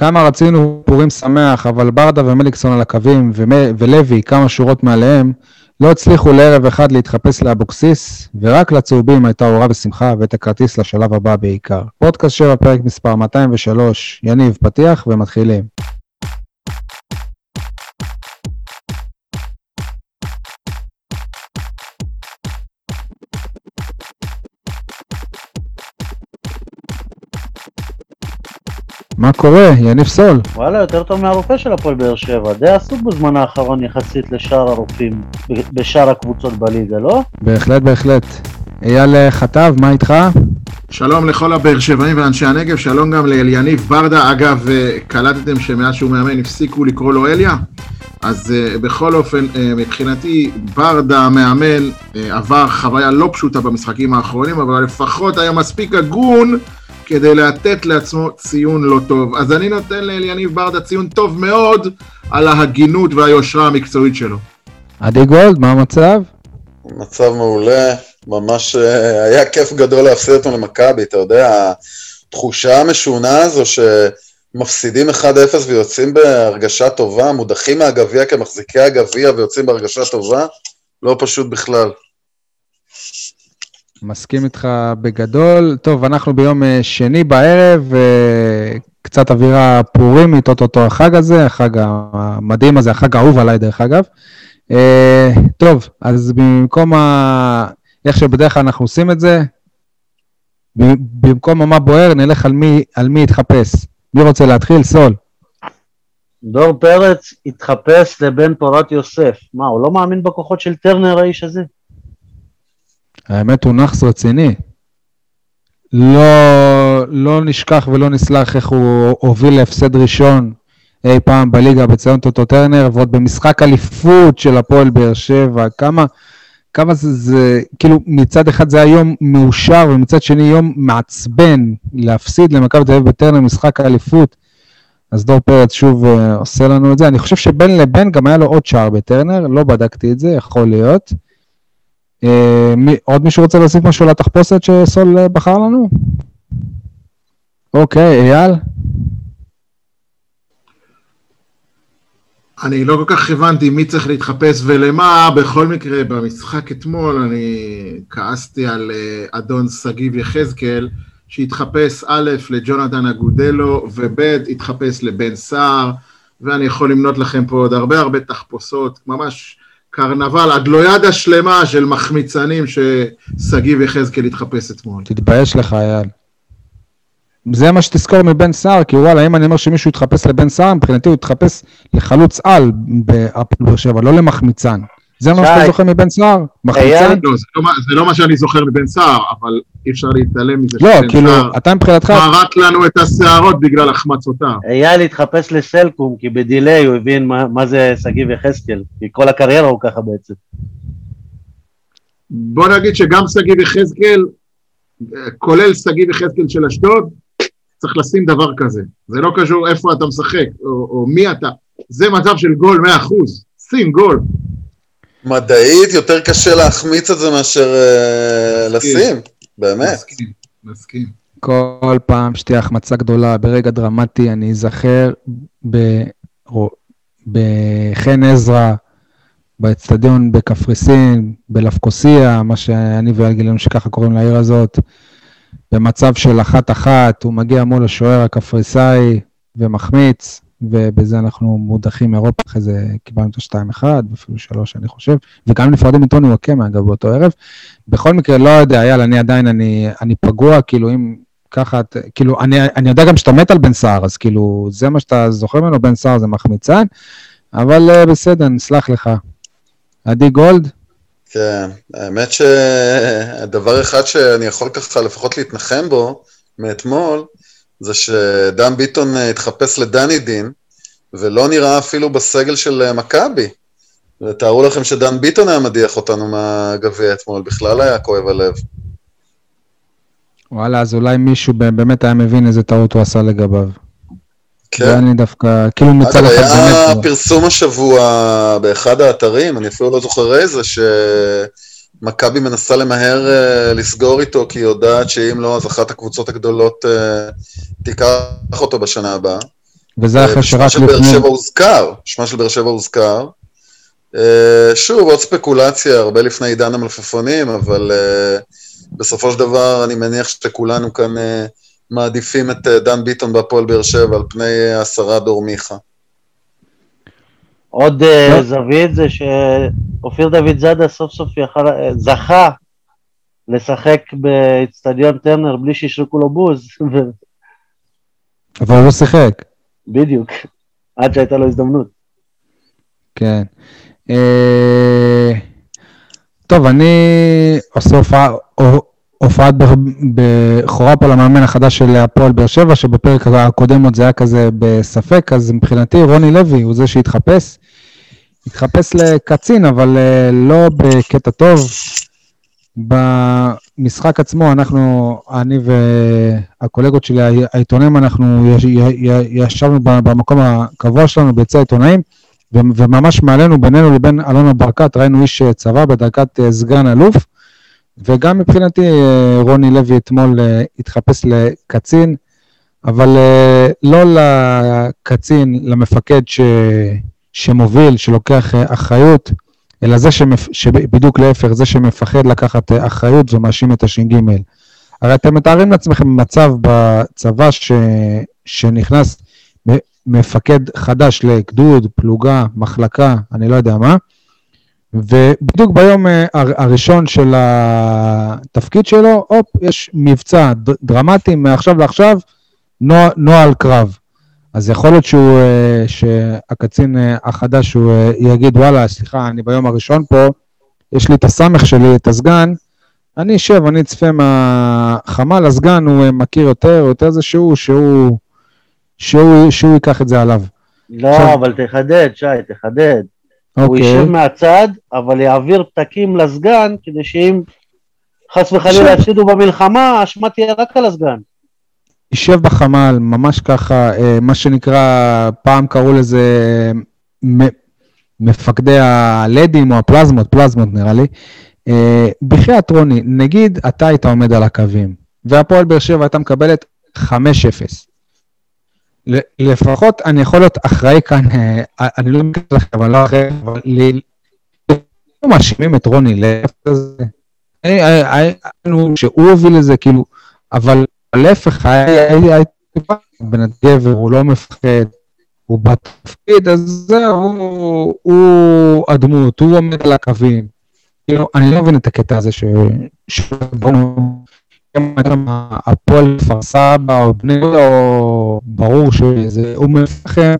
כמה רצינו פורים שמח, אבל ברדה ומליקסון על הקווים, ולוי כמה שורות מעליהם, לא הצליחו לערב אחד להתחפש לאבוקסיס, ורק לצהובים הייתה אורה ושמחה ואת הכרטיס לשלב הבא בעיקר. פודקאסט 7, פרק מספר 203, יניב, פתיח ומתחילים. מה קורה? יניב סול. וואלה, יותר טוב מהרופא של הפועל באר שבע. די עסוק בזמן האחרון יחסית לשאר הרופאים בשאר הקבוצות בליגה, לא? בהחלט, בהחלט. אייל חטב, מה איתך? שלום לכל הבאר שבעים ואנשי הנגב, שלום גם לאליניב ברדה. אגב, אה, קלטתם שמאז שהוא מאמן הפסיקו לקרוא לו אליה? אז uh, בכל אופן, uh, מבחינתי, ברדה המאמן uh, עבר חוויה לא פשוטה במשחקים האחרונים, אבל לפחות היה מספיק הגון כדי לתת לעצמו ציון לא טוב. אז אני נותן לאליניב ברדה ציון טוב מאוד על ההגינות והיושרה המקצועית שלו. עדי גולד, מה המצב? מצב מעולה, ממש אה, היה כיף גדול להפסיד אותו למכבי, אתה יודע, התחושה המשונה הזו שמפסידים 1-0 ויוצאים בהרגשה טובה, מודחים מהגביע כמחזיקי הגביע ויוצאים בהרגשה טובה, לא פשוט בכלל. מסכים איתך בגדול. טוב, אנחנו ביום אה, שני בערב, אה, קצת אווירה פורימית, אוטוטו החג הזה, החג המדהים הזה, החג האהוב עליי דרך אגב. אה, טוב, אז במקום ה... איך שבדרך כלל אנחנו עושים את זה, במקום מה בוער, נלך על מי, על מי יתחפש. מי רוצה להתחיל? סול. דור פרץ התחפש לבן פורת יוסף. מה, הוא לא מאמין בכוחות של טרנר, האיש הזה? האמת הוא נאחס רציני. לא, לא נשכח ולא נסלח איך הוא הוביל להפסד ראשון אי פעם בליגה בציון טוטו טרנר, ועוד במשחק אליפות של הפועל באר שבע. כמה, כמה זה, זה, כאילו מצד אחד זה היה יום מאושר, ומצד שני יום מעצבן להפסיד למכבי תל אביב בטרנר משחק האליפות. אז דור פרץ שוב uh, עושה לנו את זה. אני חושב שבין לבין גם היה לו עוד שער בטרנר, לא בדקתי את זה, יכול להיות. אה, עוד מישהו רוצה להוסיף משהו לתחפושת שסול אה, בחר לנו? אוקיי, אייל? אני לא כל כך הבנתי מי צריך להתחפש ולמה, בכל מקרה, במשחק אתמול אני כעסתי על אה, אדון שגיב יחזקאל, שהתחפש א' לג'ונתן אגודלו, וב' התחפש לבן סער, ואני יכול למנות לכם פה עוד הרבה הרבה תחפושות, ממש קרנבל, הגלוידה שלמה של מחמיצנים ששגיב יחזקאל התחפש אתמול. תתבייש לך, אייל. זה מה שתזכור מבן סער, כי וואלה, אם אני אומר שמישהו יתחפש לבן סער, מבחינתי הוא יתחפש לחלוץ על בהפועל באר שבע, לא למחמיצן. זה מה שאתה זוכר מבן סער? מחמיצן? לא, לא זה לא מה שאני זוכר מבן סער, אבל אי אפשר להתעלם מזה לא, כאילו, אתה מבחינתך... מרק לנו את השערות בגלל החמצותיו. אייל התחפש לסלקום, כי בדיליי הוא הבין מה זה שגיב יחזקאל, כי כל הקריירה הוא ככה בעצם. בוא נגיד שגם שגיב יחזקאל, כולל שגיב יחזקאל של אשדוד, צריך לשים דבר כזה. זה לא קשור איפה אתה משחק, או, או מי אתה. זה מצב של גול 100%. שים גול. מדעית יותר קשה להחמיץ את זה מאשר uh, לשים, באמת. מסכים, מסכים. כל פעם שתהיה החמצה גדולה, ברגע דרמטי, אני אזכר בחן עזרא, באצטדיון בקפריסין, בלפקוסיה, מה שאני ואייל גילינו שככה קוראים לעיר הזאת, במצב של אחת-אחת, הוא מגיע מול השוער הקפריסאי ומחמיץ, ובזה אנחנו מודחים מאירופה, אחרי זה קיבלנו את ה-2-1, ואפילו 3 אני חושב, וגם נפרדים מטוני וואקמה, אגב, באותו ערב. בכל מקרה, לא יודע, יאללה, אני עדיין, אני, אני פגוע, כאילו, אם ככה, כאילו, אני, אני יודע גם שאתה מת על בן סער, אז כאילו, זה מה שאתה זוכר ממנו, בן סער זה מחמיצן, אבל uh, בסדר, נסלח לך. עדי גולד? כן, האמת שדבר אחד שאני יכול ככה לפחות להתנחם בו מאתמול, זה שדן ביטון אה, התחפש לדני דין, ולא נראה אפילו בסגל של אה, מכבי. ותארו לכם שדן ביטון היה מדיח אותנו מהגביע אתמול, בכלל היה כואב הלב. וואלה, אז אולי מישהו באמת היה מבין איזה טעות הוא עשה לגביו. כן. ואני דווקא, כאילו מצד אחד באמת... היה פרסום השבוע באחד האתרים, אני אפילו לא זוכר איזה, ש... מכבי מנסה למהר uh, לסגור איתו, כי היא יודעת שאם לא, אז אחת הקבוצות הגדולות uh, תיקח אותו בשנה הבאה. וזה אחרי שרק שמה של באר לפני... שבע הוזכר, שמה של באר שבע הוזכר. אה, שוב, עוד ספקולציה, הרבה לפני עידן המלפפונים, אבל אה, בסופו של דבר אני מניח שכולנו כאן אה, מעדיפים את אה, דן ביטון בהפועל באר שבע על פני אה, השרה דור מיכה. עוד אה, לא. זווית זה שאופיר דוד זאדה סוף סוף יכל, אה, זכה לשחק באצטדיון טרנר בלי שישרקו לו בוז, אבל הוא לא שיחק. בדיוק, עד שהייתה לו הזדמנות. כן. אה, טוב, אני הופעה, הופעת בכורה פה למאמן החדש של הפועל באר שבע, שבפרק הקודם עוד זה היה כזה בספק, אז מבחינתי רוני לוי הוא זה שהתחפש. התחפש לקצין, אבל אה, לא בקטע טוב. במשחק עצמו, אנחנו, אני והקולגות שלי, העיתונאים, אנחנו ישבנו במקום הקבוע שלנו ביציע העיתונאים, וממש מעלינו, בינינו לבין אלונה ברקת, ראינו איש אה, צבא בדרגת אה, סגן אלוף, וגם מבחינתי אה, רוני לוי אתמול אה, התחפש לקצין, אבל אה, לא לקצין, למפקד ש... שמוביל, שלוקח אחריות, אלא זה שמפ... שבדיוק להפך, זה שמפחד לקחת אחריות ומאשים את הש"ג. הרי אתם מתארים לעצמכם מצב בצבא ש... שנכנס מפקד חדש לגדוד, פלוגה, מחלקה, אני לא יודע מה, ובדיוק ביום אה, הר- הראשון של התפקיד שלו, הופ, יש מבצע דרמטי, מעכשיו לעכשיו, נוע- נוהל קרב. אז יכול להיות שהוא, אה, שהקצין אה, החדש, הוא יגיד, וואלה, סליחה, אני ביום הראשון פה, יש לי את הסמך שלי, את הסגן, אני אשב, אני אצפה מהחמ"ל, הסגן, הוא מכיר יותר, יותר זה שהוא, שהוא, שהוא, שהוא ייקח את זה עליו. לא, עכשיו- אבל תחדד, שי, תחדד. הוא אוקיי. יישב מהצד, אבל יעביר פתקים לסגן, כדי שאם חס וחלילה יפסידו במלחמה, האשמה תהיה רק על הסגן. יישב בחמ"ל, ממש ככה, אה, מה שנקרא, פעם קראו לזה מפקדי הלדים או הפלזמות, פלזמות נראה לי. אה, בחייאת רוני, נגיד אתה היית עומד על הקווים, והפועל באר שבע הייתה מקבלת 5-0. לפחות אני יכול להיות אחראי כאן, אה, אני לא מכיר לכם, אבל לא אחראי, אבל לא מאשימים את רוני להפך. אה, אה, אה, נו, שהוא הוביל לזה, כאילו, אבל להפך, היה בן גבר, הוא לא מפחד, הוא בתפקיד, אז זהו, הוא- הדמות, הוא עומד על הקווים. כאילו, אני לא מבין את הקטע הזה ש... הפועל כפר סבא או בני או ברור שזה אום אל-פחם,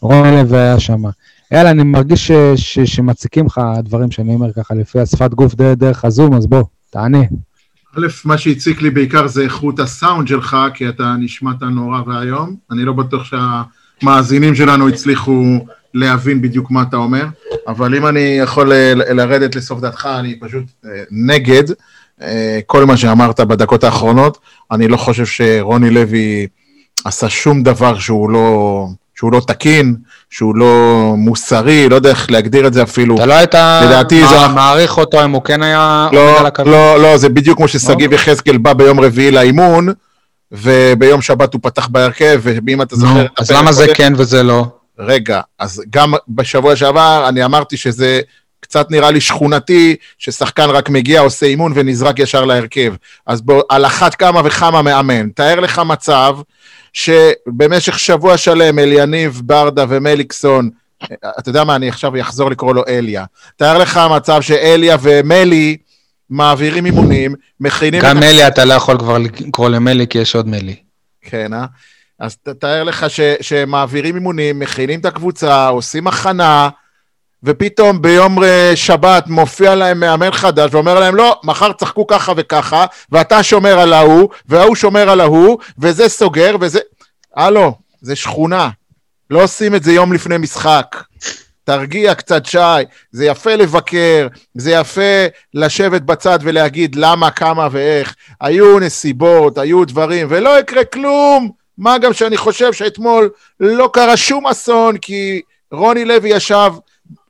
רון לוי היה שם. יאללה, אני מרגיש ש- ש- שמציקים לך הדברים שאני אומר ככה לפי השפת גוף דרך, הזום, אז בוא, תענה. א', מה שהציק לי בעיקר זה איכות הסאונד שלך, כי אתה נשמעת נורא ואיום. אני לא בטוח שהמאזינים שלנו הצליחו להבין בדיוק מה אתה אומר, אבל אם אני יכול לרדת לסוף דעתך, אני פשוט אה, נגד אה, כל מה שאמרת בדקות האחרונות. אני לא חושב שרוני לוי עשה שום דבר שהוא לא, שהוא לא תקין, שהוא לא מוסרי, לא יודע איך להגדיר את זה אפילו. אתה לא היית לדעתי מע- זה- מעריך אותו אם הוא כן היה עומד לא, על הקווים? לא, לא, זה בדיוק כמו ששגיב אוקיי. יחזקאל בא ביום רביעי לאימון, וביום שבת הוא פתח בהרכב, ואם אתה זוכר... נו, את אז למה זה הקודם- כן וזה לא? רגע, אז גם בשבוע שעבר אני אמרתי שזה קצת נראה לי שכונתי, ששחקן רק מגיע, עושה אימון ונזרק ישר להרכב. אז בוא, על אחת כמה וכמה מאמן. תאר לך מצב שבמשך שבוע שלם אליניב, ברדה ומליקסון, אתה יודע מה, אני עכשיו אחזור לקרוא לו אליה. תאר לך מצב שאליה ומלי מעבירים אימונים, מכינים... גם את מלי אתה לא יכול כבר לקרוא למלי כי יש עוד מלי. כן, אה? אז תאר לך ש, שמעבירים אימונים, מכינים את הקבוצה, עושים הכנה, ופתאום ביום אה, שבת מופיע להם מאמן חדש ואומר להם, לא, מחר צחקו ככה וככה, ואתה שומר על ההוא, וההוא שומר על ההוא, וזה סוגר, וזה... הלו, זה שכונה. לא עושים את זה יום לפני משחק. תרגיע קצת, שי. זה יפה לבקר, זה יפה לשבת בצד ולהגיד למה, כמה ואיך. היו נסיבות, היו דברים, ולא יקרה כלום. מה גם שאני חושב שאתמול לא קרה שום אסון, כי רוני לוי ישב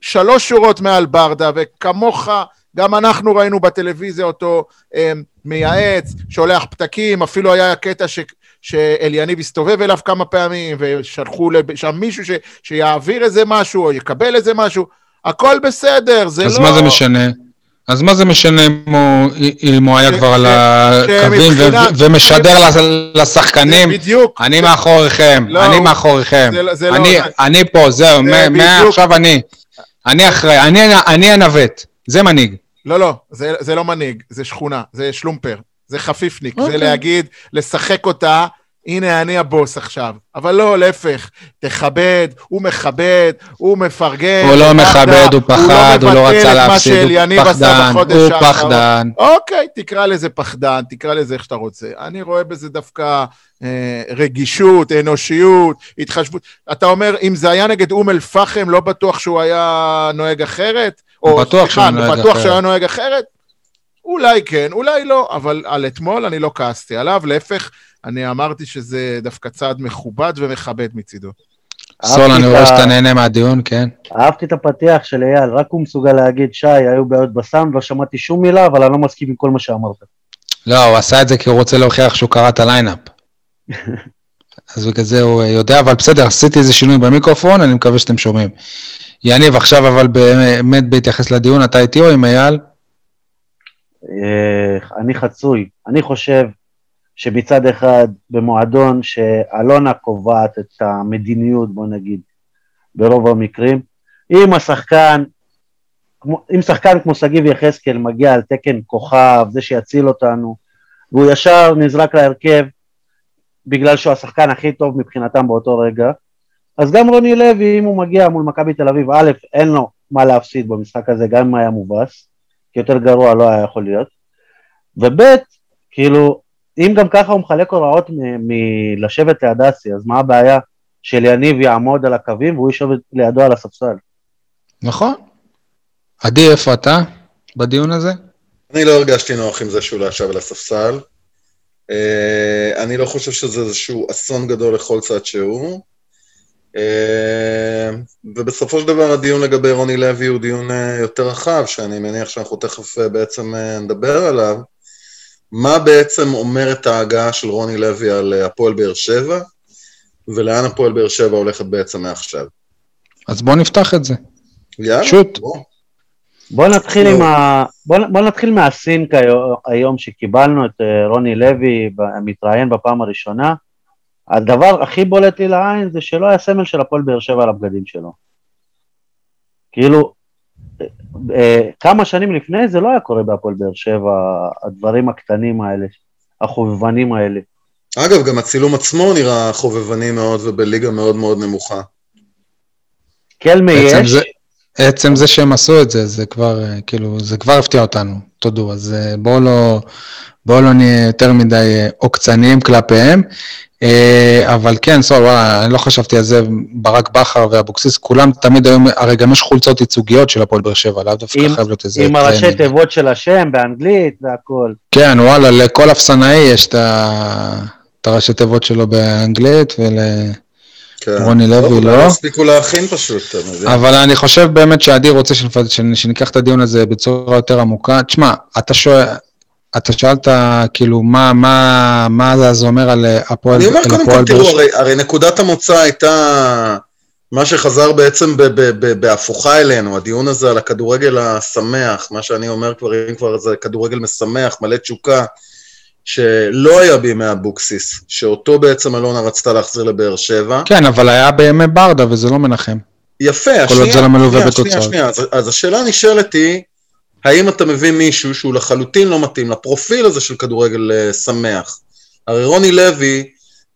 שלוש שורות מעל ברדה, וכמוך, גם אנחנו ראינו בטלוויזיה אותו אה, מייעץ, שולח פתקים, אפילו היה קטע ש, שאליניב הסתובב אליו כמה פעמים, ושלחו שם מישהו ש, שיעביר איזה משהו, או יקבל איזה משהו, הכל בסדר, זה אז לא... מה זה משנה? אז מה זה משנה אם הוא, אם הוא היה ש- כבר על ש- הקווים ו- שמבחינה- ומשדר לס- לשחקנים, בדיוק. אני מאחוריכם, לא, אני הוא- מאחוריכם. זה לא- זה לא- אני- אני פה, זהו, זה מעכשיו אני. אני אחראי, אני- אני הנווט, זה מנהיג. לא, לא, זה, זה לא מנהיג, זה שכונה, זה שלומפר, זה חפיפניק, זה אוקיי. להגיד, לשחק אותה, הנה אני הבוס עכשיו. אבל לא, להפך, תכבד, הוא מכבד, הוא מפרגן. הוא לא מכבד, הוא פחד, הוא לא רצה להפסיד, הוא פחדן, הוא. פחדן. אוקיי, תקרא לזה פחדן, תקרא לזה איך שאתה רוצה. אני רואה בזה דווקא אה, רגישות, אנושיות, התחשבות. אתה אומר, אם זה היה נגד אום אל-פחם, לא בטוח שהוא היה נוהג אחרת? או, בטוח שהוא נוהג בטוח אחרת. שהוא היה נוהג אחרת? אולי כן, אולי לא, אבל על אתמול אני לא כעסתי עליו, להפך, אני אמרתי שזה דווקא צעד מכובד ומכבד מצידו. סול, אני רואה שאתה נהנה מהדיון, כן? אהבתי את הפתיח של אייל, רק הוא מסוגל להגיד, שי, היו בעיות בסאונד, לא שמעתי שום מילה, אבל אני לא מסכים עם כל מה שאמרת. לא, הוא עשה את זה כי הוא רוצה להוכיח שהוא קרא את הליינאפ. אז בגלל זה הוא יודע, אבל בסדר, עשיתי איזה שינוי במיקרופון, אני מקווה שאתם שומעים. יניב, עכשיו אבל באמת בהתייחס לדיון, אתה איתי או עם אייל? אה, אני חצוי. אני חושב שמצד אחד, במועדון שאלונה קובעת את המדיניות, בוא נגיד, ברוב המקרים, אם השחקן, אם שחקן כמו שגיב יחזקאל מגיע על תקן כוכב, זה שיציל אותנו, והוא ישר נזרק להרכב בגלל שהוא השחקן הכי טוב מבחינתם באותו רגע, אז גם רוני לוי, אם הוא מגיע מול מכבי תל אביב, א', אין לו מה להפסיד במשחק הזה, גם אם היה מובס, כי יותר גרוע לא היה יכול להיות, וב', כאילו, אם גם ככה הוא מחלק הוראות מלשבת ליד אסי, אז מה הבעיה שליניב יעמוד על הקווים והוא יושב לידו על הספסל? נכון. עדי, איפה אתה בדיון הזה? אני לא הרגשתי נוח עם זה שהוא לא ישב על הספסל. אה, אני לא חושב שזה איזשהו אסון גדול לכל צד שהוא. אה, ובסופו של דבר הדיון לגבי רוני לוי הוא דיון אה, יותר רחב, שאני מניח שאנחנו תכף בעצם נדבר עליו. מה בעצם אומרת ההגעה של רוני לוי על אה, הפועל באר שבע, ולאן הפועל באר שבע הולכת בעצם מעכשיו? אז בואו נפתח את זה. יאללה, שוט. בוא. בוא נתחיל, לא. עם ה... בוא, בוא נתחיל מהסינק היום, שקיבלנו את אה, רוני לוי מתראיין בפעם הראשונה. הדבר הכי בולט לי לעין זה שלא היה סמל של הפועל באר שבע על הבגדים שלו. כאילו, כמה שנים לפני זה לא היה קורה בהפועל באר שבע, הדברים הקטנים האלה, החובבנים האלה. אגב, גם הצילום עצמו נראה חובבני מאוד ובליגה מאוד מאוד נמוכה. קלמה יש, זה- עצם זה שהם עשו את זה, זה כבר, אה, כאילו, זה כבר הפתיע אותנו, תודו. אז אה, בואו לא, בואו לא נהיה יותר מדי אה, עוקצניים כלפיהם. אבל כן, סול, וואלה, אני לא חשבתי על זה, ברק בכר ואבוקסיס, כולם תמיד היו, הרי גם יש חולצות ייצוגיות של הפועל באר שבע, לאו דווקא חייב להיות איזה... עם הראשי. תיבות של השם באנגלית והכל. כן, וואלה, לכל אפסנאי יש את הראשי תיבות שלו באנגלית, ולרוני כן. לוי אולי לא. הספיקו להכין פשוט, אתה מבין? אבל אני חושב באמת שעדי רוצה שניקח את הדיון הזה בצורה יותר עמוקה. תשמע, אתה שואל, אתה שאלת כאילו מה, מה, מה זה אומר על אה, הפועל, אני אומר קודם כל, תראו? הרי, הרי נקודת המוצא הייתה מה שחזר בעצם ב- ב- ב- בהפוכה אלינו, הדיון הזה על הכדורגל השמח, מה שאני אומר כבר, אם כבר זה כדורגל משמח, מלא תשוקה, שלא היה בימי אבוקסיס, שאותו בעצם אלונה רצתה להחזיר לבאר שבע. כן, אבל היה בימי ברדה וזה לא מנחם. יפה, כל עוד השנייה, זה לא מלווה בתוצאות. שנייה, שנייה, אז, אז השאלה הנשאלת היא, האם אתה מביא מישהו שהוא לחלוטין לא מתאים לפרופיל הזה של כדורגל אה, שמח? הרי רוני לוי,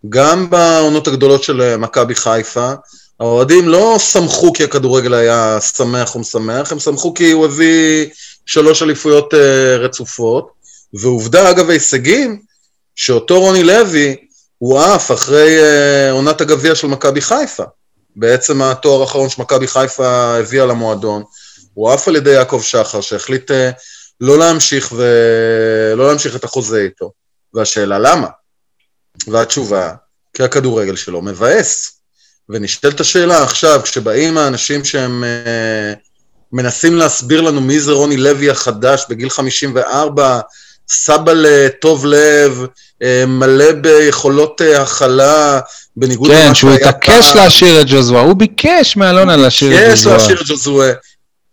גם בעונות הגדולות של אה, מכבי חיפה, האוהדים לא שמחו כי הכדורגל היה שמח ומשמח, הם שמחו כי הוא הביא שלוש אליפויות אה, רצופות, ועובדה, אגב ההישגים, שאותו רוני לוי, הוא עף אחרי אה, עונת הגביע של מכבי חיפה. בעצם התואר האחרון שמכבי חיפה הביאה למועדון, הוא עף על ידי יעקב שחר, שהחליט אה, לא להמשיך ולא להמשיך את החוזה איתו. והשאלה למה? והתשובה, כי הכדורגל שלו מבאס. ונשאלת השאלה עכשיו, כשבאים האנשים שהם אה, מנסים להסביר לנו מי זה רוני לוי החדש בגיל 54, סבא לטוב לב, אה, מלא ביכולות אה, הכלה, בניגוד כן, למה שהוא שהיה התעקש פעם. להשאיר את ג'וזווה, הוא ביקש מאלונה להשאיר את יש ג'וזווה. להשאיר את ג'וזואה.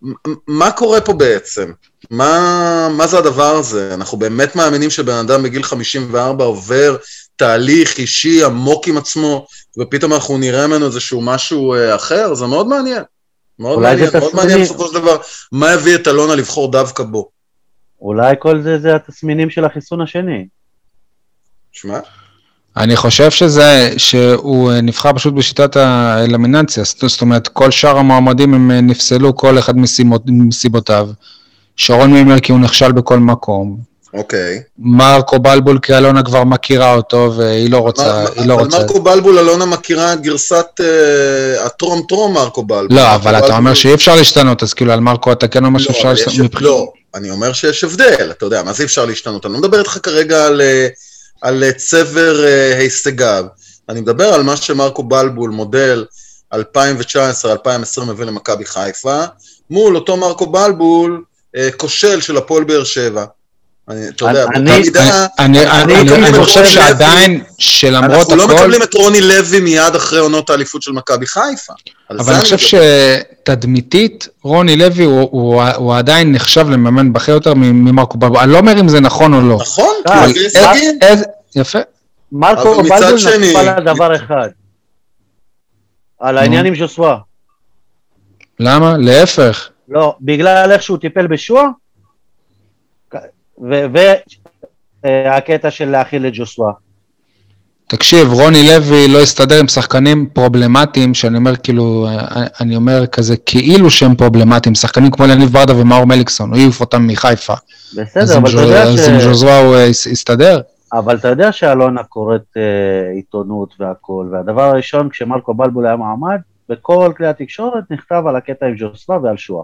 מ- מה קורה פה בעצם? מה, מה זה הדבר הזה? אנחנו באמת מאמינים שבן אדם בגיל 54 עובר תהליך אישי עמוק עם עצמו, ופתאום אנחנו נראה ממנו איזשהו משהו אה, אחר? זה מאוד מעניין. מאוד מעניין, מאוד. מעניין בסופו של דבר, מה הביא את אלונה לבחור דווקא בו. אולי כל זה זה התסמינים של החיסון השני. שמע, אני חושב שזה, שהוא נבחר פשוט בשיטת האלמינציה, זאת אומרת, כל שאר המועמדים הם אה, נפסלו כל אחד מסיבות, מסיבותיו. שרון מימר כי הוא נכשל בכל מקום. אוקיי. מרקו בלבול כי אלונה כבר מכירה אותו והיא לא רוצה, מה- היא לא אבל רוצה. מרקו בלבול, אלונה מכירה את גרסת אה, הטרום טרום מרקו בלבול. לא, אבל אתה בלבול- אומר שאי אפשר להשתנות, אז כאילו על מרקו אתה כן אומר לא, שאפשר אבל יש- להשתנות. מבחינת- לא, אני אומר שיש הבדל, אתה יודע, מה זה אפשר להשתנות? אני לא מדבר איתך כרגע על, אה, על אה, צבר אה, הישגיו, אני מדבר על מה שמרקו בלבול, מודל 2019-2020 מביא למכבי חיפה, מול אותו מרקו בלבול, כושל של הפועל באר שבע. אני, אתה יודע, אני- באותה מידה... אני- אנחנו אני- לא אני- אני חושב שעדיין, שלמרות אנחנו לא הכל, מקבלים את רוני לוי מיד אחרי עונות האליפות של מכבי חיפה. אבל זה אני חושב. שתדמיתית, רוני לוי הוא- הוא הוא עדיין נחשב למאמן בכיר יותר ממרקו בלבול. אני לא אומר אם זה נכון או לא. נכון, כי אה, איזה- הישגים. איזה- יפה. מרקו שני- נפל על דבר אחד. על העניין עם ז'וסווה. למה? להפך. לא, בגלל איך שהוא טיפל בשועה, והקטע של להכיל את ג'וסווה. תקשיב, רוני לוי לא הסתדר עם שחקנים פרובלמטיים, שאני אומר כאילו, אה, אני אומר כזה כאילו שהם פרובלמטיים, שחקנים כמו יניב ברדה ומאור מליקסון, הוא העיף אותם מחיפה. בסדר, אבל אתה יודע אז עם ש... הוא אה, הס- הסתדר. אבל אתה יודע שאלונה קוראת אה, עיתונות והכל, והדבר הראשון, כשמרקו בלבול היה מעמד, בכל כלי התקשורת נכתב על הקטע עם ג'וסווה ועל שועה.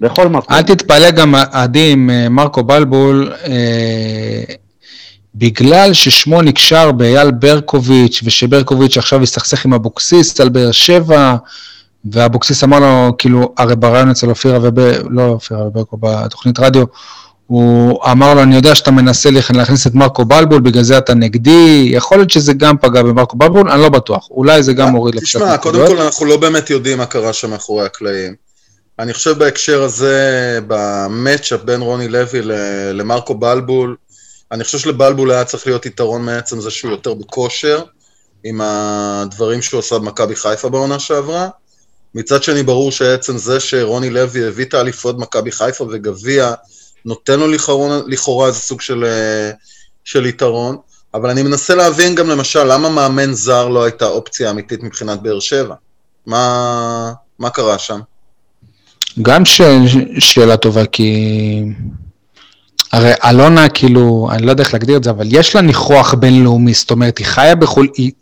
בכל מקום. אל תתפלא גם, עדי, עם אה, מרקו בלבול, אה, בגלל ששמו נקשר באייל ברקוביץ', ושברקוביץ' עכשיו הסתכסך עם אבוקסיס על באר שבע, ואבוקסיס אמר לו, כאילו, הרי ברעיון אצל אופירה וב... לא אופירה וברקו, בתוכנית רדיו, הוא אמר לו, אני יודע שאתה מנסה להכניס את מרקו בלבול, בגלל זה אתה נגדי, יכול להיות שזה גם פגע במרקו בלבול, אני לא בטוח, אולי זה גם מוריד לו קצת תשמע, קודם. כל אנחנו לא באמת יודעים מה קרה שם מאחורי הקלעים. אני חושב בהקשר הזה, במצ'אפ בין רוני לוי למרקו בלבול, אני חושב שלבלבול היה צריך להיות יתרון מעצם זה שהוא יותר בכושר, עם הדברים שהוא עשה במכבי חיפה בעונה שעברה. מצד שני, ברור שעצם זה שרוני לוי הביא את האליפות במכבי חיפה וגביע, נותן לו לכאורה, לכאורה איזה סוג של, אה, של יתרון. אבל אני מנסה להבין גם למשל, למה מאמן זר לא הייתה אופציה אמיתית מבחינת באר שבע? מה, מה קרה שם? גם ש... שאלה טובה, כי... הרי אלונה, כאילו, אני לא יודע איך להגדיר את זה, אבל יש לה ניחוח בינלאומי, זאת אומרת, היא חיה בחו"ל, היא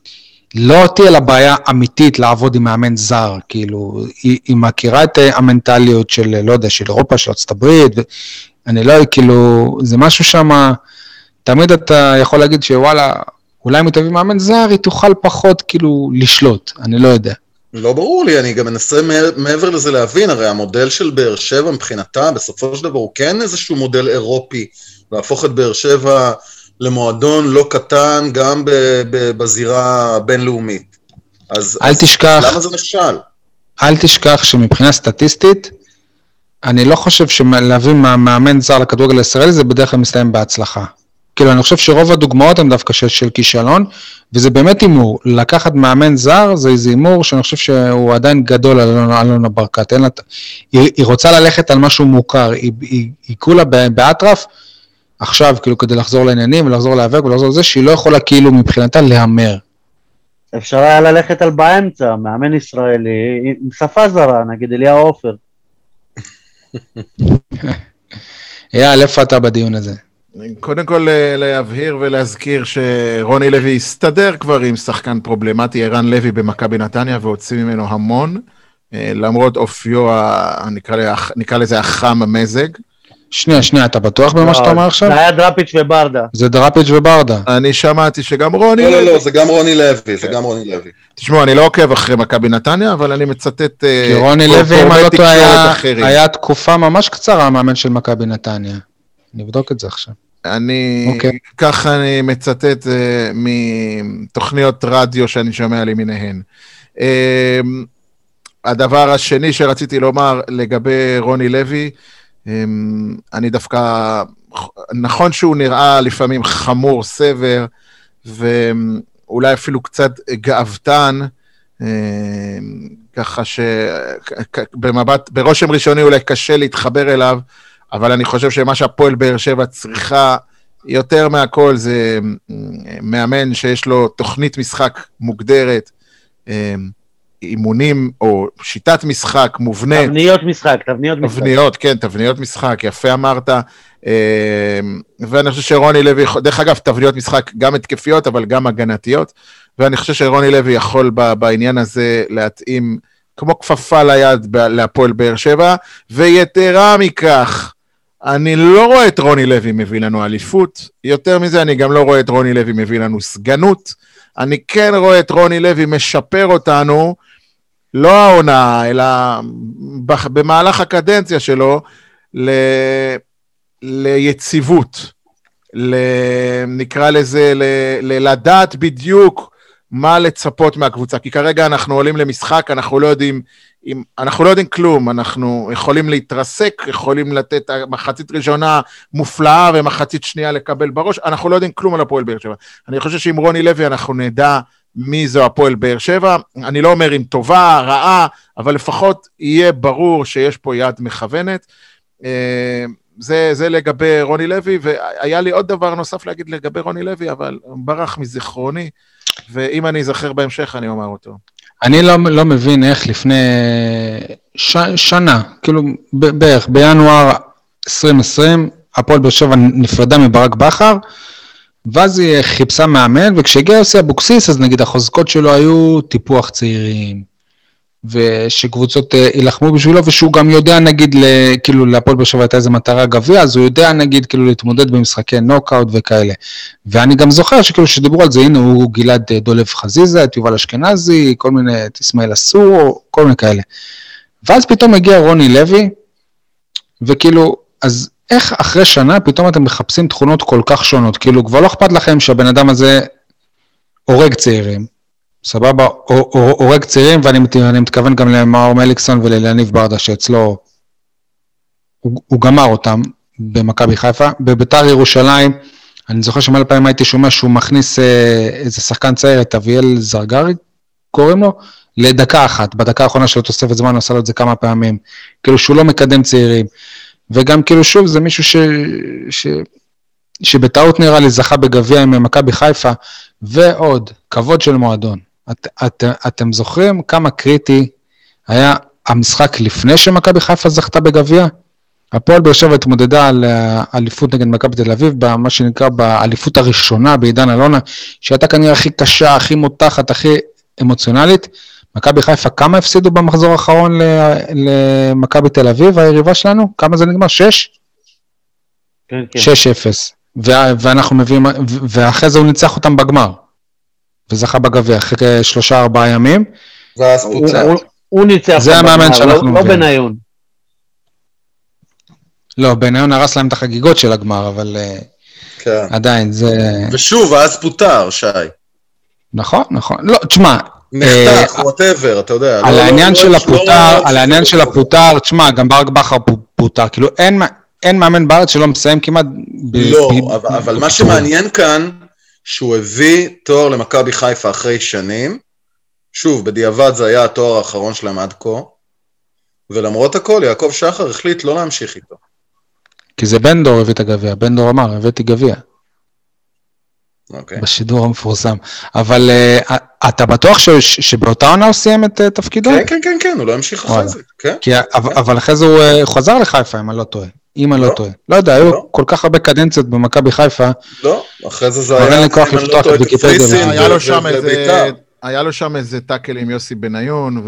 לא תהיה לה בעיה אמיתית לעבוד עם מאמן זר, כאילו, היא, היא מכירה את אה, המנטליות של, לא יודע, של אירופה, של ארצות הברית, אני לא, כאילו, זה משהו שם, תמיד אתה יכול להגיד שוואלה, אולי אם היא תביא מאמן זר, היא תוכל פחות, כאילו, לשלוט, אני לא יודע. לא ברור לי, אני גם מנסה מעבר- לזה להבין, הרי המודל של באר שבע מבחינתה, בסופו של דבר הוא כן איזשהו מודל אירופי, להפוך את באר שבע למועדון לא קטן גם בזירה הבינלאומית. אז, אל אז תשכח, למה זה נכשל? אל תשכח שמבחינה סטטיסטית, אני לא חושב שלהביא מאמן זר לכדורגל הישראלי זה בדרך כלל מסתיים בהצלחה. כאילו, אני חושב שרוב הדוגמאות הן דווקא של, של כישלון, וזה באמת הימור. לקחת מאמן זר זה איזה הימור שאני חושב שהוא עדיין גדול על אלונה, ברקת. אין לה, היא, היא רוצה ללכת על משהו מוכר, היא, היא, היא כולה באטרף, עכשיו, כאילו, כדי לחזור לעניינים ולחזור להיאבק ולחזור לזה, שהיא לא יכולה כאילו מבחינתה להמר. אפשר היה ללכת על באמצע, מאמן ישראלי עם שפה זרה, נגיד אליהו עופר. אייל, איפה אתה בדיון הזה? קודם כל אה, להבהיר ולהזכיר שרוני לוי הסתדר כבר עם שחקן פרובלמטי, ערן לוי במכבי נתניה, והוציא ממנו המון, אה, למרות אופיו, נקרא, לזה החם המזג. שנייה, שנייה, אתה בטוח במה שאתה אומר עכשיו? זה היה דראפיץ' וברדה. זה דראפיץ' וברדה. אני שמעתי שגם רוני לא, לא, לוי... לא, זה גם רוני לוי, זה גם רוני לוי. תשמעו, אני לא עוקב אחרי מכבי נתניה, אבל אני מצטט... אה, כי רוני לוי, אם אני לא טועה. היה תקופה ממש קצרה המאמן של מכבי נתניה. נבדוק את זה עכשיו. אני, אוקיי. ככה אני מצטט uh, מתוכניות רדיו שאני שומע למיניהן. Uh, הדבר השני שרציתי לומר לגבי רוני לוי, um, אני דווקא, נכון שהוא נראה לפעמים חמור, סבר, ואולי אפילו קצת גאוותן, um, ככה שבמבט, ברושם ראשוני אולי קשה להתחבר אליו, אבל אני חושב שמה שהפועל באר שבע צריכה יותר מהכל זה אה, מאמן שיש לו תוכנית משחק מוגדרת, אה, אימונים או שיטת משחק מובנית. תבניות משחק, תבניות משחק. תבניות, כן, תבניות משחק, יפה אמרת. אה, ואני חושב שרוני לוי, דרך אגב, תבניות משחק גם התקפיות, אבל גם הגנתיות. ואני חושב שרוני לוי יכול בעניין הזה להתאים כמו כפפה ליד להפועל באר שבע, ויתרה מכך, אני לא רואה את רוני לוי מביא לנו אליפות, יותר מזה, אני גם לא רואה את רוני לוי מביא לנו סגנות. אני כן רואה את רוני לוי משפר אותנו, לא העונה, אלא במהלך הקדנציה שלו, ל... ליציבות. ל... נקרא לזה, ל... ל... לדעת בדיוק מה לצפות מהקבוצה. כי כרגע אנחנו עולים למשחק, אנחנו לא יודעים אם, אנחנו לא יודעים כלום, אנחנו יכולים להתרסק, יכולים לתת מחצית ראשונה מופלאה ומחצית שנייה לקבל בראש, אנחנו לא יודעים כלום על הפועל באר שבע. אני חושב שעם רוני לוי אנחנו נדע מי זו הפועל באר שבע. אני לא אומר אם טובה, רעה, אבל לפחות יהיה ברור שיש פה יד מכוונת. אה, זה, זה לגבי רוני לוי, והיה לי עוד דבר נוסף להגיד לגבי רוני לוי, אבל ברח מזיכרוני, ואם אני אזכר בהמשך אני אומר אותו. אני לא, לא מבין איך לפני ש, שנה, כאילו בערך בינואר 2020, הפועל באר שבע נפרדה מברק בכר, ואז היא חיפשה מאמן, וכשהגיע יוסי אבוקסיס, אז נגיד החוזקות שלו היו טיפוח צעירים, ושקבוצות אה, יילחמו בשבילו, ושהוא גם יודע נגיד, כאילו להפועל באר שבע הייתה איזה מטרה גביע, אז הוא יודע נגיד כאילו להתמודד במשחקי נוקאוט וכאלה. ואני גם זוכר שכאילו שדיברו על זה, הנה הוא גלעד אה, דולב חזיזה, את יובל אשכנזי, כל מיני, את אסמאעיל אסור, כל מיני כאלה. ואז פתאום הגיע רוני לוי, וכאילו, אז איך אחרי שנה פתאום אתם מחפשים תכונות כל כך שונות? כאילו, כבר לא אכפת לכם שהבן אדם הזה הורג צעירים, סבבה, הורג צעירים, ואני מתכוון גם למאור מליקסון ולליניב ברדה, שאצלו הוא, הוא גמר אותם במכבי חיפה. בביתר ירושלים, אני זוכר שמלא פעמים הייתי שומע שהוא מכניס אה, איזה שחקן צעיר, את אביאל זרגרי, קוראים לו, לדקה אחת. בדקה האחרונה של התוספת זמן הוא עשה לו את זה כמה פעמים. כאילו שהוא לא מקדם צעירים. וגם כאילו שוב, זה מישהו ש... ש... שבטעות נראה לי זכה בגביע עם מכבי חיפה, ועוד, כבוד של מועדון. את, את, אתם זוכרים כמה קריטי היה המשחק לפני שמכבי חיפה זכתה בגביע? הפועל באר שבע התמודדה על האליפות נגד מכבי תל אביב, במה שנקרא באליפות הראשונה בעידן אלונה, שהייתה כנראה הכי קשה, הכי מותחת, הכי אמוציונלית. מכבי חיפה, כמה הפסידו במחזור האחרון למכבי תל אביב, היריבה שלנו? כמה זה נגמר? שש? כן, כן. שש אפס. ואנחנו מביאים, ואחרי זה הוא ניצח אותם בגמר. וזכה בגביע אחרי שלושה ארבעה ימים. ואז פוצץ. הוא ניצח. זה המאמן שאנחנו לא מביאים. לא בניון. לא, בניון הרס להם את החגיגות של הגמר, אבל אה, כן. עדיין, זה... ושוב, אז פוטר, שי. נכון, נכון. לא, תשמע... נחתך, whatever, אה, אתה יודע. על לא, העניין לא, של לא, הפוטר, על העניין של הפוטר, תשמע, גם ברק בכר פוטר, כאילו אין... אין מאמן בארץ שלא מסיים כמעט... לא, אבל מה שמעניין כאן, שהוא הביא תואר למכבי חיפה אחרי שנים, שוב, בדיעבד זה היה התואר האחרון שלהם עד כה, ולמרות הכל, יעקב שחר החליט לא להמשיך איתו. כי זה בן דור הביא את הגביע, בן דור אמר, הבאתי גביע. אוקיי. בשידור המפורסם. אבל uh, אתה בטוח ש, שבאותה עונה הוא סיים את uh, תפקידו? כן, כן, כן, כן, הוא לא המשיך אחרי זה, כן. כי, כן. אבל אחרי זה הוא uh, חזר לחיפה, אם אני לא טועה. אם אני לא, לא טועה. לא יודע, היו לא. כל כך הרבה קדנציות במכבי חיפה. לא, אחרי זה זה היה... אין לי כוח לא לפתוח את ויקיפדיה. היה לו שם איזה... טאקל עם יוסי בניון,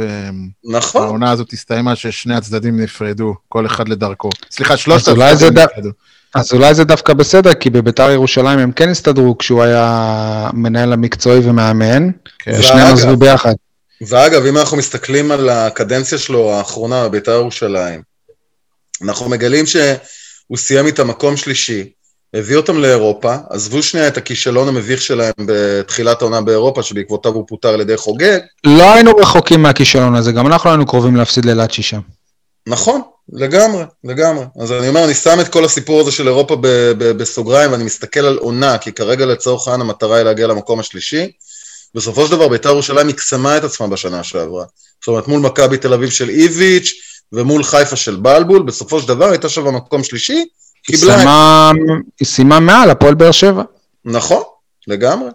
נכון. והעונה הזאת הסתיימה ששני הצדדים נפרדו, כל אחד לדרכו. סליחה, שלושת הצדדים נפרדו. אז אולי זה דווקא בסדר, כי בביתר ירושלים הם כן הסתדרו כשהוא היה מנהל המקצועי ומאמן, כן. ושניהם עזבו ביחד. ואגב, אם אנחנו מסתכלים על הקדנציה שלו האחרונה בביתר ירושלים, אנחנו מגלים שהוא הוא סיים איתם מקום שלישי, הביא אותם לאירופה, עזבו שנייה את הכישלון המביך שלהם בתחילת העונה באירופה, שבעקבותיו הוא פוטר על ידי חוגג. לא היינו רחוקים מהכישלון הזה, גם אנחנו היינו קרובים להפסיד ללאצ'י שם. נכון, לגמרי, לגמרי. אז אני אומר, אני שם את כל הסיפור הזה של אירופה ב- ב- בסוגריים, ואני מסתכל על עונה, כי כרגע לצורך העניין המטרה היא להגיע למקום השלישי. בסופו של דבר בית"ר ירושלים מקסמה את עצמה בשנה שעברה. זאת אומרת, מול מכבי תל אביב של איביץ' ומול חיפה של בלבול, בסופו של דבר הייתה שם במקום שלישי, היא קיבלה... סיימה- היא סיימה מעל הפועל באר שבע. נכון, לגמרי.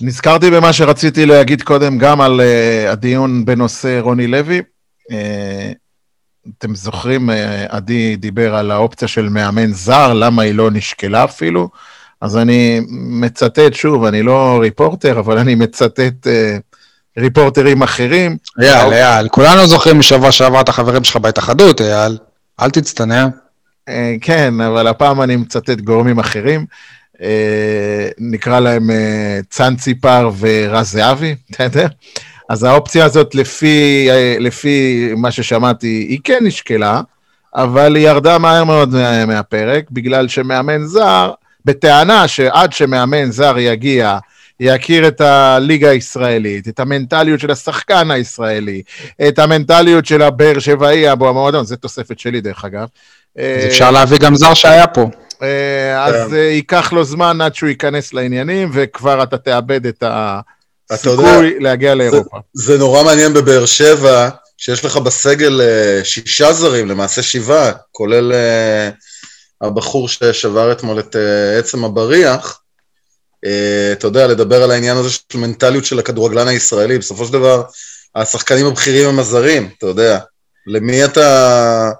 נזכרתי במה שרציתי להגיד קודם, גם על uh, הדיון בנושא רוני לוי. Uh, אתם זוכרים, uh, עדי דיבר על האופציה של מאמן זר, למה היא לא נשקלה אפילו? אז אני מצטט, שוב, אני לא ריפורטר, אבל אני מצטט uh, ריפורטרים אחרים. אייל, אייל, כולנו זוכרים משבוע שעבר את החברים שלך בהתאחדות, אייל. אל תצטנע. אה, כן, אבל הפעם אני מצטט גורמים אחרים. אה, נקרא להם אה, צאן ציפר ורז זהבי, בסדר? אז האופציה הזאת, לפי, לפי מה ששמעתי, היא כן נשקלה, אבל היא ירדה מהר מאוד מה- מהפרק, בגלל שמאמן זר, בטענה שעד שמאמן זר יגיע, יכיר את הליגה הישראלית, את המנטליות של השחקן הישראלי, את המנטליות של הבאר שבעי, המועדון, זה תוספת שלי דרך אגב. אז אפשר להביא גם זר שהיה פה. אה, אז כן. אה, ייקח לו זמן עד שהוא ייכנס לעניינים, וכבר אתה תאבד את הסיכוי להגיע לאירופה. זה נורא מעניין בבאר שבע, שיש לך בסגל אה, שישה זרים, למעשה שבעה, כולל הבחור ששבר אתמול את עצם הבריח. אה, אתה יודע, לדבר על העניין הזה של מנטליות של הכדורגלן הישראלי, בסופו של דבר, השחקנים הבכירים הם הזרים, אתה יודע. למי אתה...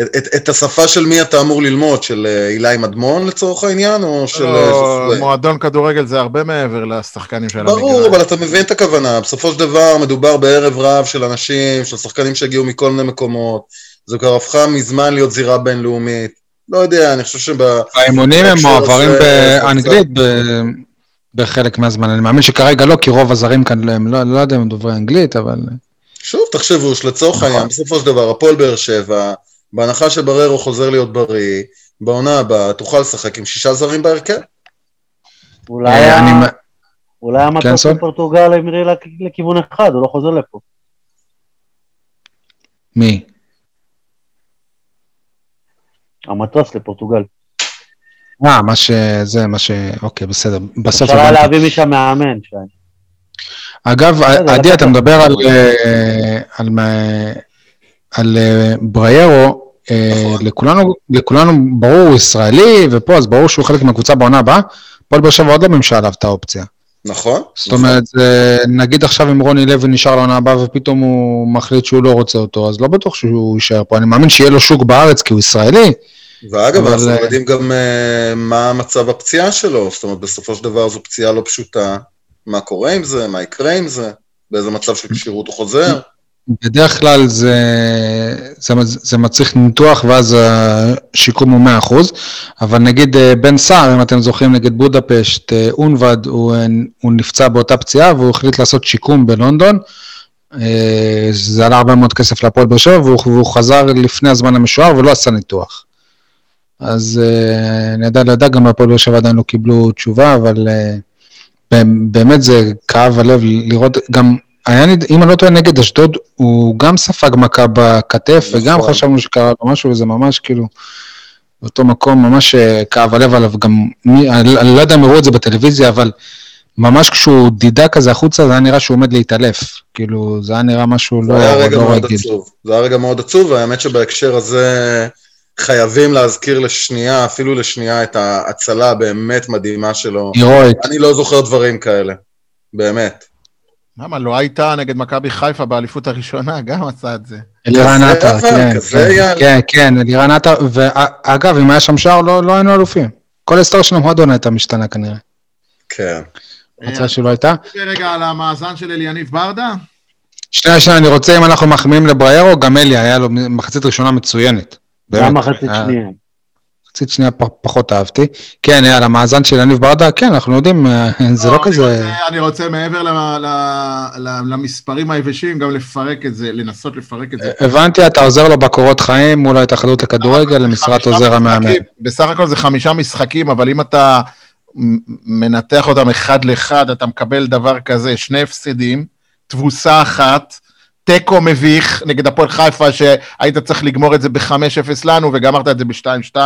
את, את, את השפה של מי אתה אמור ללמוד? של אה, אילי מדמון לצורך העניין, או של... אה, לא, ז'וסווה? מועדון כדורגל זה הרבה מעבר לשחקנים של המגרש. ברור, אבל אתה מבין את הכוונה. בסופו של דבר מדובר בערב רב של אנשים, של שחקנים שהגיעו מכל מיני מקומות. זו כבר הפכה מזמן להיות זירה בינלאומית. לא יודע, אני חושב שב... האימונים הם מועברים באנגלית ב- בחלק מהזמן. אני מאמין שכרגע לא, כי רוב הזרים כאן, הם לא לא יודע אם הם דוברי אנגלית, אבל... שוב, תחשבו שלצורך נכון. העניין, בסופו של דבר, הפועל באר שבע, בהנחה שבררו חוזר להיות בריא, בעונה הבאה תוכל לשחק עם שישה זרים בהרכב. אולי אה, ה- אני- אולי המטוס כן, סול? בפורטוגל המריא לכ- לכיוון אחד, הוא לא חוזר לפה. מי? המטוס לפורטוגל. אה, מה ש... זה, מה ש... אוקיי, בסדר. בסוף אפשר היה. להביא משם מאמן. שי. אגב, עדי, אתה מדבר על, אה, על, מה- על אה, בריירו, אה, נכון. לכולנו, לכולנו ברור, הוא ישראלי, ופה, אז ברור שהוא חלק מהקבוצה בעונה הבאה. הפועל באר שבע עוד לא מימשה עליו את האופציה. נכון? זאת אומרת, נגיד עכשיו אם רוני לוי נשאר לעונה הבאה ופתאום הוא מחליט שהוא לא רוצה אותו, אז לא בטוח שהוא יישאר פה. אני מאמין שיהיה לו שוק בארץ כי הוא ישראלי. ואגב, אבל, אנחנו אה, יודעים גם אה, מה מצב הפציעה שלו, זאת אומרת, בסופו של דבר זו פציעה לא פשוטה. מה קורה עם זה? מה יקרה עם זה? באיזה מצב של כשירות הוא חוזר? בדרך כלל זה, זה, זה מצריך ניתוח ואז השיקום הוא 100%, אבל נגיד אה, בן סער, אם אתם זוכרים, נגד בודפשט, אונבד, הוא, הוא נפצע באותה פציעה והוא החליט לעשות שיקום בלונדון. זה עלה הרבה מאוד כסף להפועל באר שבע והוא, והוא חזר לפני הזמן המשוער ולא עשה ניתוח. אז אה, לא יודע, גם בהפועל באר שבע עדיין לא קיבלו תשובה, אבל אה, באמת זה כאב הלב לראות, גם היה, נד- אם אני לא טועה, נגד אשדוד, הוא גם ספג מכה בכתף, נכון. וגם חשבנו שקרה לו משהו, וזה ממש כאילו, באותו מקום, ממש אה, כאב הלב עליו, גם, אני, לא יודע אם הראו את זה בטלוויזיה, אבל ממש כשהוא דידה כזה החוצה, זה היה נראה שהוא עומד להתעלף. כאילו, זה היה נראה משהו זה לא, היה רגע לא מאוד רגיל. עצוב. זה היה רגע מאוד עצוב, והאמת שבהקשר הזה חייבים להזכיר לשנייה, אפילו לשנייה, את ההצלה הבאמת מדהימה שלו. הירואית. אני לא זוכר דברים כאלה. באמת. למה, לא הייתה נגד מכבי חיפה באליפות הראשונה, גם עשה את זה. אלירן עטר, כן, כן. כן, כן, אלירן עטר, ואגב, אם היה שם שער, לא לא היינו אלופים. כל ההיסטוריה של המועדון הייתה משתנה כנראה. כן. ההצעה שלו הייתה. רגע על המאזן של אליניב ברדה. שנייה, שנייה, אני רוצה, אם אנחנו מחמיאים לבריירו, גם אלי, היה לו מחצית ראשונה מצוינת. גם. מחצית היה- שנייה. מחצית שנייה פחות אהבתי. כן, על המאזן של יניב ברדה, כן, אנחנו יודעים, אה, זה לא אני כזה... אני רוצה מעבר ל- ל- ל- למספרים היבשים, גם לפרק את זה, לנסות לפרק את זה. הבנתי, אתה עוזר לו בקורות חיים מול ההתאחדות לכדורגל, למשרת עוזר המאמן. בסך הכל זה חמישה משחקים, אבל אם אתה מנתח אותם אחד לאחד, אתה מקבל דבר כזה, שני הפסדים, תבוסה אחת, תיקו מביך נגד הפועל חיפה, שהיית צריך לגמור את זה ב-5-0 לנו, וגמרת את זה ב-2-2,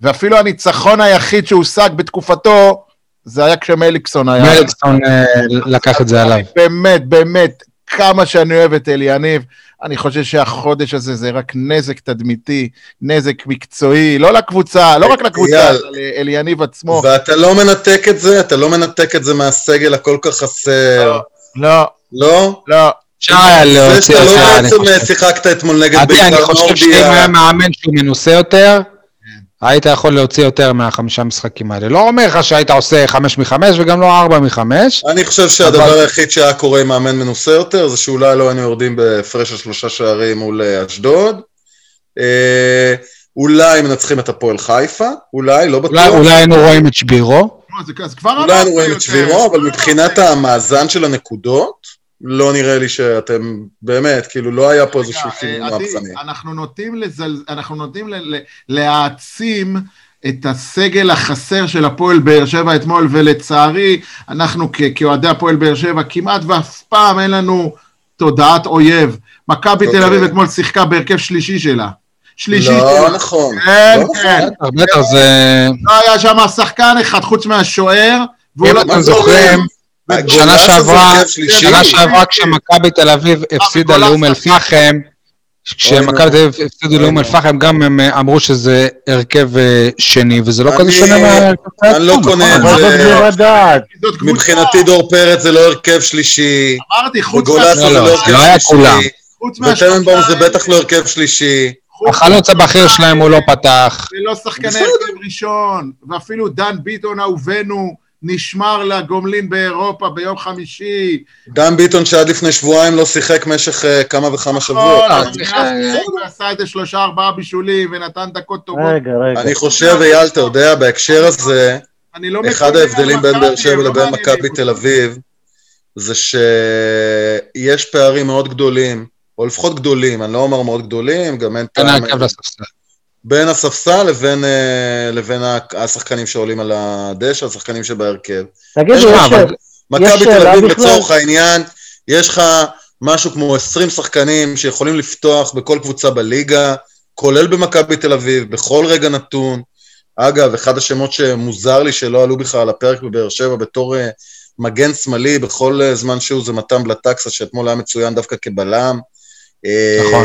ואפילו הניצחון היחיד שהושג בתקופתו, זה היה כשמליקסון היה. מליקסון אה, לקח את זה עליו. באמת, באמת, כמה שאני אוהב את אליניב, אני חושב שהחודש הזה זה רק נזק תדמיתי, נזק מקצועי, לא לקבוצה, לא רק לקבוצה, אייל. אלא לאליניב עצמו. ואתה לא מנתק את זה, אתה לא מנתק את זה מהסגל הכל כך חסר. לא, לא? לא. אפשר היה זה להוציא שאתה יותר, לא אני בעצם חושב. שיחקת אתמול נגד עדי, אני בית"ר חושב שאם נורדיה. היה מאמן שהוא מנוסה יותר, היית יכול להוציא יותר מהחמישה משחקים האלה. לא אומר לך שהיית עושה חמש מחמש וגם לא ארבע מחמש. אני חושב שהדבר אבל- היחיד שהיה קורה עם מאמן מנוסה יותר, זה שאולי לא היינו יורדים בהפרש של שלושה שערים מול אה, אשדוד. אה, אולי מנצחים את הפועל חיפה, אולי, לא בטוח. אולי אולי היינו רואים את שבירו. לא, זה אולי היינו רואים. את שבירו, אבל מבחינת המאזן של הנקודות, לא נראה לי שאתם, באמת, כאילו לא היה פה איזשהו שינוי אה, מהפכני. אנחנו נוטים לזל... אנחנו נוטים ל... ל... להעצים את הסגל החסר של הפועל באר שבע אתמול, ולצערי, אנחנו כ... כאוהדי הפועל באר שבע, כמעט ואף פעם אין לנו תודעת אויב. מכבי תל אוקיי. אביב אתמול שיחקה בהרכב שלישי שלה. שלישי לא. נכון. כן, לא כן. בטח, בטח, זה... לא היה שם שחקן אחד חוץ מהשוער, והוא אם לא... אתם זוכרים, שנה שעברה? שנה שעברה כשמכבי תל אביב הפסידה. לאום אל-פחם, כשמכבי תל אביב הפסידו לאום. אל-פחם, גם הם אה, אמרו שזה הרכב אה, שני, וזה לא כזה שונה מההרכב אני לא קונה את נכון? זה-. מבחינתי דור פרץ זה לא הרכב שלישי, אמרתי, חוץ לא, זה לא, לא זה לא היה הרכב כולם. שלישי, וטננבאום זה בטח לא הרכב שלישי. החלוץ הבכיר שלהם הוא לא פתח. ולא שחקני בסדר. הרכב ראשון, ואפילו דן ביטון אהובנו נשמר לגומלין באירופה ביום חמישי. דן ביטון שעד לפני שבועיים לא שיחק משך אה, כמה וכמה שבועות. נכון, אה, צריך, מאז אה, הוא עשה איזה שלושה ארבעה בישולים ונתן דקות טובות. רגע, רגע. אני חושב, אייל, אתה יודע, בהקשר הזה, אני לא אחד ההבדלים בין באר שבע לבין מכבי. תל אביב, זה שיש פערים מאוד גדולים, או לפחות גדולים, אני לא אומר מאוד גדולים, גם אין טעם, ההרכב לספסל. בין הספסל לבין, אה, לבין השחקנים שעולים על הדשא, השחקנים שבהרכב. תגידו, יש אבל- מכבי תל שאלה אביב? לצורך העניין, יש לך משהו כמו 20 שחקנים שיכולים לפתוח בכל קבוצה בליגה, כולל במכבי תל אביב, בכל רגע נתון. אגב, אחד השמות שמוזר לי שלא עלו בכלל על הפרק בבאר שבע בתור אה, מגן שמאלי בכל אה, זמן שהוא זה מתן בלטקסה, שאתמול היה מצוין דווקא כבלם. נכון.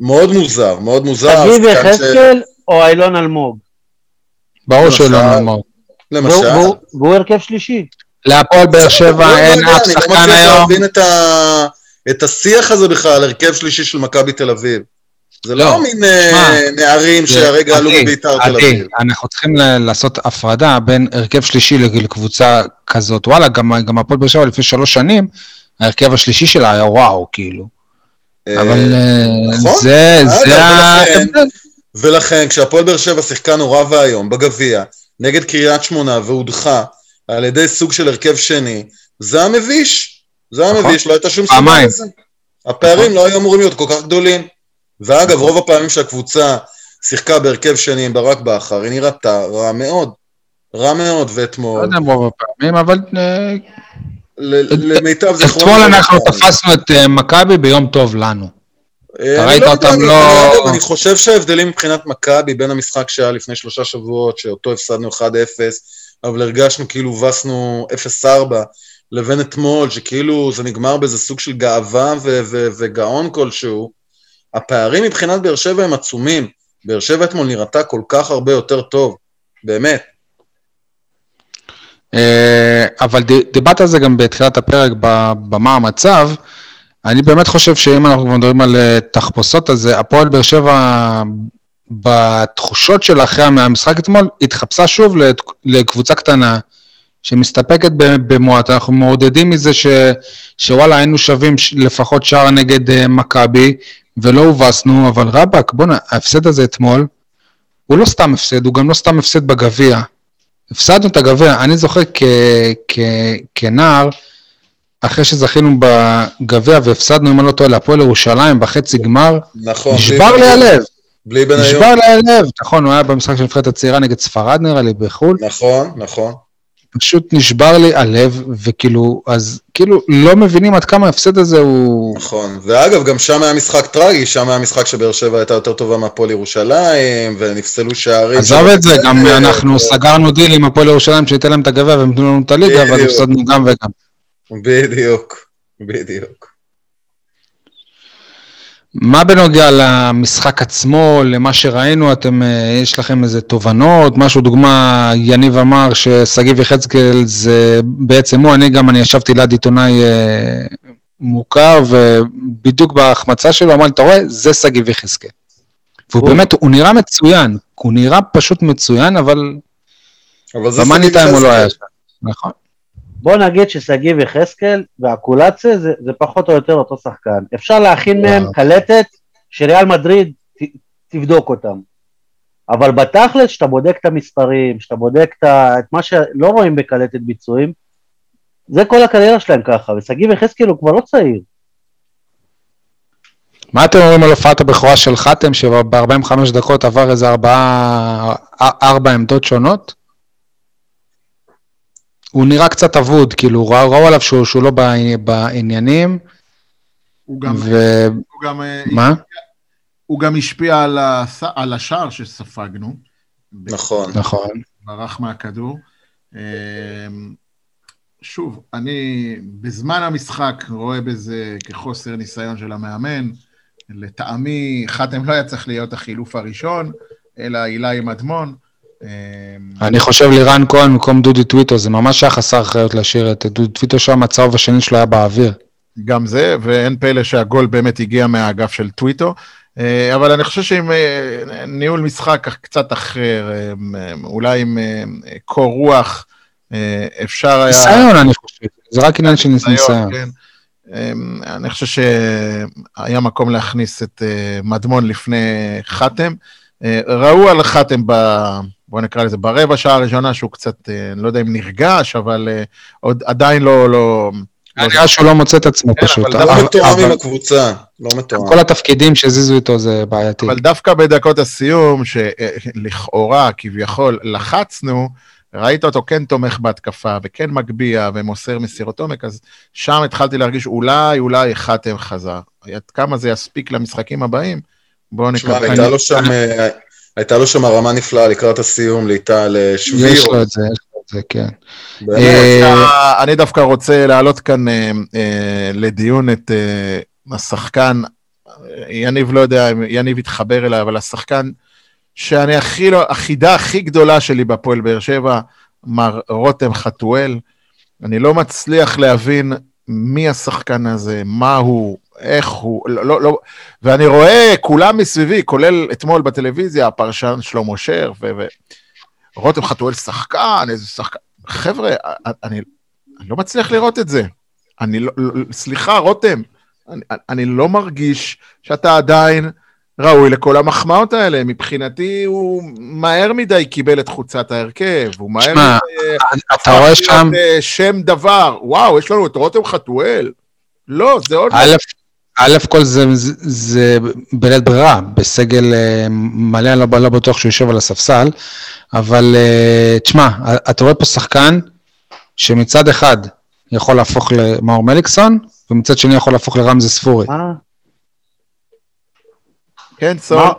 מאוד מוזר, מאוד מוזר. תגיד שחקן ש- יחזקאל או אילון אלמוג? ברור נאמר. והוא- למשל. והוא- הרכב שלישי. להפועל באר לא שבע אין יודע, אף אני לא שחקן מצליח היום. להבין את, ה... את השיח הזה בכלל, הרכב שלישי של מכבי תל אביב. זה לא, לא, מין אה, נערים שהרגע עלו עדי, מביתר תל אביב. אנחנו צריכים לעשות הפרדה בין הרכב שלישי לקבוצה כזאת. וואלה, גם הפועל באר שבע לפני שלוש שנים, ההרכב השלישי שלה היה וואו, כאילו. אה, אבל אה, נכון. זה אגב, זה ולכן- ההבדל. ולכן, כשהפועל באר שבע שיחקה נורא ואיום בגביע, נגד קריית שמונה והודחה על ידי סוג של הרכב שני, זה המביש. זה נכון. המביש, לא הייתה שום סיבה. לזה. הפערים לא היו אמורים להיות כל כך גדולים. ואגב, רוב הפעמים שהקבוצה שיחקה בהרכב שני עם ברק בכר, היא נראתה רע מאוד. רע מאוד, לא ואתמול, יודע אם רוב הפעמים, אבל אה, למיטב זיכרוני... אתמול לא אנחנו. תפסנו את אה, מכבי ביום טוב לנו. אה, אתה ראית לא אותם לא- אני- חושב שההבדלים מבחינת מכבי בין המשחק שהיה לפני שלושה שבועות, שאותו הפסדנו 1-0, אבל הרגשנו כאילו הובסנו 0-4, לבין אתמול, שכאילו זה נגמר באיזה סוג של גאווה וגאון כלשהו, הפערים מבחינת באר שבע הם עצומים. באר שבע אתמול נראתה כל כך הרבה יותר טוב, באמת. אה, אבל דיברת על זה גם בתחילת הפרק, במה המצב. אני באמת חושב שאם אנחנו כבר מדברים על אה, תחפושות, אז אה, הפועל באר שבע, בתחושות שלה אחרי המשחק אתמול, התחפשה שוב לקבוצה קטנה, שמסתפקת במועט. אנחנו מעודדים מזה ש, שוואלה, היינו שווים לפחות שער נגד מכבי, ולא הובסנו, אבל רבאק, בואנה, ההפסד הזה אתמול, הוא לא סתם הפסד, הוא גם לא סתם הפסד בגביע. הפסדנו את הגביע, אני זוכר כ, כ, כנער, אחרי שזכינו בגביע והפסדנו, אם אני לא טועה, להפועל ירושלים בחצי גמר, נכון. נשבר לי הלב, בלי בניון. נשבר לי הלב. נכון, הוא היה במשחק של נבחרת הצעירה נגד ספרד נראה לי, בחו"ל. נכון, נכון. פשוט נשבר לי הלב, וכאילו, אז כאילו לא מבינים עד כמה ההפסד הזה הוא... נכון, ואגב, גם שם היה משחק טרגי, שם היה משחק שבאר שבע הייתה יותר טובה מהפועל ירושלים, ונפסלו שערים. עזוב את זה, גם אה, אנחנו אה, סגרנו דיל עם הפועל ירושלים שייתן להם את הגביע והם יתנו לנו את הליגה, בדיוק. הפסדנו גם וגם. בדיוק, בדיוק. מה בנוגע למשחק עצמו, למה שראינו, אתם, אה, יש לכם איזה תובנות, משהו, דוגמה, יניב אמר ששגיב יחזקאל זה בעצם הוא, אני גם, אני ישבתי ליד עיתונאי אה, מוכר, ובדיוק בהחמצה שלו אמר לי, אתה רואה, זה שגיב יחזקאל. והוא הוא- באמת, הוא נראה מצוין, הוא נראה פשוט מצוין, אבל אבל זה שגיב לא יחזקאל. היה שם. נכון. בוא נגיד ששגיב יחזקאל והקולציה זה, זה פחות או יותר אותו שחקן. אפשר להכין מהם וואו. קלטת שריאל מדריד ת, תבדוק אותם. אבל בתכלס, כשאתה בודק את המספרים, כשאתה בודק את, את מה שלא רואים בקלטת ביצועים, זה כל הקריירה שלהם ככה, ושגיב יחזקאל הוא כבר לא צעיר. מה אתם אומרים על הופעת הבכורה של חתם, שב-45 דקות עבר איזה ארבע עמדות שונות? הוא נראה קצת אבוד, כאילו, ראו, ראו עליו שהוא, שהוא לא בעני- בעניינים, הוא גם, ומה? הוא גם, אה, הוא גם השפיע על, הס... על השער שספגנו. נכון. נכון. ברח מהכדור. אה, שוב, אני בזמן המשחק רואה בזה כחוסר ניסיון של המאמן. לטעמי, חתם לא היה צריך להיות החילוף הראשון, אלא אילי מדמון. אה, אני חושב לירן כהן במקום דודי טוויטו, זה ממש היה חסר אחריות להשאיר את דודי טוויטו שם, הצהוב השני שלו היה באוויר. גם זה, ואין פלא שהגול באמת הגיע מהאגף של טוויטו. אה, אבל אני חושב שעם אה, ניהול משחק קצת אחר, אה, אולי עם אה, קור רוח, אה, אפשר היה... ניסיון, אני חושב, זה רק עניין של ניסיון. כן. אמ, אני חושב שהיה מקום להכניס את אה, מדמון לפני חתם. אה, ראו על חתם, ב, בוא נקרא לזה, ברבע שעה הראשונה שהוא קצת, אה, אני לא יודע אם נרגש, אבל אה, עוד עדיין לא... לא היה נראה שהוא לא מוצא את עצמו כן, פשוט. אבל לא אבל- מתואם עם אבל הקבוצה, לא מתואם. כל התפקידים שהזיזו איתו זה בעייתי. אבל דווקא בדקות הסיום, שלכאורה, כביכול, לחצנו, ראית אותו כן תומך בהתקפה, וכן מגביה, ומוסר מסירות עומק, אז שם התחלתי להרגיש אולי, אולי חתם חזר. עד כמה זה יספיק למשחקים הבאים? בואו תשמע, נקווה. הייתה לו שם, אה, הייתה לו שם הרמה נפלאה לקראת הסיום, ליטל אה, יש. לו את זה, יש לו את זה, כן. באמת. אה, אני דווקא רוצה להעלות כאן אה, אה, לדיון את אה, השחקן, אה, יניב לא יודע אם יניב יתחבר אליי, אבל השחקן שאני הכי לא, החידה הכי גדולה שלי בהפועל באר שבע, מר רותם חתואל. אני לא מצליח להבין מי השחקן הזה, מה הוא, איך הוא, לא, לא, לא, ואני רואה כולם מסביבי, כולל אתמול בטלוויזיה, הפרשן שלמה שר, ו... ו... רותם חתואל שחקן, איזה שחקן. חבר'ה, אני, אני לא מצליח לראות את זה. אני לא, לא סליחה, רותם, אני, אני לא מרגיש שאתה עדיין ראוי לכל המחמאות האלה. מבחינתי, הוא מהר מדי קיבל את חוצת ההרכב, הוא מהר שמע, מדי... אתה רואה שם, אה, שם דבר. וואו, יש לנו את רותם חתואל. לא, זה עוד... א', א' כל זה, זה, זה בלית ברירה, בסגל אה, מלא, אני לא, לא בטוח שהוא יושב על הספסל, אבל אה, תשמע, אתה רואה פה שחקן שמצד אחד יכול להפוך למאור מליקסון, ומצד שני יכול להפוך לרמזי ספורי. מה? כן, סול. מה?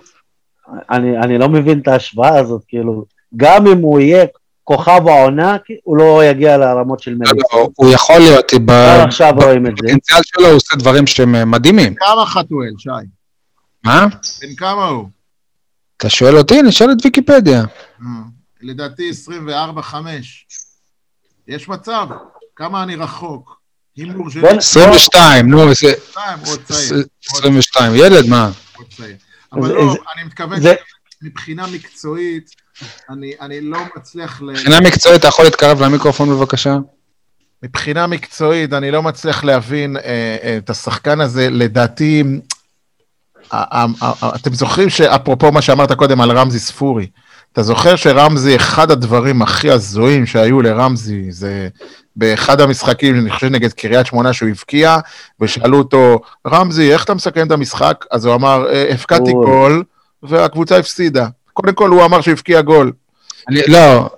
אני, אני לא מבין את ההשוואה הזאת, כאילו, גם אם הוא יהיה כוכב העונה, הוא לא יגיע לרמות של לא, מליקסון. לא, הוא יכול להיות, כבר עכשיו רואים את זה. בפוטנציאל שלו הוא עושה דברים שהם אה, מדהימים. כמה חתואל, שי? מה? בן כמה הוא? אתה שואל אותי? נשאל את ויקיפדיה. אה, לדעתי 24-5. יש מצב, כמה אני רחוק. הימור שלי, בוא נ- 22, נו, זה... 22, הוא עוד צעיר. 22, ילד, מה? אבל לא, אני מתכוון שמבחינה מקצועית, אני, אני לא מצליח ל... מבחינה מקצועית, אתה יכול להתקרב למיקרופון בבקשה? מבחינה מקצועית, אני לא מצליח להבין אה, אה, את השחקן הזה, לדעתי, ה- ה- ה- אתם זוכרים שאפרופו מה שאמרת קודם על רמזי ספורי, אתה זוכר שרמזי, אחד הדברים הכי הזויים שהיו לרמזי, זה באחד המשחקים, אני חושב נגד קריית שמונה שהוא הבקיע, ושאלו אותו, רמזי, איך אתה מסכם את המשחק? אז הוא אמר, "אה, הבקעתי גול." גול, והקבוצה הפסידה. קודם כל הוא אמר שהבקיע גול. אני, לא,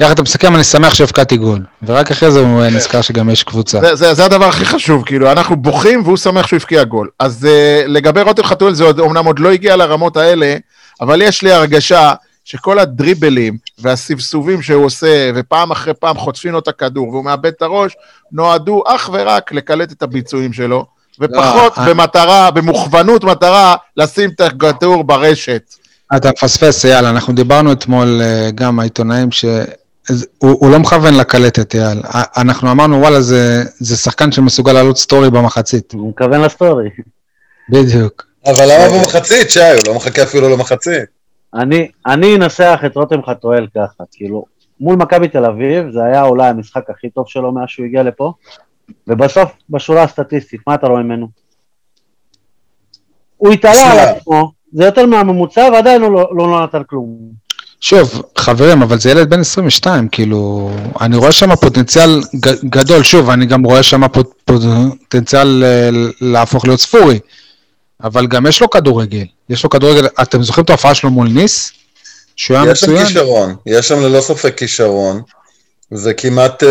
איך אתה מסכם, אני שמח שהבקעתי גול. ורק אחרי זה הוא אה, נזכר שגם יש קבוצה. זה, זה, זה הדבר הכי חשוב, כאילו, אנחנו בוכים והוא שמח שהוא הבקיע גול. אז uh, לגבי רותם חתואל זה עוד, אומנם עוד לא הגיע לרמות האלה, אבל יש לי הרגשה שכל הדריבלים והסבסובים שהוא עושה, ופעם אחרי פעם חוטפים לו את הכדור והוא מאבד את הראש, נועדו אך ורק לקלט את הביצועים שלו, ופחות לא, במטרה, במוכוונות מטרה, לשים את הכדור ברשת. אתה מפספס, אייל, אנחנו דיברנו אתמול אה, גם העיתונאים ש... הוא, הוא לא מכוון לקלטת, אייל. א- אנחנו אמרנו, וואלה, זה, זה שחקן שמסוגל לעלות סטורי במחצית. הוא מכוון לסטורי. בדיוק. אבל למה במחצית, שי? הוא לא מחכה אפילו למחצית. אני, אני אנסח את רותם חתואל ככה, כאילו, מול מכבי תל אביב, זה היה אולי המשחק הכי טוב שלו מאז שהוא הגיע לפה, ובסוף, בשורה הסטטיסטית, מה אתה רואה ממנו? הוא התעלה על. עצמו, זה יותר מהממוצע, ועדיין הוא לא, לא, לא נתן כלום. שוב, חברים, אבל זה ילד בן 22, כאילו, אני רואה שם פוטנציאל ג- גדול, שוב, אני גם רואה שם פוט- פוטנציאל אה, להפוך להיות ספורי, אבל גם יש לו כדורגל, יש לו כדורגל, אתם זוכרים את ההופעה שלו מול ניס? שהוא היה יש שם מצוין? כישרון, יש שם ללא ספק כישרון, וכמעט, אה,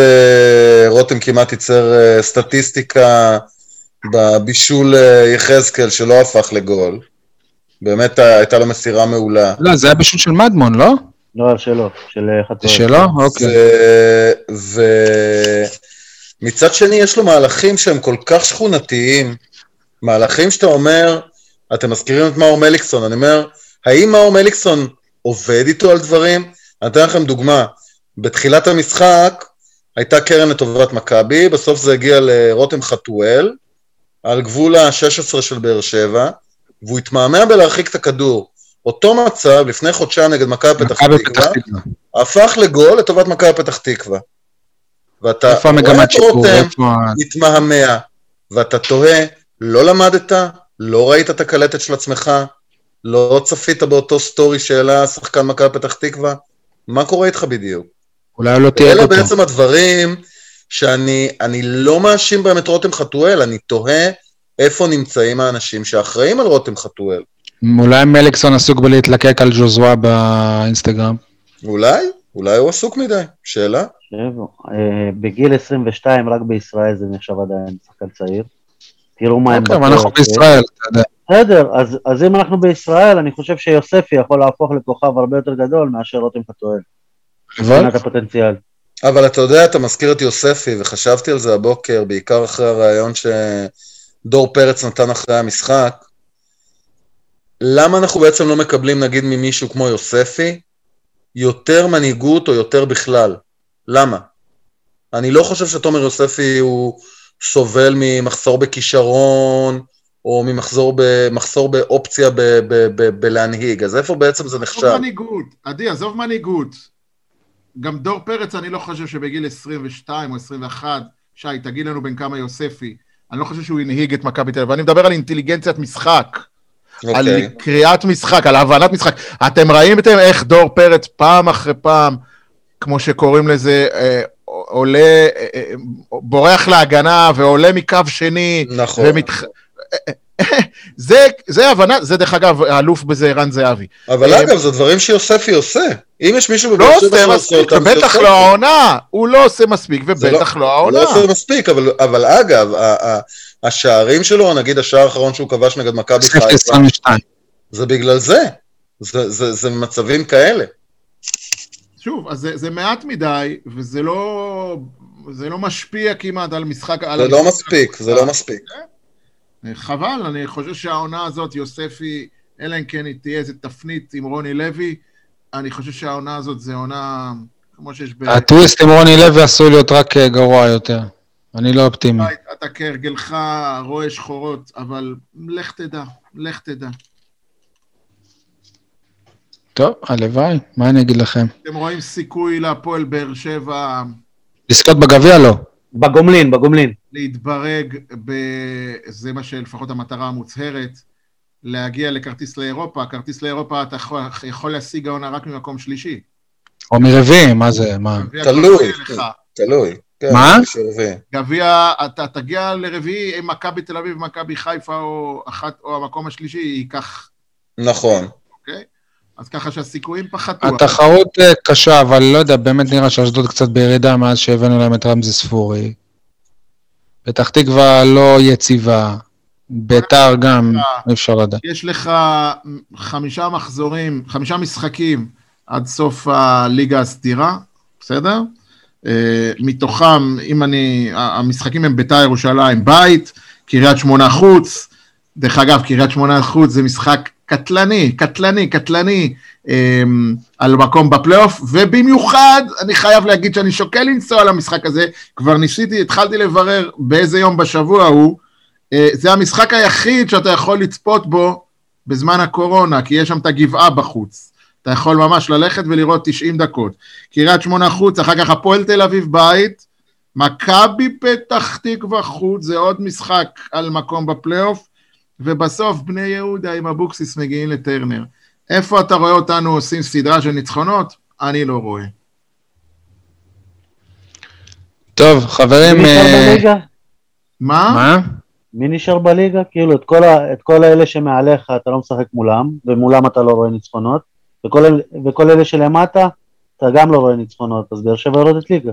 רותם כמעט ייצר אה, סטטיסטיקה בבישול יחזקאל שלא הפך לגול. באמת הייתה לו מסירה מעולה. לא, זה היה בישול של מדמון, לא? לא, שלו, של אה, זה חתואל. שלו? אוקיי. ומצד שני יש לו מהלכים שהם כל כך שכונתיים, מהלכים שאתה אומר, אתם מזכירים את מאור מליקסון, אני אומר, האם מאור מליקסון עובד איתו על דברים? אני אתן לכם דוגמה, בתחילת המשחק הייתה קרן לטובת מכבי, בסוף זה הגיע לרותם חתואל, על גבול ה-16 של באר שבע, והוא התמהמה בלהרחיק את הכדור. אותו מצב לפני חודשיים נגד מכבי פתח תקווה. הפך לגול לטובת מכבי פתח תקווה. ואתה רואה את? רותם מתמהמה, ואתה תוהה, לא למדת, לא ראית את הקלטת של עצמך, לא צפית באותו סטורי שהעלה שחקן מכבי פתח תקווה, מה קורה איתך בדיוק? אולי לא תהיה אלה אותו. בעצם הדברים שאני אני לא מאשים בהם את רותם חתואל, אני תוהה איפה נמצאים האנשים שאחראים על רותם חתואל. אולי מליקסון עסוק בלהתלקק על ז'וזווה באינסטגרם. אולי? אולי הוא עסוק מדי, שאלה. אה, בגיל 22 רק בישראל זה נחשב עדיין שחקן צעיר. תראו מה הם אוקיי, אבל אנחנו בישראל, אתה יודע. בסדר, אז, אז אם אנחנו בישראל, אני חושב שיוספי יכול להפוך לכוכב הרבה יותר גדול מאשר רותם חתואל, מבחינת הפוטנציאל. אבל אתה יודע, אתה מזכיר את יוספי, וחשבתי על זה הבוקר, בעיקר אחרי הריאיון שדור פרץ נתן אחרי המשחק. למה אנחנו בעצם לא מקבלים, נגיד, ממישהו כמו יוספי, יותר מנהיגות או יותר בכלל? למה? אני לא חושב שתומר יוספי הוא סובל ממחסור בכישרון, או ממחסור במחסור באופציה ב, ב, ב, בלהנהיג, אז איפה בעצם זה עזוב נחשב? מנהיגות, עדי, עזוב מנהיגות. גם דור פרץ, אני לא חושב שבגיל 22 או 21, שי, תגיד לנו בין כמה יוספי, אני לא חושב שהוא הנהיג את מכבי תל אביב, אני מדבר על אינטליגנציית משחק, על אוקיי. קריאת משחק, על הבנת משחק. אתם ראיתם איך דור פרץ פעם אחרי פעם, כמו שקוראים לזה, אה, עולה, אה, אה, בורח להגנה ועולה מקו שני, נכון. ומתח... זה, זה הבנה, זה דרך אגב, האלוף בזה ערן זהבי. אבל אה, אגב, זה דברים שיוספי עושה. אם יש מישהו לא בבאר שבע עושה שעושה מספיק, אותם, זה ובטח יוספי. לא העונה. הוא לא עושה מספיק, זה ובטח לא העונה. לא עושה מספיק, אבל, אבל אגב, ה- ה- השערים שלו, נגיד השער האחרון שהוא כבש נגד מכבי חיפה, 22. זה בגלל זה. זה, זה, זה מצבים כאלה. שוב, אז זה, זה מעט מדי, וזה לא, זה לא משפיע כמעט על משחק... על זה לא המשחק. מספיק, זה לא מספיק. חבל, אני חושב שהעונה הזאת, יוספי, אלא אם כן היא תהיה איזה תפנית עם רוני לוי, אני חושב שהעונה הזאת זה עונה, כמו שיש ב... הטוויסט עם רוני לוי עשוי להיות רק אה, גרוע יותר. אני לא אופטימי. אתה כהרגלך רואה שחורות, אבל לך תדע, לך תדע. טוב, הלוואי, מה אני אגיד לכם? אתם רואים סיכוי להפועל באר שבע לזכות בגביע לא. בגומלין, בגומלין. להתברג, ב... זה מה שלפחות המטרה המוצהרת, להגיע לכרטיס לאירופה, כרטיס לאירופה אתה יכול, יכול להשיג העונה רק ממקום שלישי. או מרביעי, מה זה, מה? תלוי, לך. תלוי. כן, מה? גביע, אתה תגיע לרביעי, אם מכבי תל אביב, מכבי חיפה או אחת, או המקום השלישי, ייקח, נכון. אוקיי? אז ככה שהסיכויים פחתו. התחרות אה, קשה, אבל לא יודע, באמת נראה שאשדוד קצת בירידה מאז שהבאנו להם את רמזי ספורי. פתח תקווה לא יציבה, ביתר גם, אי אפשר לדעת. יש לך חמישה מחזורים, חמישה משחקים עד סוף הליגה הסדירה, בסדר? אה, מתוכם, אם אני, המשחקים הם ביתר ירושלים בית, קריית שמונה חוץ, דרך אגב, קריית שמונה חוץ זה משחק קטלני, קטלני, קטלני אה, על מקום בפלייאוף, ובמיוחד, אני חייב להגיד שאני שוקל לנסוע למשחק הזה, כבר ניסיתי, התחלתי לברר באיזה יום בשבוע הוא, אה, זה המשחק היחיד שאתה יכול לצפות בו בזמן הקורונה, כי יש שם את הגבעה בחוץ. אתה יכול ממש ללכת ולראות 90 דקות. קריית שמונה חוץ, אחר כך הפועל תל אביב בית, מכבי פתח תקווה חוץ, זה עוד משחק על מקום בפלייאוף, ובסוף בני יהודה עם אבוקסיס מגיעים לטרנר. איפה אתה רואה אותנו עושים סדרה של ניצחונות? אני לא רואה. טוב, חברים... מי נשאר אה, בליגה? מה? מה? מי נשאר בליגה? כאילו, את כל, ה, את כל האלה שמעליך אתה לא משחק מולם, ומולם אתה לא רואה ניצחונות, וכל, אלה- וכל אלה שלמטה, אתה גם לא רואה ניצחונות, אז באר שבע יורדת ליגה.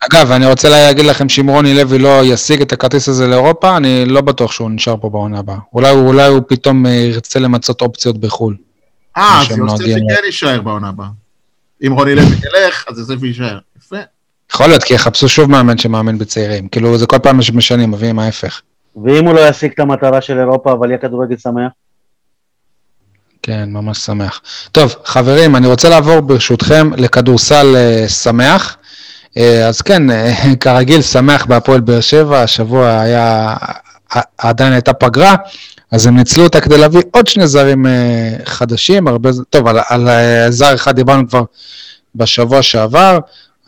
אגב, אני רוצה להגיד לכם שאם רוני לוי לא ישיג את הכרטיס הזה לאירופה, אני לא בטוח שהוא נשאר פה בעונה הבאה. אולי, אולי הוא פתאום אה, ירצה למצות אופציות בחו"ל. אה, אז יוספי. כן יישאר בעונה הבאה. אם רוני לוי ילך, אז יוספי יישאר. יפה. יכול להיות, כי יחפשו שוב מאמן שמאמן בצעירים. כאילו, זה כל פעם שמשנים, מביאים ההפך. ואם הוא לא ישיג את המטרה של אירופה, אבל יהיה כדורגל שמח, כן, ממש שמח. טוב, חברים, אני רוצה לעבור ברשותכם לכדורסל אה, שמח. אה, אז כן, אה, כרגיל, שמח בהפועל באר שבע, השבוע היה, עדיין הייתה פגרה, אז הם ניצלו אותה כדי להביא עוד שני זרים אה, חדשים, הרבה, טוב, על, על זר אחד דיברנו כבר בשבוע שעבר,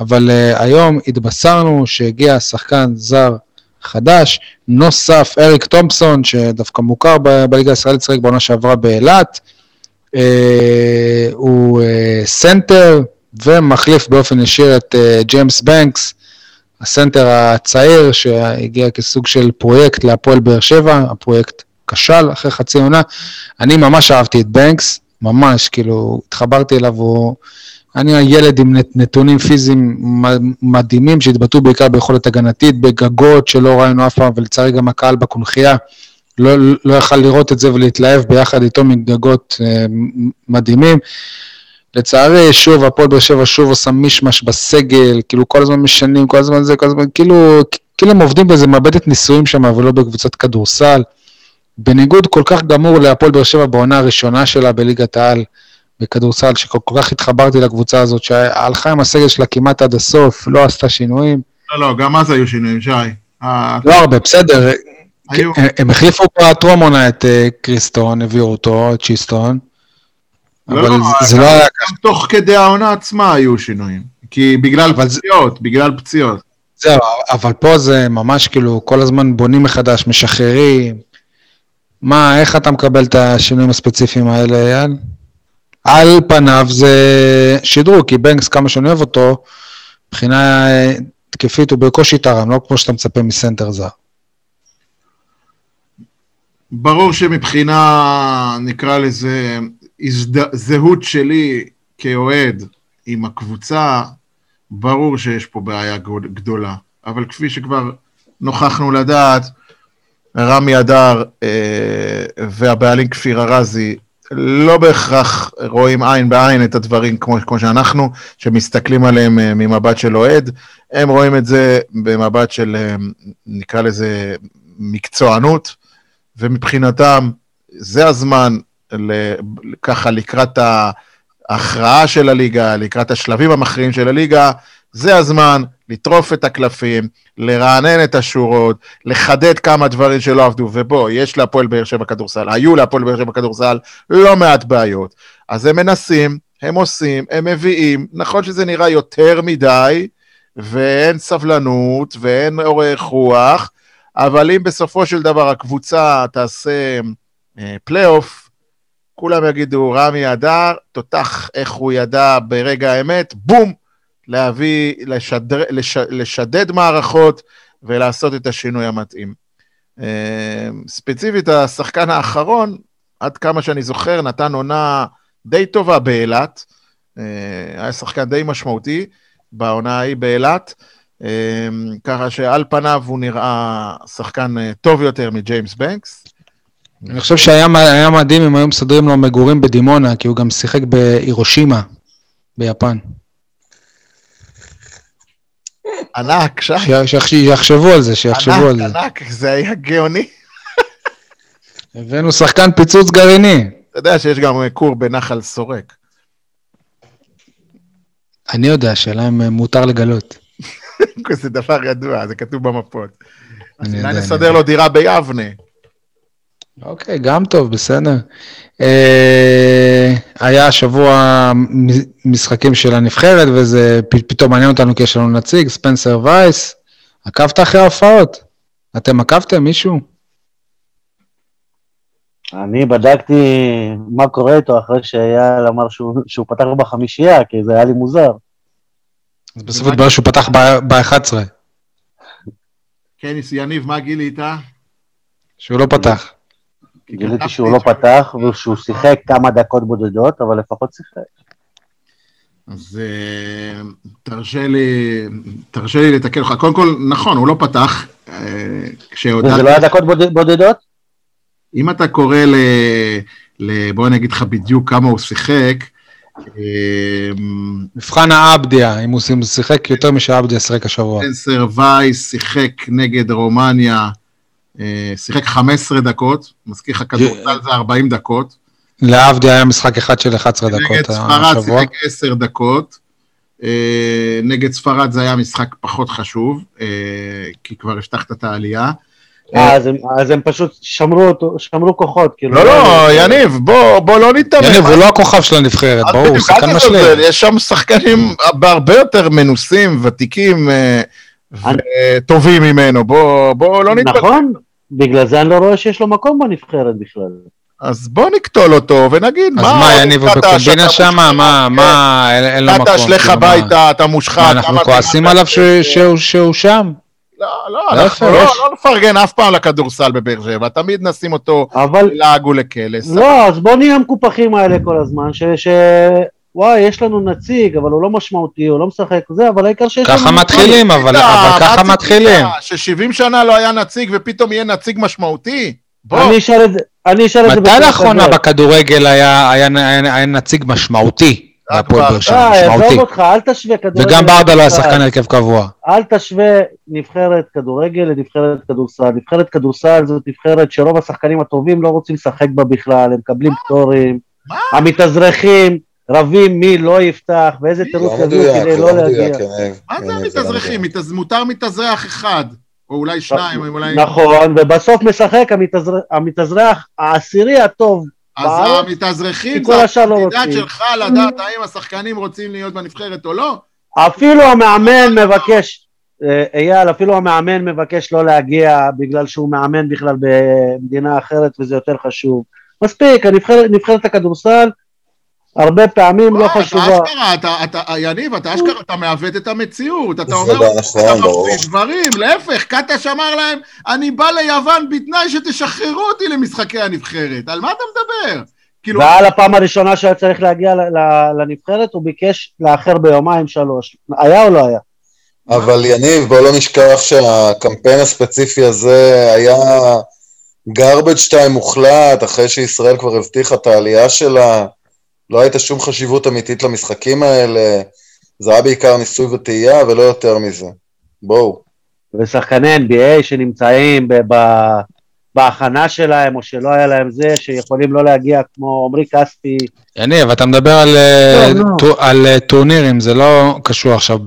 אבל היום התבשרנו שהגיע שחקן זר חדש, נוסף, אריק תומפסון, שדווקא מוכר בליגה הישראלית, שיחק בעונה שעברה באילת. הוא סנטר ומחליף באופן ישיר את אה, ג'יימס בנקס, הסנטר הצעיר שהגיע כסוג של פרויקט להפועל באר שבע, הפרויקט כשל אחרי חצי עונה. אני ממש אהבתי את בנקס, ממש, כאילו, התחברתי אליו, הוא... אני הילד עם נת- נתונים פיזיים מדהימים שהתבטאו בעיקר ביכולת הגנתית, בגגות שלא ראינו אף פעם, ולצערי גם הקהל בקונכייה לא, לא יכל לראות את זה ולהתלהב ביחד איתו מגגות אה, מדהימים. לצערי, שוב, הפועל באר שבע שוב עושה מישמש בסגל, כאילו כל הזמן משנים, כל הזמן זה, כל הזמן, כאילו, כאילו הם עובדים באיזה מעבדת ניסויים שם, ולא בקבוצת כדורסל. בניגוד כל כך גמור להפועל באר שבע בעונה הראשונה שלה בליגת העל בכדורסל, שכל כל כך התחברתי לקבוצה הזאת, שהלכה עם הסגל שלה כמעט עד הסוף, לא עשתה שינויים. לא, לא, גם אז היו שינויים, שי. אה, לא הרבה, בסדר. היו. הם- הם החליפו בטרום עונה את אה, קריסטון, הביאו אותו, את צ'יסטון. אבל לא, זה- לא היה גם תוך כדי העונה עצמה היו שינויים. כי בגלל אבל זה- פציעות, בגלל פציעות. זהו, אבל פה זה ממש כאילו, כל הזמן בונים מחדש, משחררים. מה, איך אתה מקבל את השינויים הספציפיים האלה, אייל? על פניו זה שדרוג, כי בנקס, כמה שאני אוהב אותו, מבחינה אה, התקפית הוא בקושי תרם, לא כמו שאתה מצפה מסנטר זר. ברור שמבחינה, נקרא לזה, הזד... זהות שלי כאוהד עם הקבוצה, ברור שיש פה בעיה גדולה. אבל כפי שכבר נוכחנו לדעת, רמי אדר אה, והבעלים כפיר ארזי לא בהכרח רואים עין בעין את הדברים כמו, כמו שאנחנו, שמסתכלים עליהם אה, ממבט של אוהד, הם רואים את זה במבט של, אה, נקרא לזה, מקצוענות, ומבחינתם זה הזמן ככה לקראת ההכרעה של הליגה, לקראת השלבים המכריעים של הליגה, זה הזמן לטרוף את הקלפים, לרענן את השורות, לחדד כמה דברים שלא עבדו, ובוא, יש להפועל באר שבע כדורסל, היו להפועל באר שבע כדורסל לא מעט בעיות. אז הם מנסים, הם עושים, הם מביאים, נכון שזה נראה יותר מדי, ואין סבלנות, ואין אורך רוח, אבל אם בסופו של דבר הקבוצה תעשה אה, פלייאוף, כולם יגידו, רמי אדר, תותח איך הוא ידע ברגע האמת, בום, להביא, לשדר, לש, לשדד מערכות ולעשות את השינוי המתאים. אה, ספציפית, השחקן האחרון, עד כמה שאני זוכר, נתן עונה די טובה באילת. אה, היה שחקן די משמעותי בעונה ההיא באילת. אה, ככה שעל פניו הוא נראה שחקן טוב יותר מג'יימס בנקס. אני חושב שהיה מדהים אם היו מסדרים לו מגורים בדימונה, כי הוא גם שיחק בהירושימה, ביפן. ענק, שי. שיחשבו על זה, שיחשבו על זה. ענק, ענק, זה היה גאוני. הבאנו שחקן פיצוץ גרעיני. אתה יודע שיש גם כור בנחל סורק. אני יודע, השאלה אם מותר לגלות. זה דבר ידוע, זה כתוב במפות. אז אולי נסדר לו דירה ביבנה. אוקיי, גם טוב, בסדר. אה, היה השבוע משחקים של הנבחרת, וזה פתאום מעניין אותנו כי יש לנו נציג, ספנסר וייס. עקבת אחרי ההופעות? אתם עקבתם, מישהו? אני בדקתי מה קורה איתו אחרי שאייל אמר שהוא, שהוא פתח בחמישייה, כי זה היה לי מוזר. אז בסוף התברר שהוא פתח ב-11. כן, יניב, מה גילית? שהוא לא פתח. גיליתי שהוא לא פתח ושהוא שיחק כמה דקות בודדות, אבל לפחות שיחק. אז אה, תרשה לי, תרשה לי לתקן אותך. קודם כל, נכון, הוא לא פתח. אה, וזה לא היה דקות בודדות? אם אתה קורא ל... ל... בוא אני אגיד לך בדיוק כמה הוא שיחק. אה, מבחן האבדיה, אם הוא שיחק יותר משהאבדיה שיחק השבוע. סנסר וייס שיחק נגד רומניה שיחק 15 דקות, מזכיר לך כדורסל זה 40 דקות. לעבדי היה משחק אחד של 11 דקות נגד ספרד שיחק 10 דקות. אה, נגד ספרד זה היה משחק פחות חשוב, אה, כי כבר הבטחת את העלייה. אז הם, אז הם פשוט שמרו אותו, שמרו כוחות, כאילו. לא, לא, יניב, בוא, בוא לא ניתמם. יניב, הוא לא הכוכב של הנבחרת, ברור, הוא שחקן משלים. יש שם שחקנים בהרבה יותר מנוסים, ותיקים, וטובים ממנו, בוא, בוא לא נתבלבל. נכון, בגלל זה אני לא רואה שיש לו מקום בנבחרת בכלל. אז בוא נקטול אותו ונגיד, מה... אז מה, יניבו בקומבינה שם? מה, מה, אין לו מקום? אתה תשלך כאילו, הביתה, אתה מושחת. מה, אנחנו כועסים עליו שהוא שם? לא, לא, אנחנו לא, לא נפרגן אף פעם לכדורסל בבאר שבע, תמיד נשים אותו לעג ולקלס. לא, אז בוא נהיה המקופחים האלה כל הזמן, וואי, יש לנו נציג, אבל הוא לא משמעותי, הוא לא משחק זה, אבל העיקר שיש לנו... ככה מתחילים, אבל, אבל ככה מתחילים. ש-70 שנה לא היה נציג ופתאום יהיה נציג משמעותי? בוא. אני אשאל את זה, אני אשאל את זה מתי לאחרונה בכדורגל היה, היה, היה, היה נציג משמעותי? בהפועל באר שבע, אה, משמעותי. עזוב אותך, אל תשווה כדורגל. וגם ברדה לא היה שחקן הרכב קבוע. אל תשווה נבחרת כדורגל לנבחרת כדורסל. נבחרת כדורסל זאת נבחרת שרוב השחקנים הטובים לא רוצים לשחק בה בכלל, הם מקבלים פטורים. המתאזרחים. רבים מי לא יפתח, ואיזה תירוץ לא יביאו כדי לא, לא להגיע. מה זה המתאזרחים? מותר מתאזרח אחד, או אולי שניים, או אולי... נכון, ובסוף משחק המתאזרח העשירי הטוב אז המתאזרחים זה התפקידת לא שלך לדעת האם השחקנים רוצים להיות בנבחרת או לא? אפילו המאמן מבקש, אה, אייל, אפילו המאמן מבקש לא להגיע בגלל שהוא מאמן בכלל במדינה אחרת וזה יותר חשוב. מספיק, נבחרת הכדורסל הרבה פעמים לא חשובה. אתה אשכרה, אתה, אתה, יניב, אתה אשכרה, אתה מעוות את המציאות, אתה אומר, נכון, אתה מפריד דברים, להפך, קטש אמר להם, אני בא ליוון בתנאי שתשחררו אותי למשחקי הנבחרת, על מה אתה מדבר? כאילו... ועל הפעם הראשונה שהיה צריך להגיע לנבחרת, הוא ביקש לאחר ביומיים שלוש. היה או לא היה? אבל יניב, בוא לא נשכח שהקמפיין הספציפי הזה היה garbage time מוחלט, אחרי שישראל כבר הבטיחה את העלייה שלה. לא הייתה שום חשיבות אמיתית למשחקים האלה, זה היה בעיקר ניסוי וטעייה ולא יותר מזה. בואו. ושחקני NBA שנמצאים ב- בהכנה שלהם, או שלא היה להם זה, שיכולים לא להגיע כמו עמרי כספי. יניב, אתה מדבר על, לא, לא. על טורנירים, זה לא קשור עכשיו.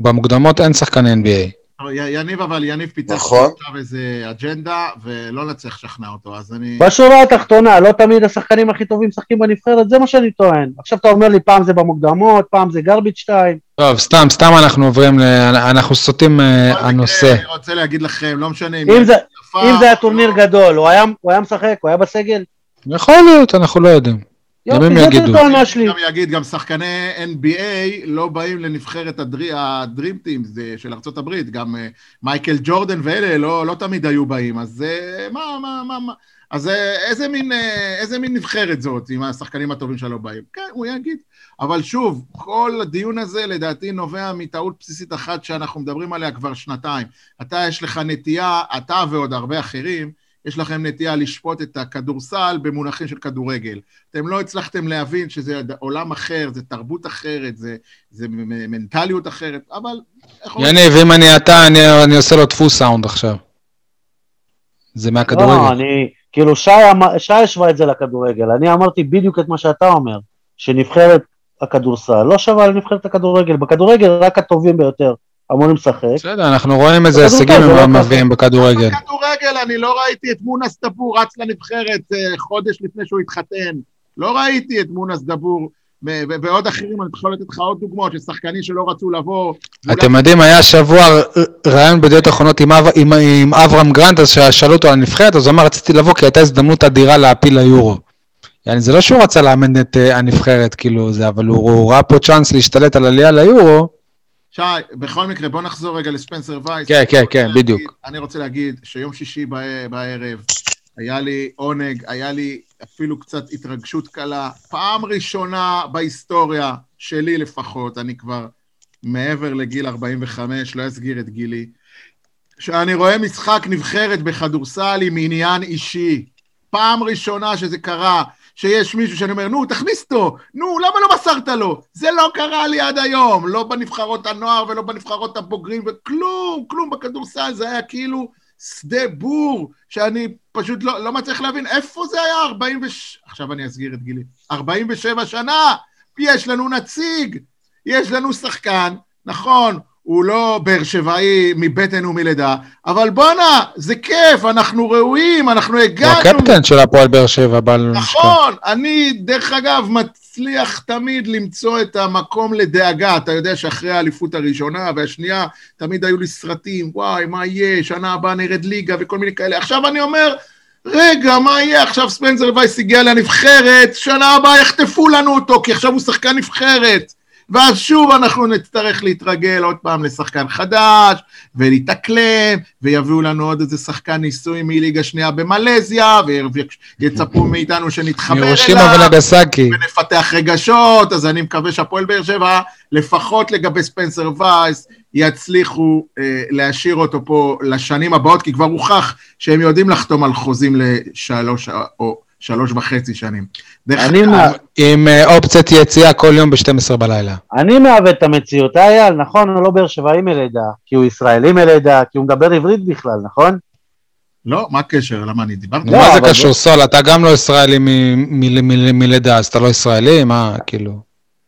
במוקדמות אין שחקני NBA. יניב אבל, יניב פיתח נכון. עכשיו איזה אג'נדה, ולא נצליח לשכנע אותו, אז אני... בשורה התחתונה, לא תמיד השחקנים הכי טובים משחקים בנבחרת, זה מה שאני טוען. עכשיו אתה אומר לי, פעם זה במוקדמות, פעם זה גרביץ' 2. טוב, סתם, סתם אנחנו עוברים, ל... אנחנו סוטים אה, הנושא. אני רוצה להגיד לכם, לא משנה אם... אם זה- אם זה היה או טורניר לא, גדול, הוא היה- הוא היה משחק, הוא היה בסגל? יכול להיות, אנחנו לא יודעים. גם הם יופי, זאת יגידו. הטענה שלי. גם יגיד, גם שחקני NBA לא באים לנבחרת הדרי- הדרים טים זה של הברית, גם אה, מייקל ג'ורדן ואלה לא, לא תמיד היו באים, אז אה, מה, מה, מה, מה, אז אה, איזה מין, איזה מין נבחרת זאת, אם השחקנים הטובים שלה לא באים? כן, הוא יגיד. אבל שוב, כל הדיון הזה לדעתי נובע מטעות בסיסית אחת שאנחנו מדברים עליה כבר שנתיים. אתה, יש לך נטייה, אתה ועוד הרבה אחרים, יש לכם נטייה לשפוט את הכדורסל במונחים של כדורגל. אתם לא הצלחתם להבין שזה עולם אחר, זה תרבות אחרת, זה, זה מ- מנטליות אחרת, אבל... יניב, אם אני אתה, אני, אני עושה לו דפוס סאונד עכשיו. זה לא, מהכדורגל. אני, כאילו שי השווה את זה לכדורגל, אני אמרתי בדיוק את מה שאתה אומר, שנבחרת הכדורסל לא שווה לנבחרת הכדורגל, בכדורגל רק הטובים ביותר אמורים לשחק, בסדר, אנחנו רואים איזה הישגים זה לא הם ככה. מביאים בכדורגל. בכדורגל, אני לא ראיתי את מונס דבור רץ לנבחרת אה, חודש לפני שהוא התחתן. לא ראיתי את מונס דבור, ועוד אחרים, אני יכול לתת לך עוד דוגמאות של שחקנים שלא רצו לבוא. אתם יודעים, היה שבוע ראיון בידיעות אחרונות עם אב- עם- עם אברהם גרנט, אז ששאלו אותו על הנבחרת, אז הוא אמר, רציתי לבוא כי הייתה הזדמנות אדירה להעפיל ליורו. יעני, זה לא שהוא רצה לאמן את אה, הנבחרת, כאילו, זה, אבל הוא הוא ראה פה צ'אנס להשתלט על עלייה ליורו. שי, בכל מקרה, בוא נחזור רגע לספנסר וייס. כן, כן, כן, להגיד- בדיוק. אני רוצה להגיד שיום שישי בערב היה לי עונג, היה לי אפילו קצת התרגשות קלה. פעם ראשונה בהיסטוריה, שלי לפחות, אני כבר מעבר לגיל 45, לא אסגיר את גילי, שאני רואה משחק נבחרת בכדורסל עם עניין אישי. פעם ראשונה שזה קרה, שיש מישהו שאני אומר, נו, תכניס אותו, נו, למה לא מסרת לו? זה לא קרה לי עד היום, לא בנבחרות הנוער ולא בנבחרות הבוגרים, וכלום, כלום בכדורסל, זה היה כאילו שדה בור, שאני פשוט לא, לא מצליח להבין. איפה זה היה? 46... עכשיו אני אסגיר את גילי. 47 שנה, יש לנו נציג, יש לנו שחקן, נכון, הוא לא באר שבעי מבטן ומלידה, אבל בואנה, זה כיף, אנחנו ראויים, אנחנו הוא הגענו. הקפטן של הפועל באר שבע, בל נשכח. נכון, אני דרך אגב מצליח תמיד למצוא את המקום לדאגה, אתה יודע שאחרי האליפות הראשונה והשנייה תמיד היו לי סרטים, וואי, מה יהיה, שנה הבאה נרד ליגה וכל מיני כאלה. עכשיו אני אומר, רגע, מה יהיה? עכשיו ספנסר וייס הגיע לנבחרת, שנה הבאה יחטפו לנו אותו, כי עכשיו הוא שחקן נבחרת. ואז שוב אנחנו נצטרך להתרגל עוד פעם לשחקן חדש, ולהתאקלם, ויביאו לנו עוד איזה שחקן ניסוי מליגה שנייה במלזיה, ויצפו מאיתנו שנתחבר אליו, ונגסקי. ונפתח רגשות, אז אני מקווה שהפועל באר שבע, לפחות לגבי ספנסר וייס, יצליחו אה, להשאיר אותו פה לשנים הבאות, כי כבר הוכח שהם יודעים לחתום על חוזים לשלוש או שלוש וחצי שנים. אני מה- עם אה, אופציית יציאה כל יום ב-12 בלילה. אני מעוות את המציאות, אה, אייל, נכון, הוא לא באר שבעי מלידה, כי הוא ישראלי מלידה, כי הוא מדבר עברית בכלל, נכון? לא, מה הקשר? למה אני דיברתי? לא, מה זה קשור, סול? אתה גם לא ישראלי מ- מ- מ- מלידה, אז אתה לא ישראלי? מה, כאילו...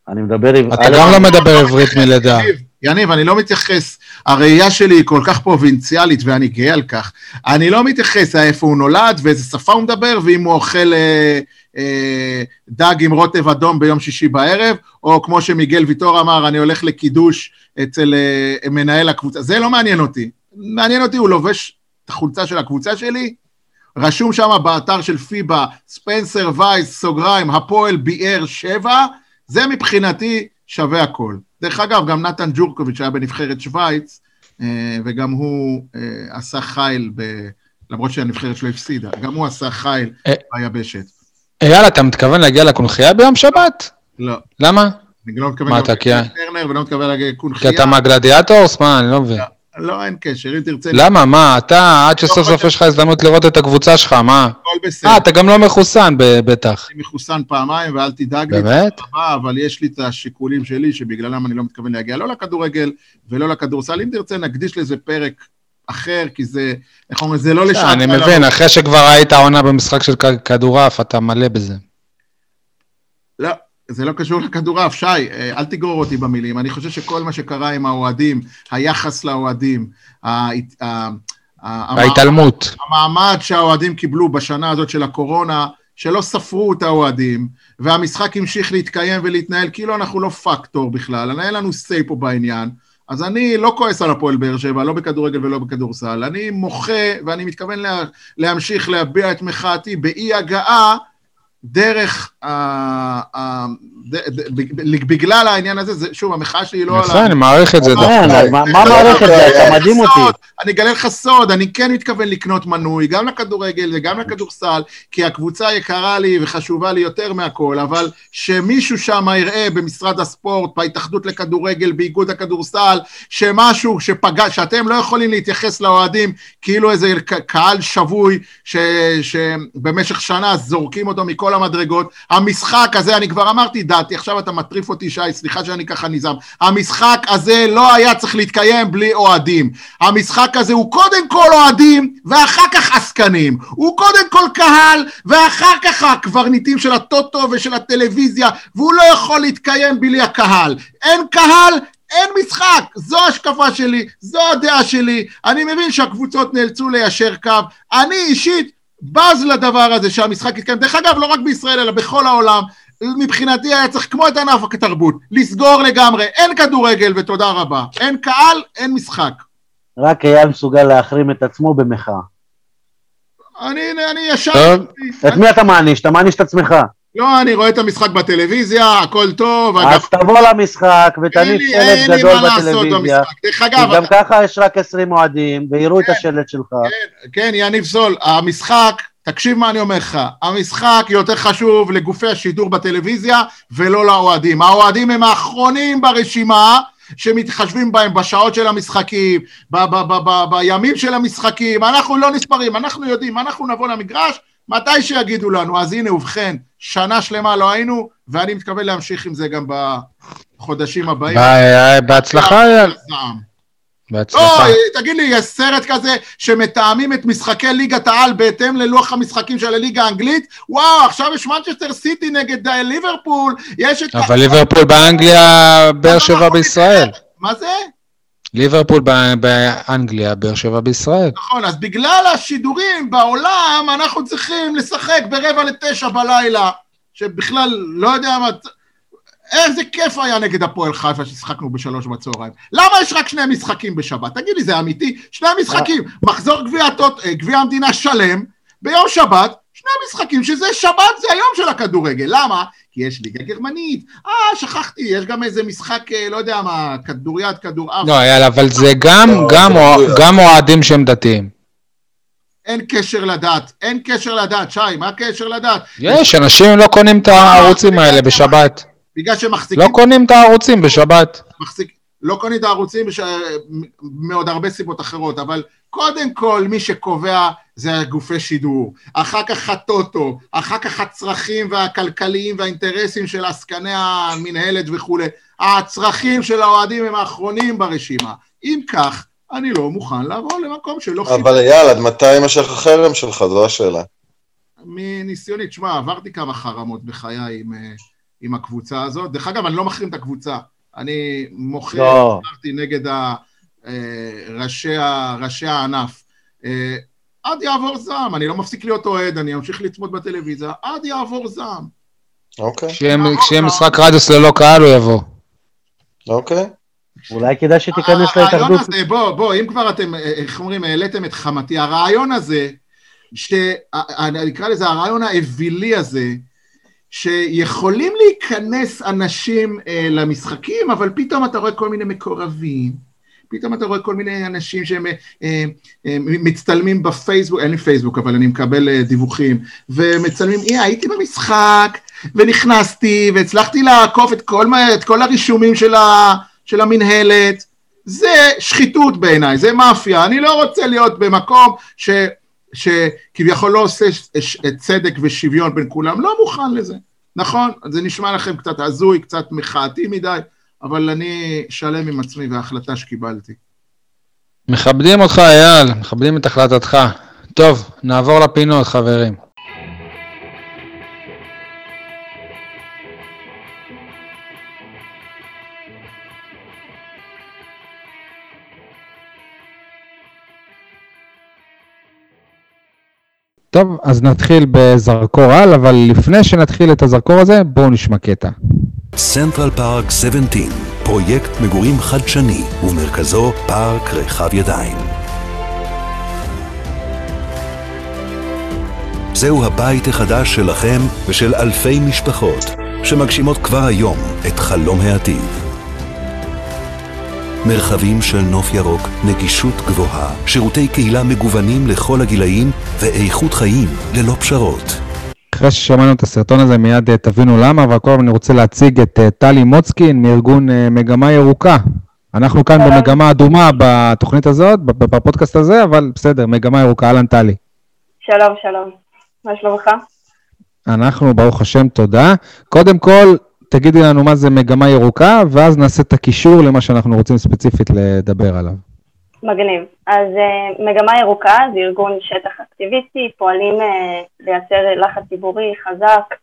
אני מדבר עברית. אתה גם לא מדבר עברית מלידה. יניב, אני לא מתייחס, הראייה שלי היא כל כך פרובינציאלית ואני גאה על כך. אני לא מתייחס לאיפה הוא נולד ואיזה שפה הוא מדבר, ואם הוא אוכל אה, אה, דג עם רוטב אדום ביום שישי בערב, או כמו שמיגל ויטור אמר, אני הולך לקידוש אצל אה, מנהל הקבוצה. זה לא מעניין אותי. מעניין אותי, הוא לובש את החולצה של הקבוצה שלי, רשום שם באתר של פיבה, ספנסר וייס, סוגריים, הפועל באר שבע, זה מבחינתי שווה הכל. דרך אגב, גם נתן ג'ורקוביץ' היה בנבחרת שווייץ, אה, וגם הוא אה, עשה חיל, ב... למרות שהנבחרת שלו הפסידה, גם הוא עשה חיל אה. ביבשת. אייל, אתה מתכוון להגיע לקונכייה ביום שבת? לא, למה? אני לא מתכוון מה, גם אתה כי- לטרנר ולא מתכוון להגיע כי קונכייה. אתה מהגלדיאטורס? מה, אני לא מבין. לא, אין קשר, אם תרצה, למה, מה, אתה, עד שסוף סוף יש לך הזדמנות לראות את הקבוצה שלך, מה? הכל בסדר. אה, אתה גם לא מחוסן, בטח. אני מחוסן פעמיים, ואל תדאג לי. באמת? אבל יש לי את השיקולים שלי, שבגללם אני לא מתכוון להגיע לא לכדורגל ולא לכדורסל. אם תרצה, נקדיש לזה פרק אחר, כי זה, איך אומרים, זה לא לשעת... אה, אני לילה. מבין, אחרי שכבר היית עונה במשחק של כדורעף, אתה מלא בזה. לא, זה לא קשור לכדורעף, שי, אה, אל תגרור אותי במילים. אני חושב שכל מה שקרה עם האוהדים, היחס לאוהדים, ההתעלמות. המעמד שהאוהדים קיבלו בשנה הזאת של הקורונה, שלא ספרו את האוהדים, והמשחק המשיך להתקיים ולהתנהל כאילו אנחנו לא פקטור בכלל, אין לנו say פה בעניין. אז אני לא כועס על הפועל באר שבע, לא בכדורגל ולא בכדורסל. אני מוחה, ואני מתכוון לה, להמשיך להביע את מחאתי באי הגעה דרך, ה, ה, ד, ד, ד, בגלל העניין הזה, זה, שוב, המחאה שלי היא לא על יפה, אני מעריך את זה לא, דווקא. מה מה לא, מערכת לא, זה? לא, אתה מדהים אותי. אני אגלה לך סוד, אני כן מתכוון לקנות מנוי, גם לכדורגל וגם לכדורסל, כי הקבוצה יקרה לי וחשובה לי יותר מהכל, אבל שמישהו שם יראה במשרד הספורט, בהתאחדות לכדורגל, באיגוד הכדורסל, שמשהו שפגע, שאתם לא יכולים להתייחס לאוהדים כאילו איזה קהל שבוי, ש, שבמשך שנה זורקים אותו מכל המדרגות. המשחק הזה, אני כבר אמרתי דעתי, עכשיו אתה מטריף אותי, שי, סליחה שאני ככה נזעם. המשחק הזה לא היה צריך להתקיים בלי אוהדים. המשחק הזה הוא קודם כל אוהדים ואחר כך עסקנים. הוא קודם כל קהל ואחר כך הקברניטים של הטוטו ושל הטלוויזיה, והוא לא יכול להתקיים בלי הקהל. אין קהל, אין משחק, זו ההשקפה שלי, זו הדעה שלי. אני מבין שהקבוצות נאלצו ליישר קו. אני אישית בז לדבר הזה שהמשחק יתקיים. דרך אגב, לא רק בישראל, אלא בכל העולם. מבחינתי היה צריך, כמו את ענף התרבות, לסגור לגמרי. אין כדורגל ותודה רבה. אין קהל, אין משחק. רק אייל מסוגל להחרים את עצמו במחאה. אני, אני ישר... טוב. את מי אתה מעניש? אתה מעניש את עצמך. לא, אני רואה את המשחק בטלוויזיה, הכל טוב. אז תבוא למשחק ותניף שלט אין לי גדול מה לעשות בטלוויזיה. במשחק. דרך כי אגב, גם ככה יש רק 20 אוהדים, ויראו את השלט שלך. כן, יניב זול, המשחק, תקשיב מה אני אומר לך, המשחק יותר חשוב לגופי השידור בטלוויזיה ולא לאוהדים. האוהדים הם האחרונים ברשימה שמתחשבים בהם בשעות של המשחקים, ב- ב- ב- ב- בימים של המשחקים, אנחנו לא נספרים, אנחנו יודעים, אנחנו נבוא למגרש מתי שיגידו לנו. אז הנה, ובכן, שנה שלמה לא היינו, ואני מתכוון להמשיך עם זה גם בחודשים הבאים. ב- בהצלחה, אייל. זעם. לא, בהצלחה. תגיד לי, יש סרט כזה שמתאמים את משחקי ליגת העל בהתאם ללוח המשחקים של הליגה האנגלית? וואו, עכשיו יש מנצ'סטר סיטי נגד אה, ליברפול, יש את... אבל ליברפול באנגליה, באר שבע בישראל. מה זה? ליברפול באנגליה, באר שבע בישראל. נכון, אז בגלל השידורים בעולם, אנחנו צריכים לשחק ברבע לתשע בלילה, שבכלל, לא יודע מה... איזה כיף היה נגד הפועל חיפה ששיחקנו בשלוש בצהריים. למה יש רק שני משחקים בשבת? תגיד לי, זה אמיתי? שני משחקים, מחזור גביע הטוט- אה, גביע המדינה שלם, ביום שבת, שני משחקים, שזה שבת, זה היום של הכדורגל. למה? כי יש ליגה גרמנית. אה, שכחתי, יש גם איזה משחק, אה, לא יודע מה, כדוריד, כדורעף. לא, אייל, אבל זה גם, לא, מדויק. גם אוהדים שהם דתיים. אין קשר לדת, אין קשר לדת, שי, מה הקשר לדת? יש, אנשים לא קונים את הערוצים האלה בשבת. בגלל שמחזיקים, לא קונים את הערוצים בשבת. מחזיק, לא קונים את הערוצים בש... מעוד הרבה סיבות אחרות, אבל קודם כל מי שקובע זה הגופי שידור, אחר כך הטוטו, אחר כך הצרכים והכלכליים והאינטרסים של עסקני המנהלת וכולי. הצרכים של האוהדים הם האחרונים ברשימה. אם כך, אני לא מוכן לעבור למקום שלא אבל אייל, עד מתי יימשך החרם שלך? זו השאלה. מניסיוני, תשמע, עברתי כמה חרמות בחיי עם, אה, עם הקבוצה הזאת. דרך אגב, אני לא מחרים את הקבוצה. אני מוחה, לא. אמרתי, נגד ה, אה, ראשי, ראשי הענף. אה, עד יעבור זעם, אני לא מפסיק להיות אוהד, אני אמשיך לצפות בטלוויזיה, עד יעבור זעם. אוקיי, כשיהיה משחק רדיוס ללא קהל הוא יבוא. אוקיי. אולי כדאי שתיכנס הרעיון להתאחדות. הזה, בוא, בוא, אם כבר אתם, אה, איך אומרים, העליתם את חמתי, הרעיון הזה, שאני אקרא לזה הרעיון האווילי הזה, שיכולים להיכנס אנשים אה, למשחקים, אבל פתאום אתה רואה כל מיני מקורבים, פתאום אתה רואה כל מיני אנשים שהם אה, אה, מצטלמים בפייסבוק, אין לי פייסבוק, אבל אני מקבל אה, דיווחים, ומצלמים, אה, הייתי במשחק, ונכנסתי, והצלחתי לעקוף את כל, את כל הרישומים של, ה, של המינהלת. זה שחיתות בעיניי, זה מאפיה. אני לא רוצה להיות במקום ש, שכביכול לא עושה צדק ושוויון בין כולם, לא מוכן לזה. נכון, זה נשמע לכם קצת הזוי, קצת מחאתי מדי, אבל אני שלם עם עצמי וההחלטה שקיבלתי. מכבדים אותך, אייל, מכבדים את החלטתך. טוב, נעבור לפינות, חברים. טוב, אז נתחיל בזרקור על, אבל לפני שנתחיל את הזרקור הזה, בואו נשמע קטע. סנטרל פארק 17, פרויקט מגורים חדשני, ומרכזו פארק רחב ידיים. זהו הבית החדש שלכם ושל אלפי משפחות, שמגשימות כבר היום את חלום העתיד. מרחבים של נוף ירוק, נגישות גבוהה, שירותי קהילה מגוונים לכל הגילאים ואיכות חיים ללא פשרות. אחרי ששמענו את הסרטון הזה מיד אה, תבינו למה, אבל קודם אני רוצה להציג את אה, טלי מוצקין מארגון אה, מגמה ירוקה. אנחנו כאן שלום. במגמה אדומה בתוכנית הזאת, בפודקאסט הזה, אבל בסדר, מגמה ירוקה, אהלן טלי. שלום, שלום. מה שלומך? אנחנו, ברוך השם, תודה. קודם כל, תגידי לנו מה זה מגמה ירוקה, ואז נעשה את הקישור למה שאנחנו רוצים ספציפית לדבר עליו. מגניב. אז uh, מגמה ירוקה זה ארגון שטח אקטיביסטי, פועלים uh, לייצר לחץ ציבורי חזק,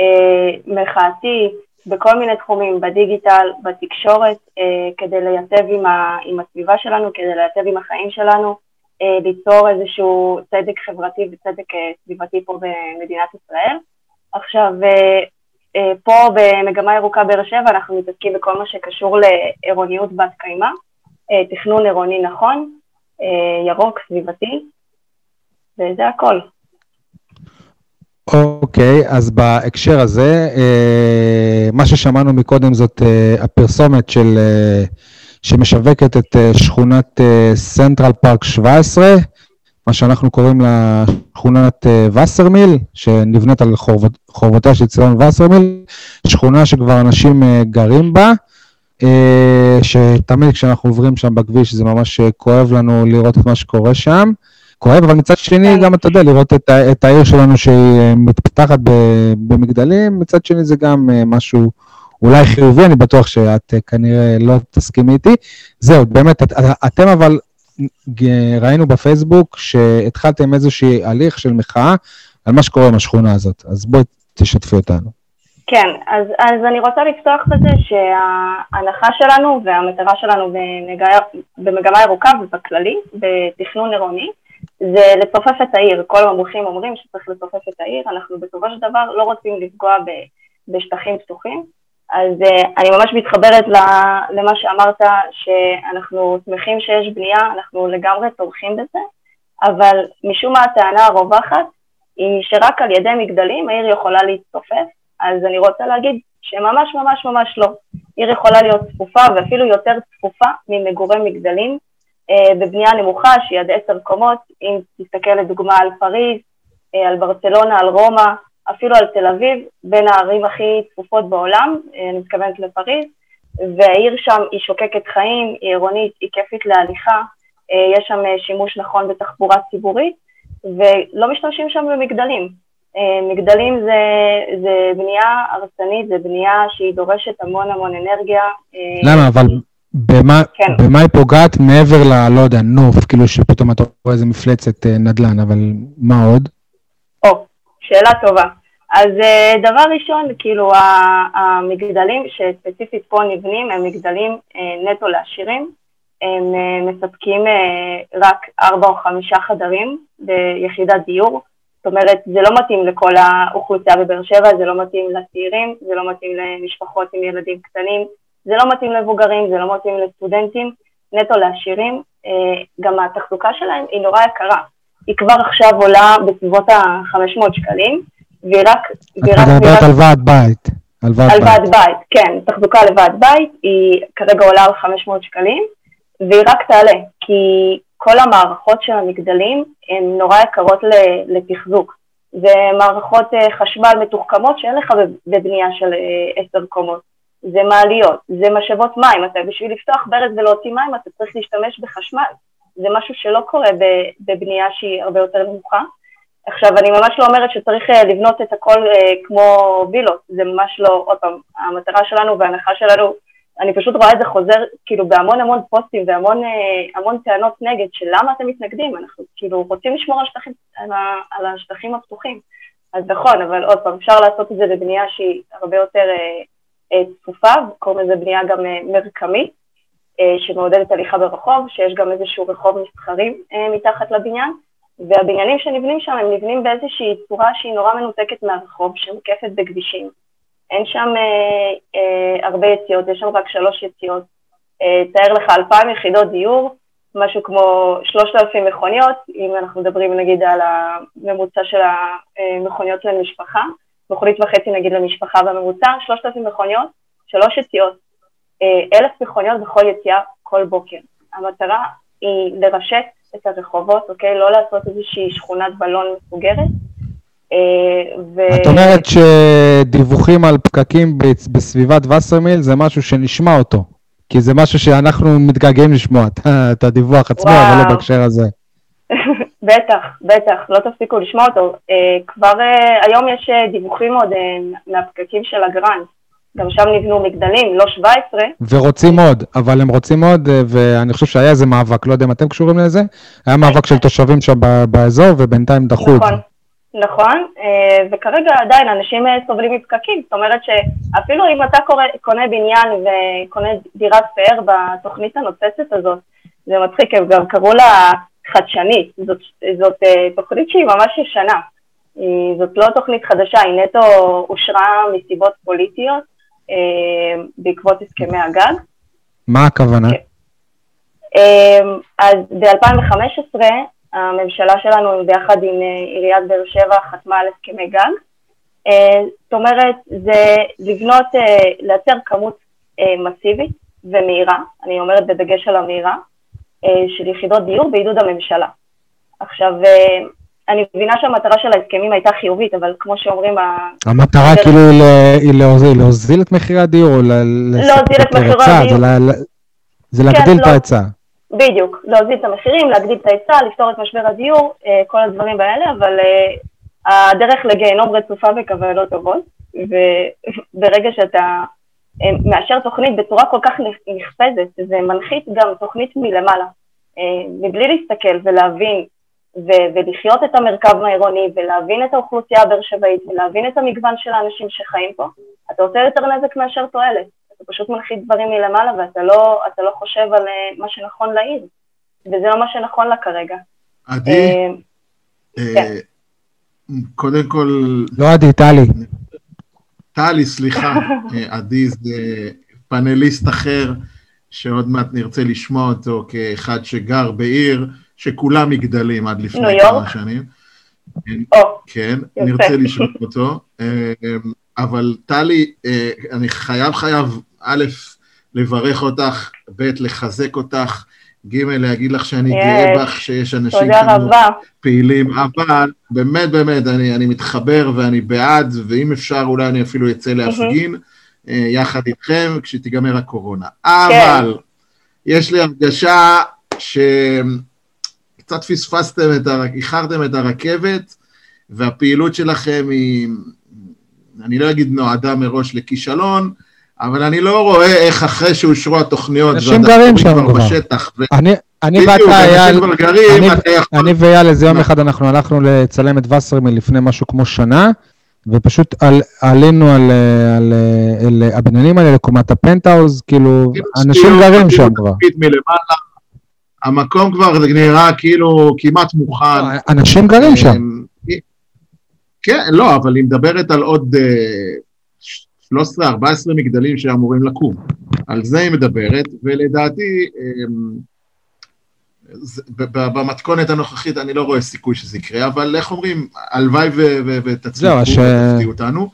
uh, מחאתי, בכל מיני תחומים, בדיגיטל, בתקשורת, uh, כדי לייצב עם, ה, עם הסביבה שלנו, כדי לייצב עם החיים שלנו, uh, ליצור איזשהו צדק חברתי וצדק uh, סביבתי פה במדינת ישראל. עכשיו, uh, פה במגמה ירוקה באר שבע אנחנו מתעסקים בכל מה שקשור לעירוניות בת קיימא. אה, תכנון עירוני נכון, אה, ירוק, סביבתי, וזה הכל. אוקיי, אז בהקשר הזה, אה, מה ששמענו מקודם זאת אה, הפרסומת של, אה, שמשווקת את אה, שכונת סנטרל פארק 17, מה שאנחנו קוראים לה שכונת אה, וסרמיל, שנבנית על חורבות, חורבותיה של ציון וסרמיל, שכונה שכבר אנשים אה, גרים בה. אה, שתמיד כשאנחנו עוברים שם בכביש זה ממש כואב לנו לראות את מה שקורה שם. כואב, אבל מצד שני כן. גם, אתה יודע, לראות את, את העיר שלנו שהיא מתפתחת במגדלים, מצד שני זה גם משהו אולי חיובי, אני בטוח שאת אה, כנראה לא תסכימי איתי. זהו, באמת, את, אתם אבל ראינו בפייסבוק שהתחלתם איזשהו הליך של מחאה על מה שקורה עם השכונה הזאת, אז בואי תשתפי אותנו. כן, אז, אז אני רוצה לפתוח בזה שההנחה שלנו והמטרה שלנו במגמה, במגמה ירוקה ובכללי, בתכנון עירוני, זה לצופף את העיר. כל המומחים אומרים שצריך לצופף את העיר, אנחנו בסופו של דבר לא רוצים לפגוע ב, בשטחים פתוחים. אז uh, אני ממש מתחברת למה שאמרת, שאנחנו שמחים שיש בנייה, אנחנו לגמרי תומכים בזה, אבל משום מה הטענה הרווחת היא שרק על ידי מגדלים העיר יכולה להצטופף, אז אני רוצה להגיד שממש ממש ממש לא. עיר יכולה להיות צפופה ואפילו יותר צפופה ממגורי מגדלים אה, בבנייה נמוכה שהיא עד עשר קומות, אם תסתכל לדוגמה על פריז, אה, על ברצלונה, על רומא, אפילו על תל אביב, בין הערים הכי צפופות בעולם, אה, אני מתכוונת לפריז, והעיר שם היא שוקקת חיים, היא עירונית, היא כיפית להליכה, אה, יש שם אה, שימוש נכון בתחבורה ציבורית, ולא משתמשים שם במגדלים. מגדלים זה, זה בנייה הרסנית, זה בנייה שהיא דורשת המון המון אנרגיה. למה? אבל במה, כן. במה היא פוגעת מעבר ל... לא יודע, נוף, כאילו שפתאום אתה רואה איזה מפלצת נדל"ן, אבל מה עוד? או, שאלה טובה. אז אה, דבר ראשון, כאילו המגדלים שספציפית פה נבנים הם מגדלים אה, נטו לעשירים, הם אה, מספקים רק ארבע או חמישה חדרים ביחידת דיור, זאת אומרת זה לא מתאים לכל האוכלוסייה בבאר שבע, זה לא מתאים לצעירים, זה לא מתאים למשפחות עם ילדים קטנים, זה לא מתאים למבוגרים, זה לא מתאים לסטודנטים, נטו לעשירים, גם התחזוקה שלהם היא נורא יקרה. היא כבר עכשיו עולה בסביבות ה-500 שקלים, והיא רק... את מדברת על ועד בית. על ועד על ועד בית. בית, כן, תחזוקה לוועד בית, היא כרגע עולה על 500 שקלים, והיא רק תעלה, כי כל המערכות של המגדלים הן נורא יקרות לתחזוק. זה מערכות אה, חשמל מתוחכמות שאין לך בב- בבנייה של אה, עשר קומות. זה מעליות, זה משאבות מים, אתה בשביל לפתוח ברז ולהוציא מים אתה צריך להשתמש בחשמל. זה משהו שלא קורה בבנייה שהיא הרבה יותר נמוכה. עכשיו, אני ממש לא אומרת שצריך אה, לבנות את הכל אה, כמו וילות, זה ממש לא, עוד פעם, המטרה שלנו וההנחה שלנו, אני פשוט רואה את זה חוזר כאילו בהמון המון פוסטים והמון אה, המון טענות נגד של למה אתם מתנגדים, אנחנו כאילו רוצים לשמור על, שטחים, על, ה, על השטחים הפתוחים. אז נכון, אבל עוד פעם, אפשר לעשות את זה בבנייה שהיא הרבה יותר צפופה, קוראים לזה בנייה גם מרקמית, שמעודדת הליכה ברחוב, שיש גם איזשהו רחוב מסחרי אה, מתחת לבניין. והבניינים שנבנים שם הם נבנים באיזושהי צורה שהיא נורא מנותקת מהרחוב, שמוקפת בכבישים. אין שם אה, אה, הרבה יציאות, יש שם רק שלוש יציאות. אה, תאר לך אלפיים יחידות דיור, משהו כמו שלושת אלפים מכוניות, אם אנחנו מדברים נגיד על הממוצע של המכוניות למשפחה, מכונית וחצי נגיד למשפחה בממוצע, שלושת אלפים מכוניות, שלוש יציאות, אה, אלף מכוניות בכל יציאה כל בוקר. המטרה היא לרשת את הרחובות, אוקיי? לא לעשות איזושהי שכונת בלון מסוגרת. אה, ו... את אומרת שדיווחים על פקקים בסביבת וסרמיל זה משהו שנשמע אותו, כי זה משהו שאנחנו מתגעגעים לשמוע, את הדיווח עצמו, וואו. אבל לא בהקשר הזה. בטח, בטח, לא תפסיקו לשמוע אותו. אה, כבר אה, היום יש דיווחים עוד מהפקקים של הגרנד. גם שם נבנו מגדלים, לא 17. ורוצים עוד, אבל הם רוצים עוד, ואני חושב שהיה איזה מאבק, לא יודע אם אתם קשורים לזה, היה מאבק של תושבים שם באזור, ובינתיים דחו את זה. נכון, נכון, אה, וכרגע עדיין אנשים אה, סובלים מפקקים, זאת אומרת שאפילו אם אתה קונה בניין וקונה דירת פאר בתוכנית הנוצצת הזאת, זה מצחיק, הם גם קראו לה חדשנית, זאת, זאת אה, תוכנית שהיא ממש ישנה, זאת לא תוכנית חדשה, היא נטו אושרה מסיבות פוליטיות בעקבות הסכמי הגג. מה הכוונה? כן. אז ב-2015 הממשלה שלנו ביחד עם אה, עיריית באר שבע חתמה על הסכמי גג. אה, זאת אומרת, זה לבנות, אה, לייצר כמות מסיבית ומהירה, אני אומרת בדגש על המהירה, של יחידות דיור בעידוד הממשלה. עכשיו, אני מבינה שהמטרה של ההסכמים הייתה חיובית, אבל כמו שאומרים... המטרה כאילו היא להוזיל את מחירי הדיור, או להוזיל את מחירי הדיור. זה להגדיל כן, את לא. ההיצע. בדיוק, להוזיל את המחירים, להגדיל את ההיצע, לפתור את משבר הדיור, אה, כל הדברים האלה, אבל אה, הדרך לגיהנום רצופה בכוונות טובות, וברגע שאתה אה, מאשר תוכנית בצורה כל כך נחפזת, זה מנחית גם תוכנית מלמעלה, מבלי להסתכל ולהבין ו- ולחיות את המרכב העירוני ולהבין את האוכלוסייה הבאר שבעית ולהבין את המגוון של האנשים שחיים פה, אתה עושה יותר נזק מאשר תועלת. אתה פשוט מנחית דברים מלמעלה ואתה לא, לא חושב על uh, מה שנכון לעיר, וזה לא מה שנכון לה כרגע. עדי, uh, uh, כן. קודם כל... לא עדי, טלי. טלי, סליחה, עדי זה פאנליסט אחר, שעוד מעט נרצה לשמוע אותו כאחד שגר בעיר שכולם מגדלים עד לפני כמה שנים. Oh, כן, נרצה לשאול אותו. אבל טלי, אני חייב חייב א', לברך אותך, ב', לחזק אותך, ג', להגיד לך שאני. גאה בך, שיש אנשים כמו פעילים, אבל באמת, באמת, אני, אני מתחבר ואני בעד, ואם אפשר, אולי אני אפילו אצא להפגין mm-hmm. יחד איתכם כשתיגמר הקורונה. כן. אבל יש לי הרגשה שקצת פספסתם את, הר... איחרתם את הרכבת, והפעילות שלכם היא, אני לא אגיד נועדה מראש לכישלון, אבל אני לא רואה איך אחרי שאושרו התוכניות, אנשים גרים שם כבר. בשטח. ו... אני ואתה, אייל, אני ואייל איזה יום אחד אנחנו הלכנו לצלם את וסרמיל לפני משהו כמו שנה, ופשוט על, עלינו על, על, על, על הבניינים האלה לקומת הפנטהאוז, כאילו, אנשים גרים שם כבר. המקום כבר נראה כאילו כמעט מוכן. לא, אנשים גרים שם. כן, לא, אבל היא מדברת על עוד... 13-14 מגדלים שאמורים לקום. על זה היא מדברת, ולדעתי, אמ, במתכונת הנוכחית אני לא רואה סיכוי שזה יקרה, אבל איך אומרים, הלוואי ותצליחו ותפתיעו אותנו.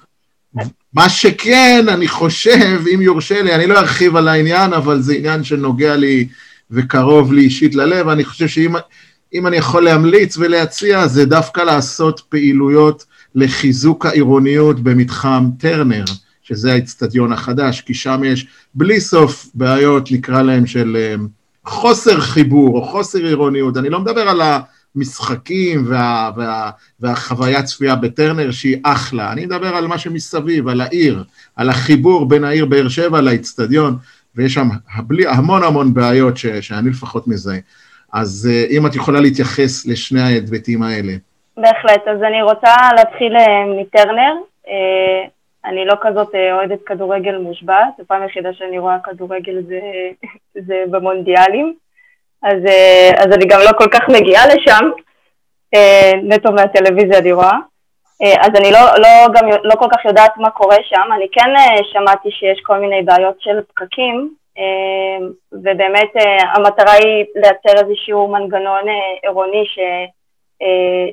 מה שכן, אני חושב, אם יורשה לי, אני לא ארחיב על העניין, אבל זה עניין שנוגע לי וקרוב לי אישית ללב, אני חושב שאם אני יכול להמליץ ולהציע, זה דווקא לעשות פעילויות לחיזוק העירוניות במתחם טרנר. שזה האצטדיון החדש, כי שם יש בלי סוף בעיות, נקרא להם, של אה, חוסר חיבור או חוסר עירוניות. אני לא מדבר על המשחקים וה, וה, והחוויה צפייה בטרנר שהיא אחלה, אני מדבר על מה שמסביב, על העיר, על החיבור בין העיר באר שבע לאצטדיון, ויש שם הבלי, המון המון בעיות ש, שאני לפחות מזהה. אז אה, אם את יכולה להתייחס לשני ההיבטים האלה. בהחלט, אז אני רוצה להתחיל אה, מטרנר. אני לא כזאת אה, אוהדת כדורגל מושבעת, הפעם היחידה שאני רואה כדורגל זה, זה במונדיאלים, אז, אה, אז אני גם לא כל כך מגיעה לשם. אה, נטו מהטלוויזיה אני רואה. אה, אז אני לא, לא, גם לא כל כך יודעת מה קורה שם. אני כן אה, שמעתי שיש כל מיני בעיות של פקקים, אה, ובאמת המטרה היא לייצר איזשהו מנגנון עירוני ש,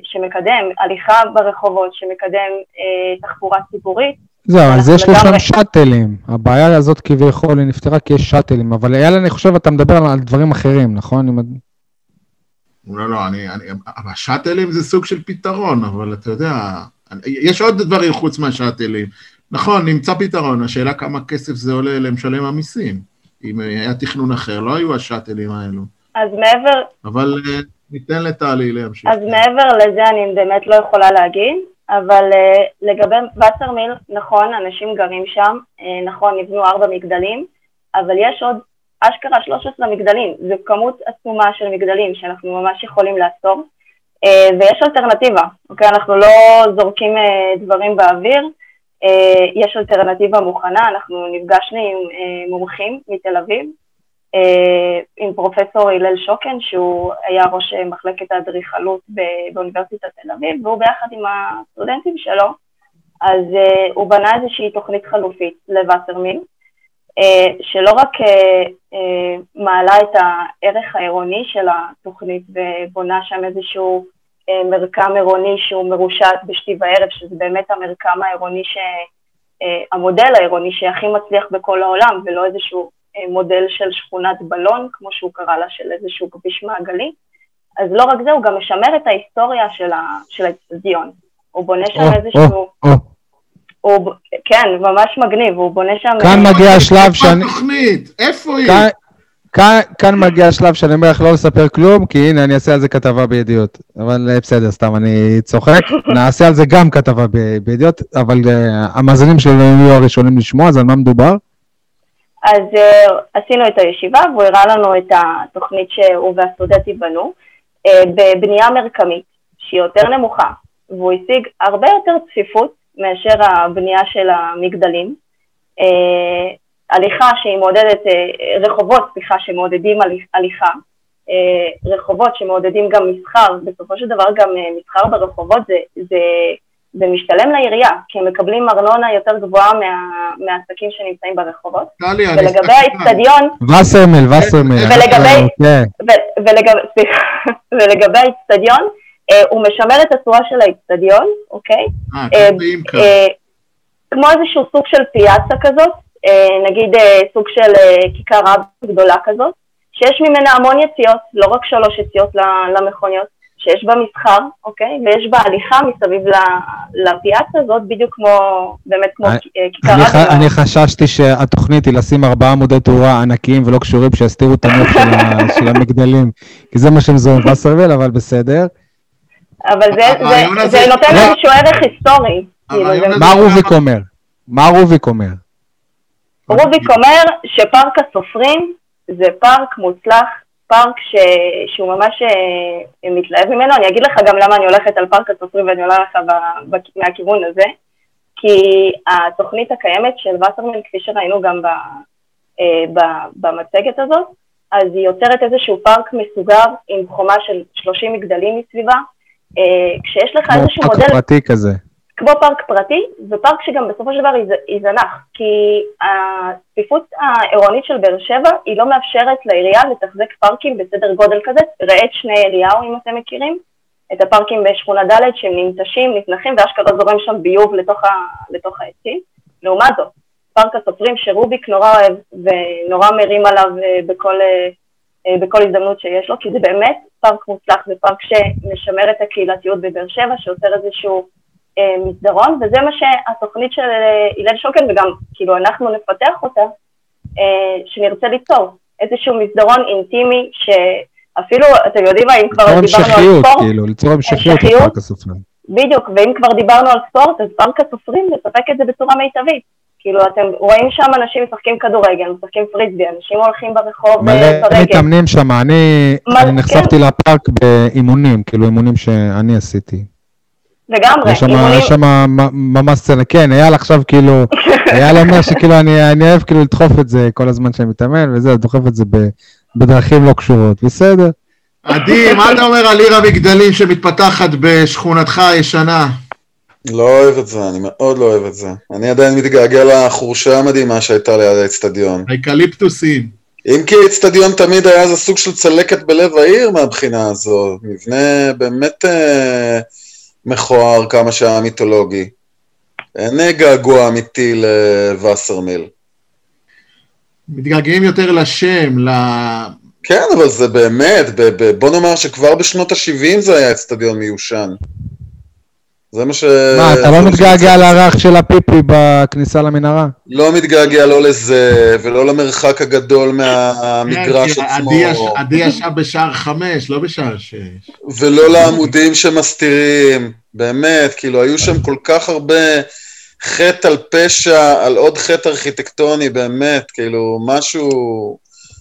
שמקדם הליכה ברחובות, שמקדם תחבורה ציבורית. זהו, אז יש לו שם לגמרי- שאטלים. הבעיה הזאת כביכול היא נפתרה כי יש שאטלים, אבל אייל, אני חושב, אתה מדבר על- דברים אחרים, נכון? אם- לא, לא, אני, אני, השאטלים זה סוג של פתרון, אבל אתה יודע, יש עוד דברים חוץ מהשאטלים. נכון, נמצא פתרון, השאלה כמה כסף זה עולה למשלם המיסים. אם היה תכנון אחר, לא היו השאטלים האלו. אז מעבר, אבל אה, ניתן לטלי להמשיך. אז מעבר לזה אני באמת לא יכולה להגיד, אבל uh, לגבי וסרמיל, נכון, אנשים גרים שם, uh, נכון, נבנו ארבע מגדלים, אבל יש עוד אשכרה 13 מגדלים, זו כמות עצומה של מגדלים שאנחנו ממש יכולים לעצור, ויש אלטרנטיבה, אוקיי? אנחנו לא זורקים uh, דברים באוויר, uh, יש אלטרנטיבה מוכנה, אנחנו נפגשנו עם מומחים מתל אביב, אה, עם פרופסור הלל שוקן, שהוא היה ראש אה, מחלקת האדריכלות באוניברסיטת תל אביב, והוא ביחד עם הסטודנטים שלו, אז הוא בנה איזושהי תוכנית חלופית לווסרמיל, שלא רק מעלה את הערך העירוני של התוכנית ובונה שם איזשהו מרקם עירוני שהוא מרושת בשתי וערב, שזה באמת המרקם העירוני, ש, uh, המודל העירוני שהכי מצליח בכל העולם, ולא איזשהו אה, מודל של שכונת בלון, כמו שהוא קרא לה, של איזשהו כביש מעגלי. אז לא רק זה, הוא גם משמר את ההיסטוריה של ה- של האצטדיון. הוא בונה שם או, איזשהו... או, או. הוא, כן, ממש מגניב, הוא בונה שם... כאן מגיע השלב איפה שאני... התוכנית? איפה היא? כאן- כאן- מגיע השלב שאני אומר לך לא לספר כלום, כי הנה, אני אעשה על זה כתבה בידיעות. אבל אה, בסדר, סתם, אני צוחק. נעשה על זה גם כתבה ב- בידיעות, אבל אה, המאזינים שלנו יהיו הראשונים לשמוע, אז על מה מדובר? אז uh, עשינו את הישיבה והוא הראה לנו את התוכנית שהוא והסטודנטים בנו uh, בבנייה מרקמית שהיא יותר נמוכה והוא השיג הרבה יותר צפיפות מאשר הבנייה של המגדלים. Uh, הליכה שהיא מעודדת, uh, רחובות, סליחה, שמעודדים הליכה, uh, רחובות שמעודדים גם מסחר, בסופו של דבר גם uh, מסחר ברחובות זה, זה, זה משתלם לעירייה, כי הם מקבלים ארנונה יותר גבוהה מה, מהעסקים שנמצאים ברחובות. טלי, אני... ולגבי האיצטדיון, וסרמיל, וסרמיל. ולגבי- כן. ולגבי, סליחה, ולגבי האיצטדיון, אה, הוא משמר את הצורה של האיצטדיון, אוקיי? אה, אה, כמו. אה, איזשהו סוג של פיאצה כזאת, אה, נגיד אה, סוג של אה, כיכר רב גדולה כזאת, שיש ממנה המון יציאות, לא רק שלוש יציאות ל- למכוניות, שיש בה מסחר, אוקיי? ויש בה הליכה מסביב לפיאצה הזאת, בדיוק כמו, באמת כמו אני- אה, כיכר אני רב. ח- אני חששתי שהתוכנית היא לשים ארבעה עמודי תאורה ענקיים ולא קשורים, שיסתירו את הנוף של של המגדלים, כי זה מה שהם זוכרים וסרמיל, אבל בסדר. אבל זה, זה, הזה- זה נותן לא. איזשהו ערך היסטורי. כאילו, זה- מה רוביק אומר? מה רוביק אומר? רוביק אומר שפארק הסופרים זה פארק מוצלח, פארק ש... שהוא ממש אה, מתלהב ממנו. אני אגיד לך גם למה אני הולכת על פארק הסופרים ואני עולה לך ב... ב... מהכיוון הזה, כי התוכנית הקיימת של וסרמן, כפי שראינו גם ב... אה, ב... במצגת הזאת, אז היא יוצרת איזשהו פארק מסוגר עם חומה של 30 מגדלים מסביבה, אה, כשיש לך איזשהו פארק מודל פרטי כזה. כמו פארק פרטי, ופארק שגם בסופו של דבר ייז- ייזנח, כי הצפיפות העירונית של באר שבע היא לא מאפשרת לעירייה לתחזק פארקים בסדר גודל כזה. ראה את שני אליהו, אם אתם מכירים, את הפארקים בשכונה ד' שהם ננטשים, נתנחים, ואשכרה זורם שם ביוב לתוך, ה, לתוך העצים. לעומת זאת, פארק הסופרים שרוביק נורא אוהב ונורא מרים עליו אה, בכל, אה, אה, בכל הזדמנות שיש לו, כי זה באמת פארק מוצלח, זה פארק שמשמר את הקהילתיות בבאר שבע, שיוצר איזשהו מסדרון, וזה מה שהתוכנית של אה, הלל שוקן, וגם כאילו אנחנו נפתח אותה, אה, שנרצה ליצור איזשהו מסדרון אינטימי, שאפילו, אתם יודעים מה, אם כבר דיברנו על ספורט, כאילו, ליצור המשכיות המשכיות? לפארק הסופרים. בדיוק, ואם כבר דיברנו על ספורט, אז פארק הסופרים מספק את זה בצורה מיטבית. כאילו, אתם רואים שם אנשים משחקים כדורגל, משחקים פריסבי, אנשים הולכים ברחוב מלא אה, ברגל. מתאמנים שם, אני מה- אני נחשפתי לפארק באימונים, כאילו אימונים שאני עשיתי. לגמרי, יש שם- ממש סצנה, כן, אייל עכשיו כאילו, אייל אומר שכאילו אני אני אוהב כאילו לדחוף את זה כל הזמן שאני מתאמן וזה, דוחף את זה ב- בדרכים לא קשורות, בסדר. עדי, מה אתה אומר על עיר המגדלים שמתפתחת בשכונתך הישנה? לא אוהב את זה, אני מאוד לא אוהב את זה. אני עדיין מתגעגע לחורשה המדהימה שהייתה ליד האצטדיון. האקליפטוסים. אם כי האצטדיון תמיד היה איזה סוג של צלקת בלב העיר מהבחינה הזו. מבנה באמת אה, מכוער כמה שהיה מיתולוגי. אין געגוע אמיתי לווסרמיל. מתגעגעים יותר לשם, ל... כן, אבל זה באמת, ב- ב- בוא נאמר שכבר בשנות ה-70 זה היה אצטדיון מיושן. זה מה ש... מה, אתה לא מתגעגע. לריח של הפיפי בכניסה למנהרה? לא מתגעגע לא לזה, ולא למרחק הגדול מהמגרש כן, עצמו, עדי יש- עדי ישב בשער חמש, לא בשער שש. ולא לעמודים שמסתירים. באמת, כאילו, היו שם כל כך הרבה חטא על פשע, על עוד חטא ארכיטקטוני, באמת, כאילו, משהו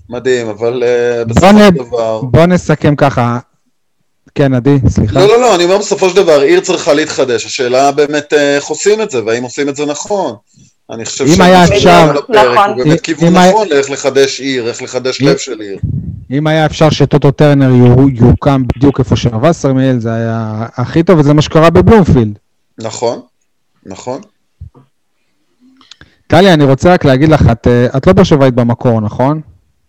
מדהים, אבל uh, בסופו של דבר... בוא נסכם ככה. כן, עדי, סליחה. לא, לא, לא, אני אומר בסופו של דבר, עיר צריכה להתחדש. השאלה באמת אה, איך עושים את זה, והאם עושים את זה נכון. אני חושב אם היה אפשר- נכון. הוא באמת אם- כיוון נכון לאיך לחדש עיר, איך לחדש לב של עיר. אם היה אפשר שטוטו טרנר יו- יוקם בדיוק איפה שהווסרמיל, זה היה הכי טוב, וזה מה שקרה בבלומפילד. נכון, נכון. טלי, אני רוצה רק להגיד לך, את, אה, את לא באר שבעית במקור, נכון?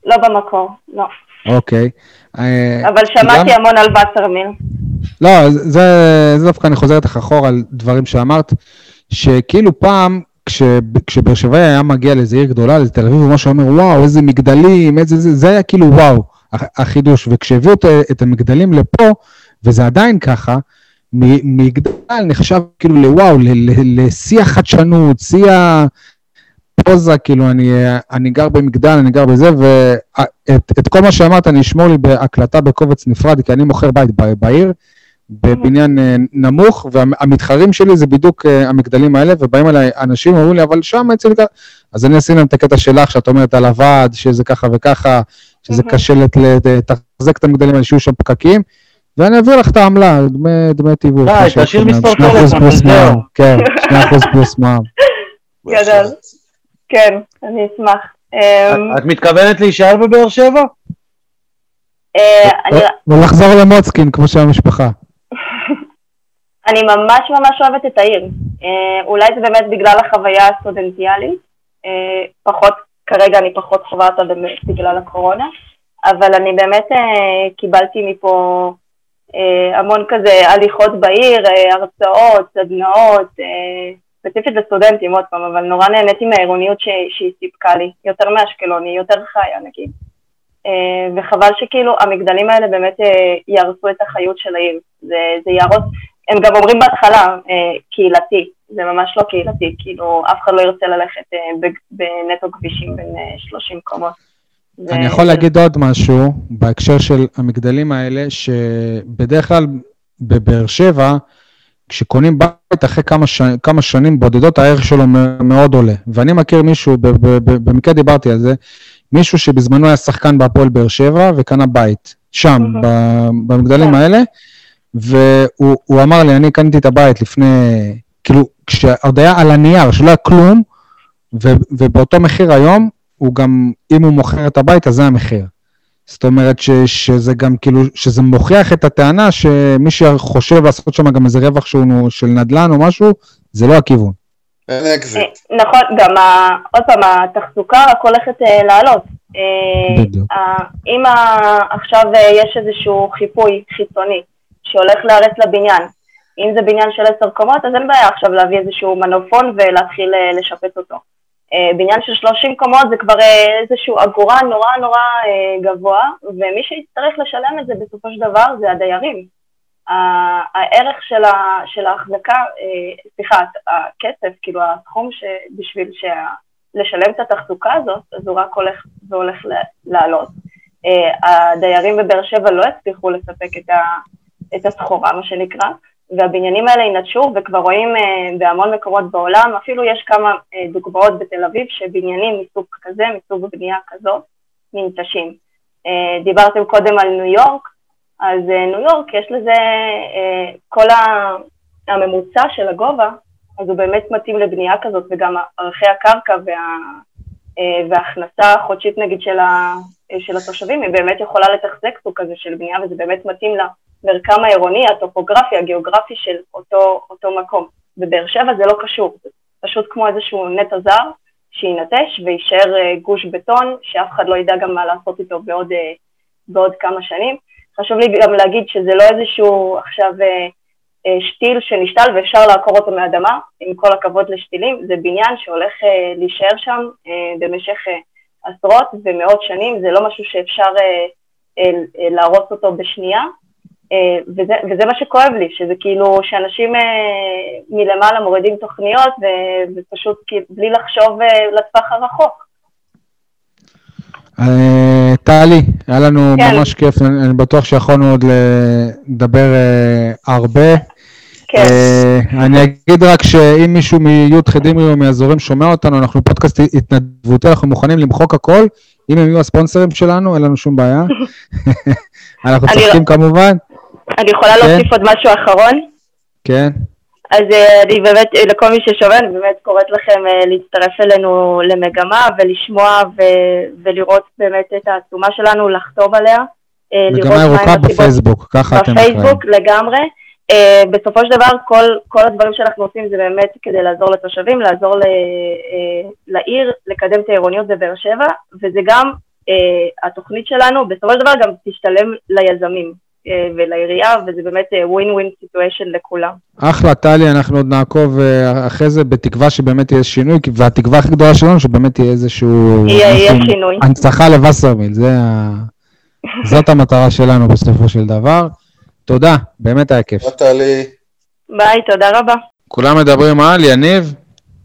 לא במקור, לא. אוקיי. אה, אבל שמעתי גם- המון על וסרמיל. לא, זה, זה דווקא אני חוזר איתך אחורה על דברים שאמרת, שכאילו פעם, כש, כשבאר שבעי היה מגיע לאיזה עיר גדולה, לאיזה תל אביב, ממש אומר, וואו, איזה מגדלים, איזה זה, זה היה כאילו וואו, הח- החידוש. וכשהביאו את, את המגדלים לפה, וזה עדיין ככה, מגדל נחשב כאילו לוואו, לשיא החדשנות, שיא הפוזה, כאילו, אני, אני גר במגדל, אני גר בזה, ואת את כל מה שאמרת אני אשמור לי בהקלטה בקובץ נפרד, כי אני מוכר בית בעיר, בבניין אה, נמוך, והמתחרים שלי זה בדיוק אה, המגדלים האלה, ובאים אליי אנשים, אומרים לי, אבל שם אצל... גר-" אז אני אשים להם את הקטע שלך, שאת אומרת על הוועד, שזה ככה וככה, שזה. קשה לת- לת- לתחזק את המגדלים האלה, שיהיו שם פקקים, ואני אעביר לך את העמלה, דמי, תיווך. די, תשאיר מספר שם, 2% טלפון. מע"מ, כן, 2% פלוס מע"מ. גדול. כן, אני אשמח. אמ, את- את מתכוונת להישאר בבאר שבע? אה, אני- ולחזור למוצקין, כמו שהמשפחה. אני ממש ממש אוהבת את העיר. אה, אולי זה באמת בגלל החוויה הסטודנטיאלית. אה, פחות, כרגע אני פחות חווה אותה בגלל הקורונה, אבל אני באמת אה, קיבלתי מפה אה, המון כזה הליכות בעיר, אה, הרצאות, סדנאות, אה, ספציפית לסטודנטים עוד פעם, אבל נורא נהניתי מהעירוניות שהיא סיפקה לי, יותר מאשקלון, היא יותר חיה נגיד. אה, וחבל שכאילו המגדלים האלה באמת אה, יהרסו את החיות של העיר. זה, זה יהרוס, הם גם אומרים בהתחלה אה, קהילתי, זה ממש לא קהילתי, כאילו אף אחד לא ירצה ללכת בנטו כבישים בין אה, 30 קומות. זה- אני יכול להגיד עוד משהו בהקשר של המגדלים האלה, שבדרך כלל בבאר שבע, כשקונים בית אחרי כמה, ש... כמה שנים בודדות, הערך שלו מאוד עולה. ואני מכיר מישהו, ב- ב- ב- במקרה דיברתי על זה, מישהו שבזמנו היה שחקן בהפועל באר שבע וקנה בית, שם. ב- במגדלים כן. האלה, והוא הוא אמר לי, אני קניתי את הבית לפני, כאילו, כשעוד היה על הנייר, שלא היה כלום, ו, ובאותו מחיר היום, הוא גם, אם הוא מוכר את הבית, אז זה המחיר. זאת אומרת ש, שזה גם כאילו, שזה מוכיח את הטענה שמי שחושב לעשות שם גם איזה רווח שהוא של נדל"ן או משהו, זה לא הכיוון. אין אקזיט. אה, נכון, גם ה- עוד פעם, התחזוקה רק הולכת אה, לעלות. אה, בדיוק. ה- אם ה- עכשיו אה, יש איזשהו חיפוי חיצוני שהולך להרס לבניין, אם זה בניין של עשר קומות, אז אין בעיה עכשיו להביא איזשהו מנופון ולהתחיל אה, לשפץ אותו. אה, בניין של 30 קומות זה כבר אה, איזשהו אגורה נורא נורא אה, גבוה, ומי שיצטרך לשלם את זה בסופו של דבר זה הדיירים. הערך של, ה, של ההחזקה, סליחה, הכסף, כאילו הסכום שבשביל לשלם את התחזוקה הזאת, אז הוא רק הולך והולך לעלות. הדיירים בבאר שבע לא הצליחו לספק את, ה, את הסחורה, מה שנקרא, והבניינים האלה ינטשו, וכבר רואים אה, בהמון מקומות בעולם, אפילו יש כמה אה, דוגמאות בתל אביב, שבניינים מסוג כזה, מסוג בנייה כזאת, ננטשים. אה, דיברתם קודם על ניו יורק, אז אה, ניו יורק יש לזה, אה, כל ה- הממוצע של הגובה, אז הוא באמת מתאים לבנייה כזאת, וגם ערכי הקרקע וה, אה, וההכנסה החודשית נגיד של, ה, של התושבים, היא באמת יכולה לתחזק סוג כזה של בנייה, וזה באמת מתאים למרקם העירוני, הטופוגרפי, הגיאוגרפי של אותו, אותו מקום. בבאר שבע זה לא קשור, זה פשוט כמו איזשהו נטע זר שיינטש ויישאר גוש בטון, שאף אחד לא ידע גם מה לעשות איתו בעוד, בעוד כמה שנים. חשוב לי גם להגיד שזה לא איזשהו עכשיו אה, אה, שתיל שנשתל ואפשר לעקור אותו מהאדמה, עם כל הכבוד לשתילים, זה בניין שהולך אה, להישאר שם אה, במשך אה, עשרות ומאות שנים, זה לא משהו שאפשר אה, אה, אה, להרוס אותו בשנייה, אה, וזה, וזה מה שכואב לי, שזה כאילו שאנשים אה, מלמעלה מורידים תוכניות ופשוט בלי לחשוב אה, לטווח הרחוק. אה, טלי, היה לנו כן. ממש כיף, אני אני בטוח שיכולנו עוד לדבר אה, הרבה. כן. אה, אני אגיד רק שאם מישהו מי"ח דמרי או מהאזורים שומע אותנו, אנחנו פודקאסט התנדבותי, אנחנו מוכנים למחוק הכל, אם הם יהיו הספונסרים שלנו, אין לנו שום בעיה. אנחנו לא- צוחקים כמובן, אני יכולה כן. להוסיף עוד משהו אחרון? כן. אז אה, אני באמת, אה, לכל מי ששומע, אני באמת קוראת לכם אה, להצטרף אלינו למגמה ולשמוע ו- ולראות באמת את העצומה שלנו, לחתום עליה. מגמה ירוקה בפייסבוק, ככה אתם אחראים. בפייסבוק לגמרי. אה, בסופו של דבר, כל, כל הדברים שאנחנו עושים זה באמת כדי לעזור לתושבים, לעזור ל, אה, לעיר, לקדם את העירוניות בבאר שבע, וזה גם, אה, התוכנית שלנו, בסופו של דבר גם תשתלם ליזמים ולעירייה, וזה באמת win win situation לכולם. אחלה, טלי, אנחנו עוד נעקוב אה, אחרי זה, בתקווה שבאמת יהיה שינוי, כי- והתקווה הכי גדולה שלנו שבאמת יהיה איזשהו... יהיה יהיה משהו- שינוי. הנצחה לווסרמיל, זה ה... זאת המטרה שלנו בסופו של דבר. תודה, באמת היה כיף. תודה, טלי. ביי, תודה רבה. כולם מדברים על יניב,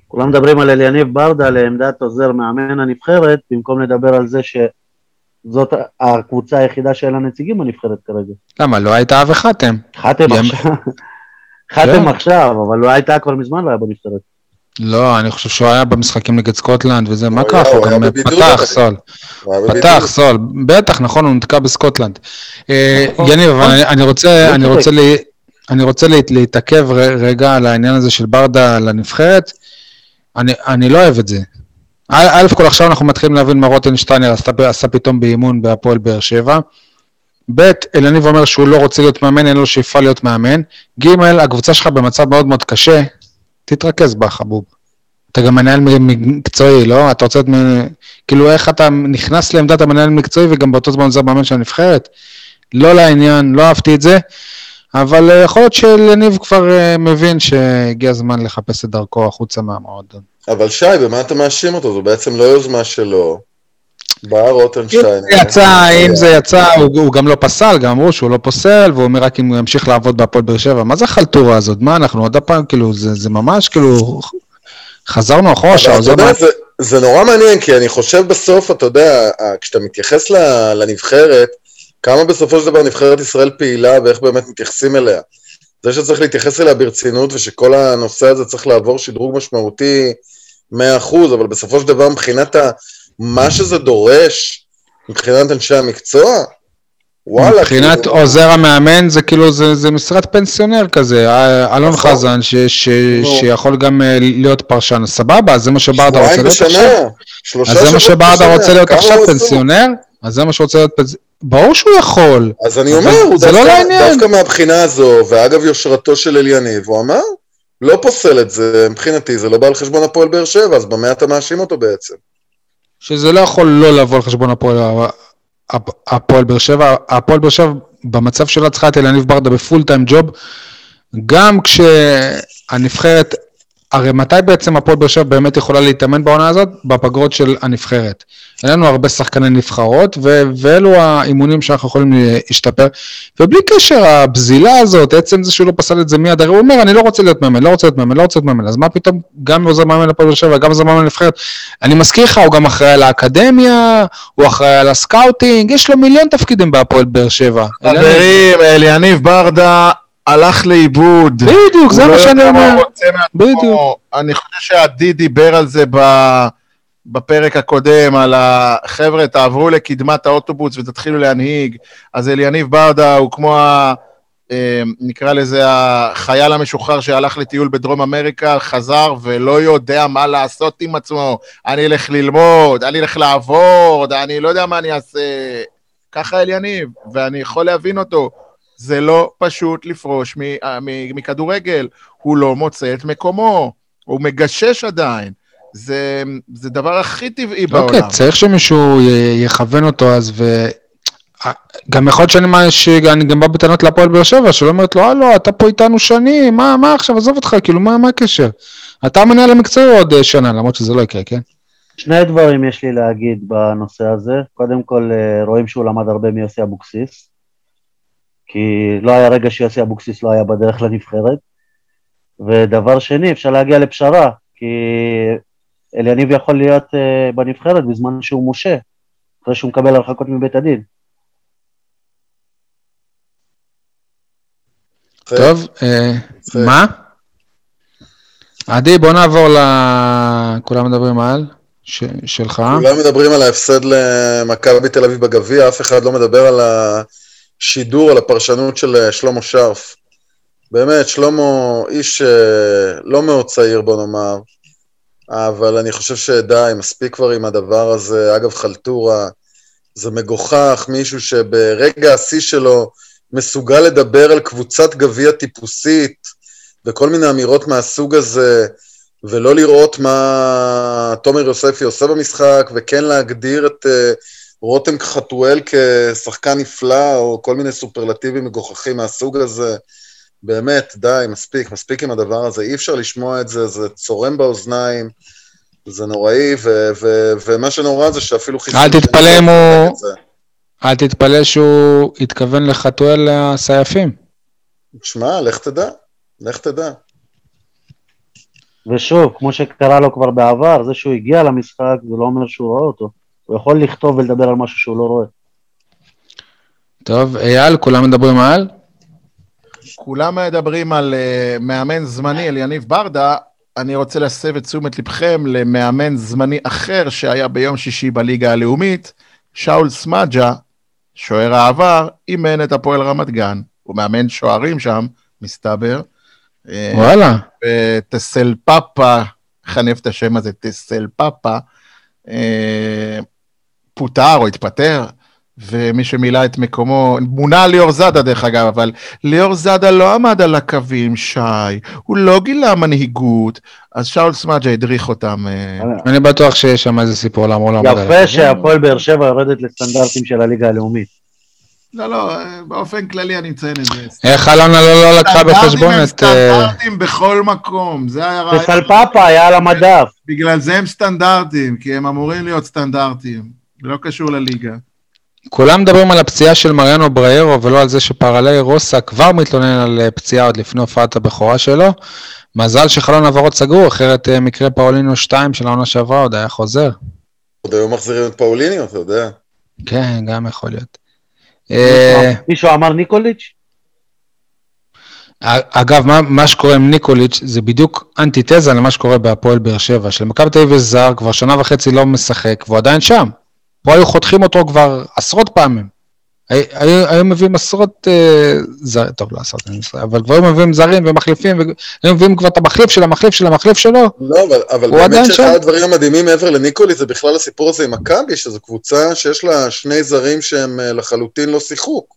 כולם מדברים על אליניב ברדה לעמדת עוזר מאמן הנבחרת, במקום לדבר על זה שזאת הקבוצה היחידה שאין לה נציגים בנבחרת כרגע. למה, לא היית אבי חתם? חתם עכשיו. חתם עכשיו, אבל לא הייתה כבר מזמן לא היה בנבחרת. לא, אני חושב שהוא היה במשחקים נגד סקוטלנד וזה, מה ככה? היה- הוא הוא גם פתח. סול. פתח סול, בטח, נכון, הוא נתקע בסקוטלנד. אה, נכון. יניב, אבל אני- רוצה, לא אני. רוצה לה- אני רוצה לה- להתעכב רגע על העניין הזה של ברדה לנבחרת. אני, אני לא אוהב את זה. א', כל עכשיו אנחנו מתחילים להבין מה רוטנשטיינר עשה, עשה פתאום באימון בהפועל באר שבע. ב', אלניב אומר שהוא לא רוצה להיות מאמן, אין לו שאיפה להיות מאמן. ג', הקבוצה שלך במצב מאוד מאוד קשה, תתרכז בה, חבוב. אתה גם מנהל מקצועי, לא? אתה רוצה. מ- כאילו, איך אתה נכנס לעמדת המנהל מקצועי וגם באותו זמן עוזר מאמן של הנבחרת? לא לעניין, לא אהבתי את זה, אבל אה, יכול להיות שאליניב כבר אה, מבין שהגיע הזמן לחפש את דרכו החוצה מהמועדון. אבל שי, במה אתה מאשים אותו? זו בעצם לא יוזמה שלו. בא אם רוטנשטיין. זה יצא, אם זה יצא, הוא, הוא גם לא פסל, גם אמרו שהוא לא פוסל, והוא אומר רק אם הוא ימשיך לעבוד בהפועל באר שבע. מה זה החלטורה הזאת? מה אנחנו עוד הפעם, כאילו, זה, זה ממש, כאילו, חזרנו אחורה, שהעוזר יודע, מה... זה, זה נורא מעניין, כי אני חושב בסוף, אתה יודע, ה- כשאתה מתייחס לנבחרת, כמה בסופו של דבר נבחרת ישראל פעילה ואיך באמת מתייחסים אליה. זה שצריך להתייחס אליה ברצינות ושכל הנושא הזה צריך לעבור שדרוג משמעותי 100%, אבל בסופו של דבר מבחינת ה... מה שזה דורש, מבחינת אנשי המקצוע, וואלה. מבחינת כאילו, עוזר המאמן זה כאילו, זה, זה משרת פנסיונר כזה, אה, אלון נכון. חזן, ש, ש, נו. שיכול גם אה, להיות פרשן, סבבה, אז זה מה שברדה רוצה שבועיים להיות עכשיו? בשנה, שלושה אז זה מה שברדה בשנה, רוצה להיות עכשיו עסוק? פנסיונר? אז זה מה שהוא רוצה להיות פנסיונר? ברור שהוא יכול. אז אני אומר, הוא זה לא דווקא, לעניין. דווקא מהבחינה הזו, ואגב יושרתו של אליניב, הוא אמר, לא פוסל את זה, מבחינתי זה לא בא על חשבון הפועל באר שבע, אז במה אתה מאשים אותו בעצם? שזה לא יכול לא לבוא על חשבון הפועל, הפ- הפועל באר שבע. הפועל באר שבע במצב שלה צריכה את אלניב ברדה בפול טיים ג'וב, גם כשהנבחרת, הרי מתי בעצם הפועל באר שבע באמת יכולה להתאמן בעונה הזאת? בפגרות של הנבחרת. אין לנו הרבה שחקני נבחרות, ו- ואלו האימונים שאנחנו יכולים להשתפר. ובלי קשר, הבזילה הזאת, עצם זה שהוא לא פסל את זה מיד, הרי הוא אומר, אני לא רוצה להיות מאמן, לא רוצה להיות מאמן, לא רוצה להיות מאמן, אז מה פתאום, גם עוזר מאמן לפועל באר שבע, גם עוזר מאמן לנבחרת. אני מזכיר לך, הוא גם אחראי על האקדמיה, הוא אחראי על הסקאוטינג, יש לו מיליון תפקידים בהפועל באר שבע. חברים, אליניב ברדה הלך לאיבוד. בדיוק, זה מה לא שאני אומר. בדיוק. אני חושב שעדי דיבר על זה ב... בפרק הקודם, על החבר'ה, תעברו לקדמת האוטובוס ותתחילו להנהיג. אז אליניב ברדה הוא כמו ה... אה, נקרא לזה החייל המשוחרר שהלך לטיול בדרום אמריקה, חזר ולא יודע מה לעשות עם עצמו. אני אלך ללמוד, אני אלך לעבוד, אני לא יודע מה אני אעשה. ככה אליניב, ואני יכול להבין אותו. זה לא פשוט לפרוש מכדורגל, הוא לא מוצא את מקומו, הוא מגשש עדיין. זה, זה דבר הכי טבעי okay, בעולם. אוקיי, צריך שמישהו יכוון אותו אז, ו... גם יכול להיות שאני, שאני גם בא בטענות להפועל באר שבע, שלא אומרת לו, הלו, אתה פה איתנו שנים, מה, מה עכשיו, עזוב אותך, כאילו, מה, מה הקשר? אתה המנהל המקצועי עוד אה, שנה, למרות שזה לא יקרה, כן? שני דברים יש לי להגיד בנושא הזה. קודם כל, אה, רואים שהוא למד הרבה מיוסי אבוקסיס, כי לא היה רגע שיוסי אבוקסיס לא היה בדרך לנבחרת. ודבר שני, אפשר להגיע לפשרה, כי אליניב יכול להיות uh, בנבחרת בזמן שהוא מושה, אחרי שהוא מקבל הרחקות מבית הדין. טוב, אה, מה? עדי, בוא נעבור ל... כולם מדברים על? שלך? כולם מדברים על ההפסד למכבי תל אביב בגביע, אף אחד לא מדבר על השידור, על הפרשנות של אה, שלמה שרף. באמת, שלמה איש אה, לא מאוד צעיר, בוא נאמר, אבל אני חושב שדי, מספיק כבר עם הדבר הזה. אגב, חלטורה, זה מגוחך, מישהו שברגע השיא שלו מסוגל לדבר על קבוצת גביע טיפוסית וכל מיני אמירות מהסוג הזה, ולא לראות מה תומר יוספי עושה במשחק, וכן להגדיר את uh, רותם חתואל כשחקן נפלא, או כל מיני סופרלטיבים מגוחכים מהסוג הזה. באמת, די, מספיק, מספיק עם הדבר הזה. אי אפשר לשמוע את זה, זה צורם באוזניים, זה נוראי, ו- ו- ומה שנורא זה שאפילו חיסון... אל תתפלא אם הוא... אל תתפלא שהוא התכוון לחתואל הסייפים. תשמע, לך תדע, לך תדע. ושוב, כמו שקרה לו כבר בעבר, זה שהוא הגיע למשחק זה לא אומר שהוא רואה אותו. הוא יכול לכתוב ולדבר על משהו שהוא לא רואה. טוב, אייל, כולם מדברים על? כולם מדברים על uh, מאמן זמני, אליניב ברדה. אני רוצה להסב את תשומת לבכם למאמן זמני אחר שהיה ביום שישי בליגה הלאומית, שאול סמג'ה, שוער העבר, אימן את הפועל רמת גן. הוא מאמן שוערים שם, מסתבר. וואלה. טסל פאפה, איך אני אוהב את השם הזה, טסל פאפה, אה, פוטר או התפטר, ומי שמילא את מקומו, מונה ליאור זאדה דרך אגב, אבל ליאור זאדה לא עמד על הקווים, שי, הוא לא גילה מנהיגות, אז שאול סמג'ה הדריך אותם. אה. אני בטוח שיש שם איזה סיפור למה הוא לא עמד על הקווים. יפה שהפועל באר שבע יורדת לסטנדרטים של הליגה הלאומית. לא, לא, באופן כללי אני מציין את זה. איך אלונה לא, לא לקחה בחשבון את... סטנדרטים הם סטנדרטים בכל מקום, זה היה רעיון. וסלפפה היה על המדף. בגלל זה הם סטנדרטים, כי הם אמורים להיות סטנדרטים, לא קשור לליגה. כולם מדברים על הפציעה של מריאנו בריירו ולא על זה שפרלי רוסה כבר מתלונן על אה, פציעה עוד לפני הופעת הבכורה שלו. מזל שחלון העברות סגור, אחרת אה, מקרה פאולינו 2 של העונה שעברה עוד היה חוזר. עוד היו מחזירים את פאוליניו, אתה יודע. כן, גם יכול להיות. אה, מישהו אמר ניקוליץ'? אגב, מה, מה שקורה עם ניקוליץ' זה בדיוק אנטיתזה למה שקורה בהפועל באר שבע, שלמכבי תל אביב יש זר, כבר שנה וחצי לא משחק, והוא עדיין שם. פה היו חותכים אותו כבר עשרות פעמים. היו, היו מביאים עשרות אה, זרים, טוב, לא עשרות, אבל כבר היו מביאים זרים ומחליפים, והיו מביאים כבר את המחליף של המחליף של המחליף שלו. לא, אבל, אבל באמת שאחד הדברים המדהימים מעבר לניקולי זה בכלל הסיפור הזה עם מכבי, שזו קבוצה שיש לה שני זרים שהם אה, לחלוטין לא שיחוק.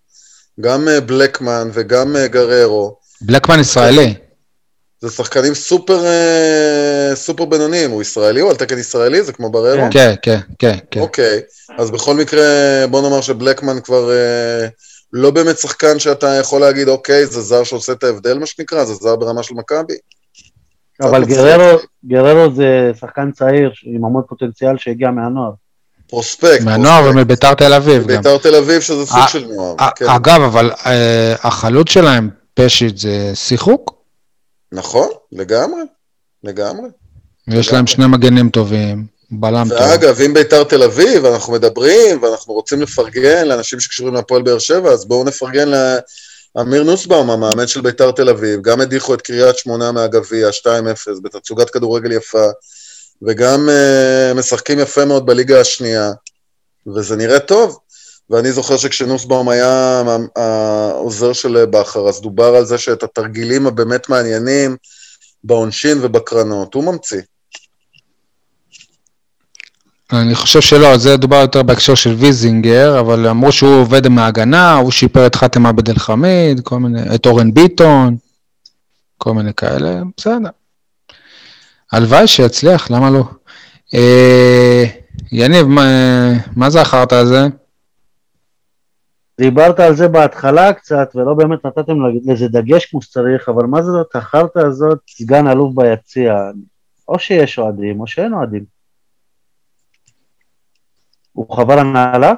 גם אה, בלקמן וגם אה, גררו. בלקמן ישראלי. זה שחקנים סופר, סופר בינוניים, הוא ישראלי, הוא על תקן ישראלי, זה כמו בררו? כן, כן, כן, כן. אוקיי, אז בכל מקרה, בוא נאמר שבלקמן כבר אה, לא באמת שחקן שאתה יכול להגיד, אוקיי, זה זר שעושה את ההבדל, מה שנקרא, זה זר ברמה של מכבי. אבל גררו, גררו זה שחקן צעיר עם המון פוטנציאל שהגיע מהנוער. פרוספקט. מהנוער ומביתר תל אביב. מביתר תל אביב שזה סוג של נוער. כן. אגב, אבל אה, החלוץ שלהם, פשיט, זה שיחוק? נכון, לגמרי, לגמרי. ויש להם שני מגנים טובים, בלם טוב. ואגב, אם ביתר תל אביב, אנחנו מדברים, ואנחנו רוצים לפרגן לאנשים שקשורים להפועל באר שבע, אז בואו נפרגן לאמיר נוסבאום, המאמן של ביתר תל אביב. גם הדיחו את קריית שמונה מהגביע, 2-0, בתצוגת כדורגל יפה, וגם uh, משחקים יפה מאוד בליגה השנייה, וזה נראה טוב. ואני זוכר שכשנוסבאום היה העוזר של בכר, אז דובר על זה שאת התרגילים הבאמת מעניינים בעונשין ובקרנות, הוא ממציא. אני חושב שלא, זה דובר יותר בהקשר של ויזינגר, אבל אמרו שהוא עובד מההגנה, הוא שיפר את חאתם עבד אל חמיד, כל מיני, את אורן ביטון, כל מיני כאלה, בסדר. הלוואי שיצליח, למה לא? אה, יניב, מה, מה זה החרטא הזה? דיברת על זה בהתחלה קצת, ולא באמת נתתם לזה דגש כמו שצריך, אבל מה זאת החרטא הזאת, סגן אלוף ביציע? או שיש אוהדים, או שאין אוהדים. הוא חבר הנהלה?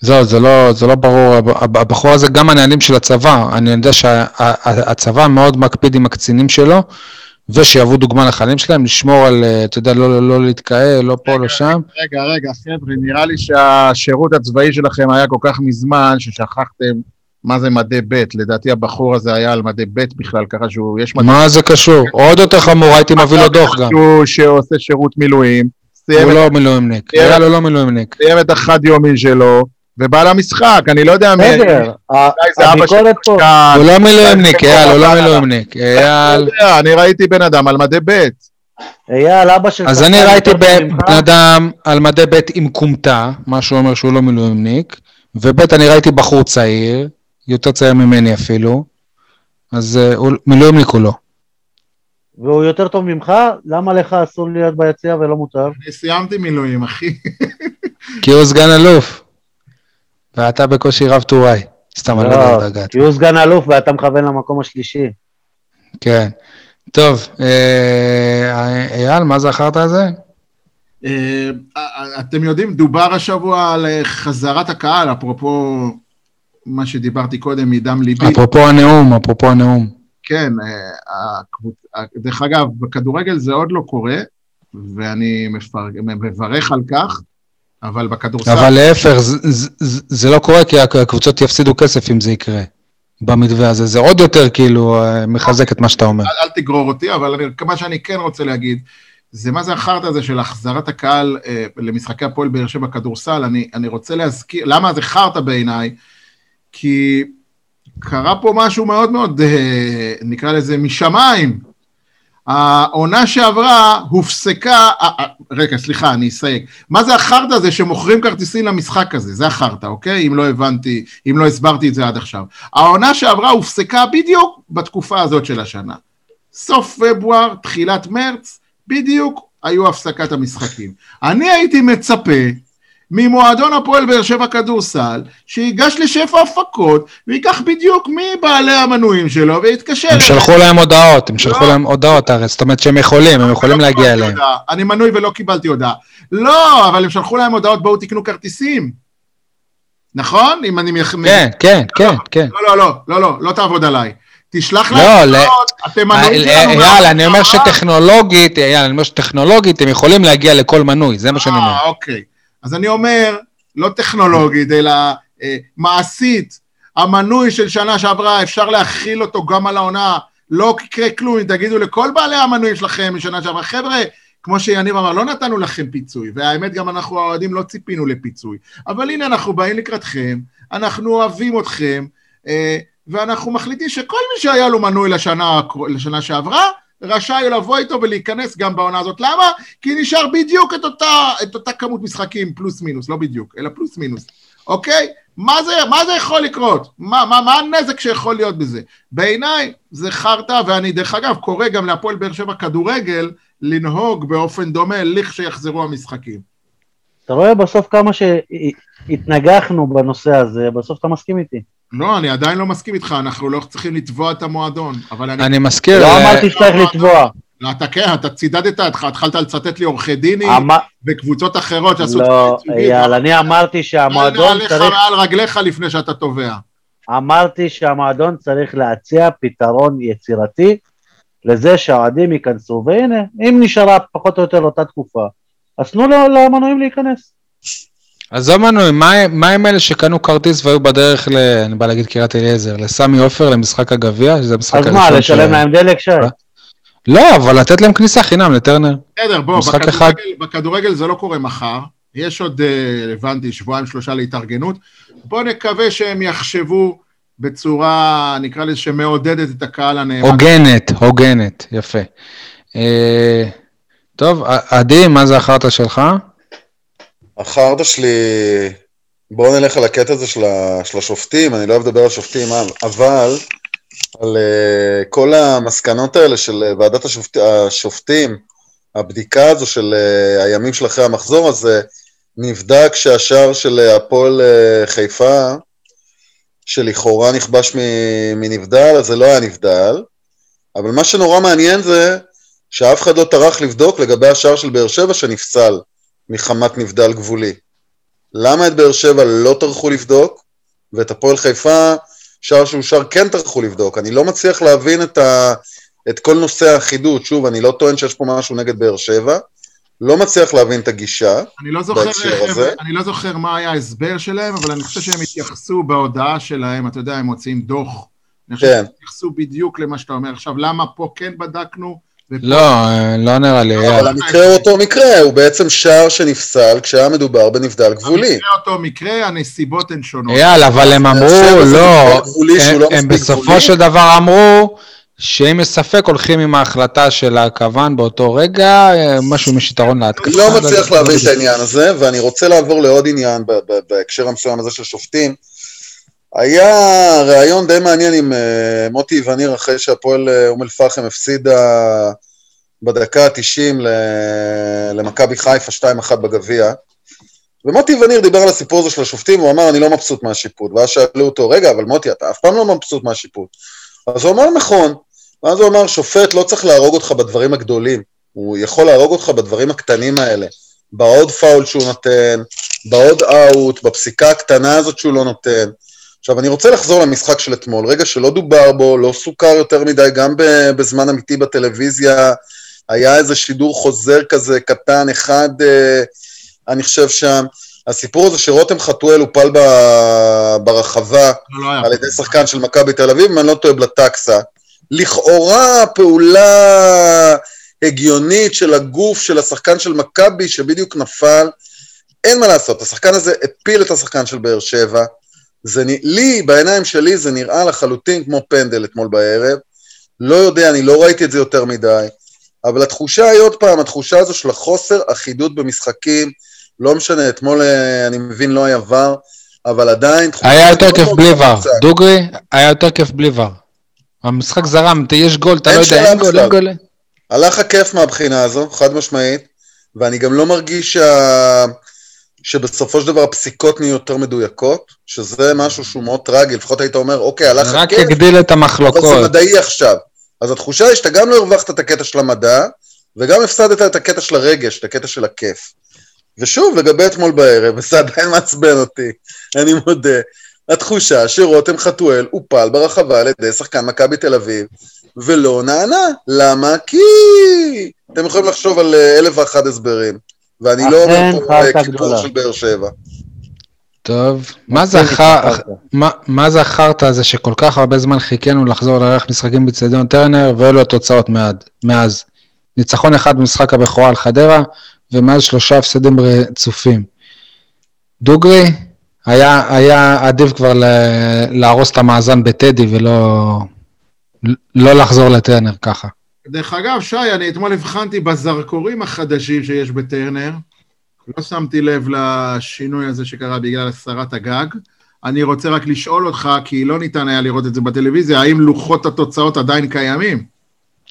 זהו, זה לא, זה לא ברור, הבחור הזה גם הנהלים של הצבא, אני יודע שהצבא מאוד מקפיד עם הקצינים שלו, ושיהוו דוגמה לחיילים שלהם, לשמור על, אה, אתה יודע, לא, לא, לא להתקהל, לא פה, לא שם. רגע, רגע, חבר'ה, נראה לי שהשירות הצבאי שלכם היה כל כך מזמן, ששכחתם מה זה מדי ב', לדעתי הבחור הזה היה על מדי ב' בכלל, ככה שהוא, יש מדי... מה זה קשור? עוד יותר חמור, הייתי מביא לו דוח גם. הוא שעושה שירות מילואים. הוא לא מילואימניק, היה לו לא מילואימניק. סיים את החד יומי שלו, ובא למשחק, אני לא יודע מי... בסדר, הביקורת פה... הוא לא מילואימניק, אייל, הוא לא מילואימניק. אייל... אני ראיתי בן אדם על מדי ב'. אייל, אבא של... אז אני ראיתי בן אדם על מדי ב' עם כומתה, מה שאומר שהוא לא מילואימניק, וב' אני ראיתי בחור צעיר, יותר צעיר ממני אפילו, אז אה, מילואימניק הוא לא. והוא יותר טוב ממך, למה לך אסור להיות ביציע ולא מותר? אני סיימתי מילואים, אחי. כי הוא סגן אלוף. ואתה בקושי רב טוראי. סתם, אני לא יודע לדעת. כי הוא סגן אלוף ואתה מכוון למקום השלישי. כן. טוב, אה, אייל, מה זה החרטא הזה? אה, אתם יודעים, דובר השבוע על אה, חזרת הקהל, אפרופו מה שדיברתי קודם מדם ליבי. אפרופו הנאום, אפרופו הנאום. כן, דרך אגב, בכדורגל זה עוד לא קורה, ואני מברך על כך. אבל בכדורסל... אבל להפך, זה, זה, זה לא קורה כי הקבוצות יפסידו כסף אם זה יקרה. במתווה הזה, זה עוד יותר כאילו אה, מחזק את מה שאתה אומר. אל, אל תגרור אותי, אבל אני, מה שאני כן רוצה להגיד, זה מה זה החרטא הזה של החזרת הקהל אה, למשחקי הפועל באר שבע כדורסל, אני, אני רוצה להזכיר, למה זה חרטא בעיניי? כי קרה פה משהו מאוד מאוד, אה, נקרא לזה משמיים, העונה שעברה הופסקה, אה, אה, רגע, סליחה, אני אסייג. מה זה החרטא הזה שמוכרים כרטיסים למשחק הזה? זה החרטא, אוקיי? אם לא הבנתי, אם לא הסברתי את זה עד עכשיו. העונה שעברה הופסקה בדיוק בתקופה הזאת של השנה. סוף פברואר, תחילת מרץ, בדיוק היו הפסקת המשחקים. אני הייתי מצפה ממועדון הפועל באר שבע כדורסל, שיגש לשפע הפקות, וייקח בדיוק מבעלי המנויים שלו, ויתקשר. הם שלחו להם הודעות, הם שלחו לא. להם הודעות הרי, זאת אומרת שהם יכולים, הם יכולים לא להגיע אליהם. אני מנוי ולא קיבלתי הודעה. לא, אבל הם שלחו להם הודעות, בואו תקנו כרטיסים. נכון? אם אני... כן, כן, כן, כן. לא, לא, לא, לא, לא, לא תעבוד עליי. תשלח להם הודעות, אתם מנויים שלנו. יאללה, אני אומר שטכנולוגית, יאללה, אני אומר שטכנולוגית, הם יכולים להגיע לכל מנוי, זה מה שאני אומר. אה, אוקיי. אז אני אומר, לא טכנולוגית, אלא אה, מעשית, המנוי של שנה שעברה, אפשר להכיל אותו גם על העונה, לא יקרה כלום, אם תגידו לכל בעלי המנויים שלכם משנה שעברה, חבר'ה, כמו שיניב אמר, לא נתנו לכם פיצוי, והאמת גם אנחנו האוהדים לא ציפינו לפיצוי, אבל הנה אנחנו באים לקראתכם, אנחנו אוהבים אתכם, אה, ואנחנו מחליטים שכל מי שהיה לו מנוי לשנה, לשנה שעברה, רשאי לבוא איתו ולהיכנס גם בעונה הזאת. למה? כי נשאר בדיוק את אותה, את אותה כמות משחקים, פלוס מינוס, לא בדיוק, אלא פלוס מינוס, אוקיי? מה זה, מה זה יכול לקרות? מה, מה, מה הנזק שיכול להיות בזה? בעיניי זה חרטא, ואני דרך אגב קורא גם להפועל באר שבע כדורגל לנהוג באופן דומה לכשיחזרו המשחקים. אתה רואה בסוף כמה שהתנגחנו בנושא הזה, בסוף אתה מסכים איתי. לא, אני עדיין לא מסכים איתך, אנחנו לא צריכים לתבוע את המועדון, אבל אני... אני מזכיר... לא אה, אמרתי שצריך לתבוע. לא, אתה כן, אתה צידדת, התחלת לצטט לי עורכי דינים וקבוצות אחרות שעשו... לא, אייל, אני אמרתי שהמועדון צריך... אל מעל רגליך לפני שאתה תובע. אמרתי שהמועדון צריך להציע פתרון יצירתי לזה שהאוהדים ייכנסו, והנה, אם נשארה פחות או יותר אותה תקופה, אז תנו למנויים להיכנס. עזוב מנוי, מה עם אלה שקנו כרטיס והיו בדרך ל... אני בא להגיד קריית אליעזר, לסמי עופר, למשחק הגביע, שזה המשחק הראשון אז מה, לשלם להם דלק שי? לא, אבל לתת להם כניסה חינם לטרנר. בסדר, בוא, בכדורגל זה לא קורה מחר, יש עוד, אה, הבנתי, שבועיים שלושה להתארגנות. בוא נקווה שהם יחשבו בצורה, נקרא לזה, שמעודדת את הקהל הנאמן. הוגנת, הוגנת, יפה. אה, טוב, עדי, מה זה החרטא שלך? החרטא שלי, בואו נלך על הקטע הזה של, ה, של השופטים, אני לא אוהב לדבר על שופטים, אבל על uh, כל המסקנות האלה של ועדת השופט, השופטים, הבדיקה הזו של uh, הימים של אחרי המחזור הזה, נבדק שהשער של הפועל uh, חיפה, שלכאורה נכבש מנבדל, אז זה לא היה נבדל, אבל מה שנורא מעניין זה שאף אחד לא טרח לבדוק לגבי השער של באר שבע שנפסל מחמת נבדל גבולי. למה את באר שבע לא טרחו לבדוק, ואת הפועל חיפה, שער שהוא שער כן טרחו לבדוק? אני לא מצליח להבין את, ה, את כל נושא האחידות. שוב, אני לא טוען שיש פה משהו נגד באר שבע, לא מצליח להבין את הגישה אני לא זוכר, אני לא זוכר מה היה ההסבר שלהם, אבל אני חושב שהם התייחסו בהודעה שלהם, אתה יודע, הם מוציאים דוח. אני חושב כן. שהם התייחסו בדיוק למה שאתה אומר. עכשיו, למה פה כן בדקנו? לא, לא נראה לי. אבל המקרה הוא אותו מקרה, הוא בעצם שער שנפסל כשהיה מדובר בנבדל גבולי. המקרה אותו מקרה, הנסיבות הן שונות. אייל, אבל הם אמרו, לא, לא הם בסופו של דבר אמרו שאם יש ספק הולכים עם ההחלטה של הכוון באותו רגע, משהו עם יתרון להתקפה. אני לא מצליח להבין את העניין הזה, ואני רוצה לעבור לעוד עניין בהקשר המסוים הזה של שופטים. היה ראיון די מעניין עם אה, מוטי וניר אחרי שהפועל אה, אום אל-פחם הפסידה בדקה ה-90 למכבי חיפה 2-1 בגביע. ומוטי וניר דיבר על הסיפור הזה של השופטים, הוא אמר, אני לא מבסוט מהשיפוט. ואז שאלו אותו, רגע, אבל מוטי, אתה אף פעם לא מבסוט מהשיפוט. אז הוא אמר, נכון. ואז הוא אמר, שופט לא צריך להרוג אותך בדברים הגדולים, הוא יכול להרוג אותך בדברים הקטנים האלה. בעוד פאול שהוא נותן, בעוד אאוט, בפסיקה הקטנה הזאת שהוא לא נותן. עכשיו, אני רוצה לחזור למשחק של אתמול, רגע שלא דובר בו, לא סוכר יותר מדי, גם בזמן אמיתי בטלוויזיה, היה איזה שידור חוזר כזה קטן, אחד, אה, אני חושב שם. הסיפור הזה שרותם חתואל הופל ברחבה לא, לא על ידי שחקן של מכבי תל אביב, אם אני לא טועה, בלטקסה. לכאורה פעולה הגיונית של הגוף של השחקן של מכבי שבדיוק נפל. אין מה לעשות, השחקן הזה הפיל את השחקן של באר שבע. זה, לי, בעיניים שלי, זה נראה לחלוטין כמו פנדל אתמול בערב. לא יודע, אני לא ראיתי את זה יותר מדי. אבל התחושה היא עוד פעם, התחושה הזו של החוסר אחידות במשחקים, לא משנה, אתמול אה, אני מבין לא היה ור, אבל עדיין... היה יותר כיף בלי ור. דוגרי, היה יותר כיף בלי ור. המשחק זרם, יש גול, אתה לא יודע, אין גול, אין גול. הלך הכיף מהבחינה הזו, חד משמעית, ואני גם לא מרגיש שה... שבסופו של דבר הפסיקות נהיו יותר מדויקות, שזה משהו שהוא מאוד טרגי, לפחות היית אומר, אוקיי, הלך הכיף, רק הגדיל את המחלוקות. אבל זה מדעי עכשיו. אז התחושה היא שאתה גם לא הרווחת את הקטע של המדע, וגם הפסדת את הקטע של הרגש, את הקטע של הכיף. ושוב, לגבי אתמול בערב, וזה עדיין מעצבן אותי, אני מודה, התחושה שרותם חתואל הופל ברחבה על ידי שחקן מכבי תל אביב, ולא נענה. למה? כי... אתם יכולים לחשוב על אה, אלף ואחד הסברים, ואני לא אומר פה קיפור של באר שבע. טוב, מה זה החרטא הזה שכל כך הרבה זמן חיכינו לחזור לארח משחקים בצדיון טרנר, ואלו התוצאות מאז. ניצחון אחד במשחק הבכורה על חדרה, ומאז שלושה הפסדים רצופים. דוגרי, היה, היה עדיף כבר להרוס את המאזן בטדי ולא לא לחזור לטרנר ככה. דרך אגב, שי, אני אתמול הבחנתי בזרקורים החדשים שיש בטרנר. לא שמתי לב לשינוי הזה שקרה בגלל הסרת הגג. אני רוצה רק לשאול אותך, כי לא ניתן היה לראות את זה בטלוויזיה, האם לוחות התוצאות עדיין קיימים?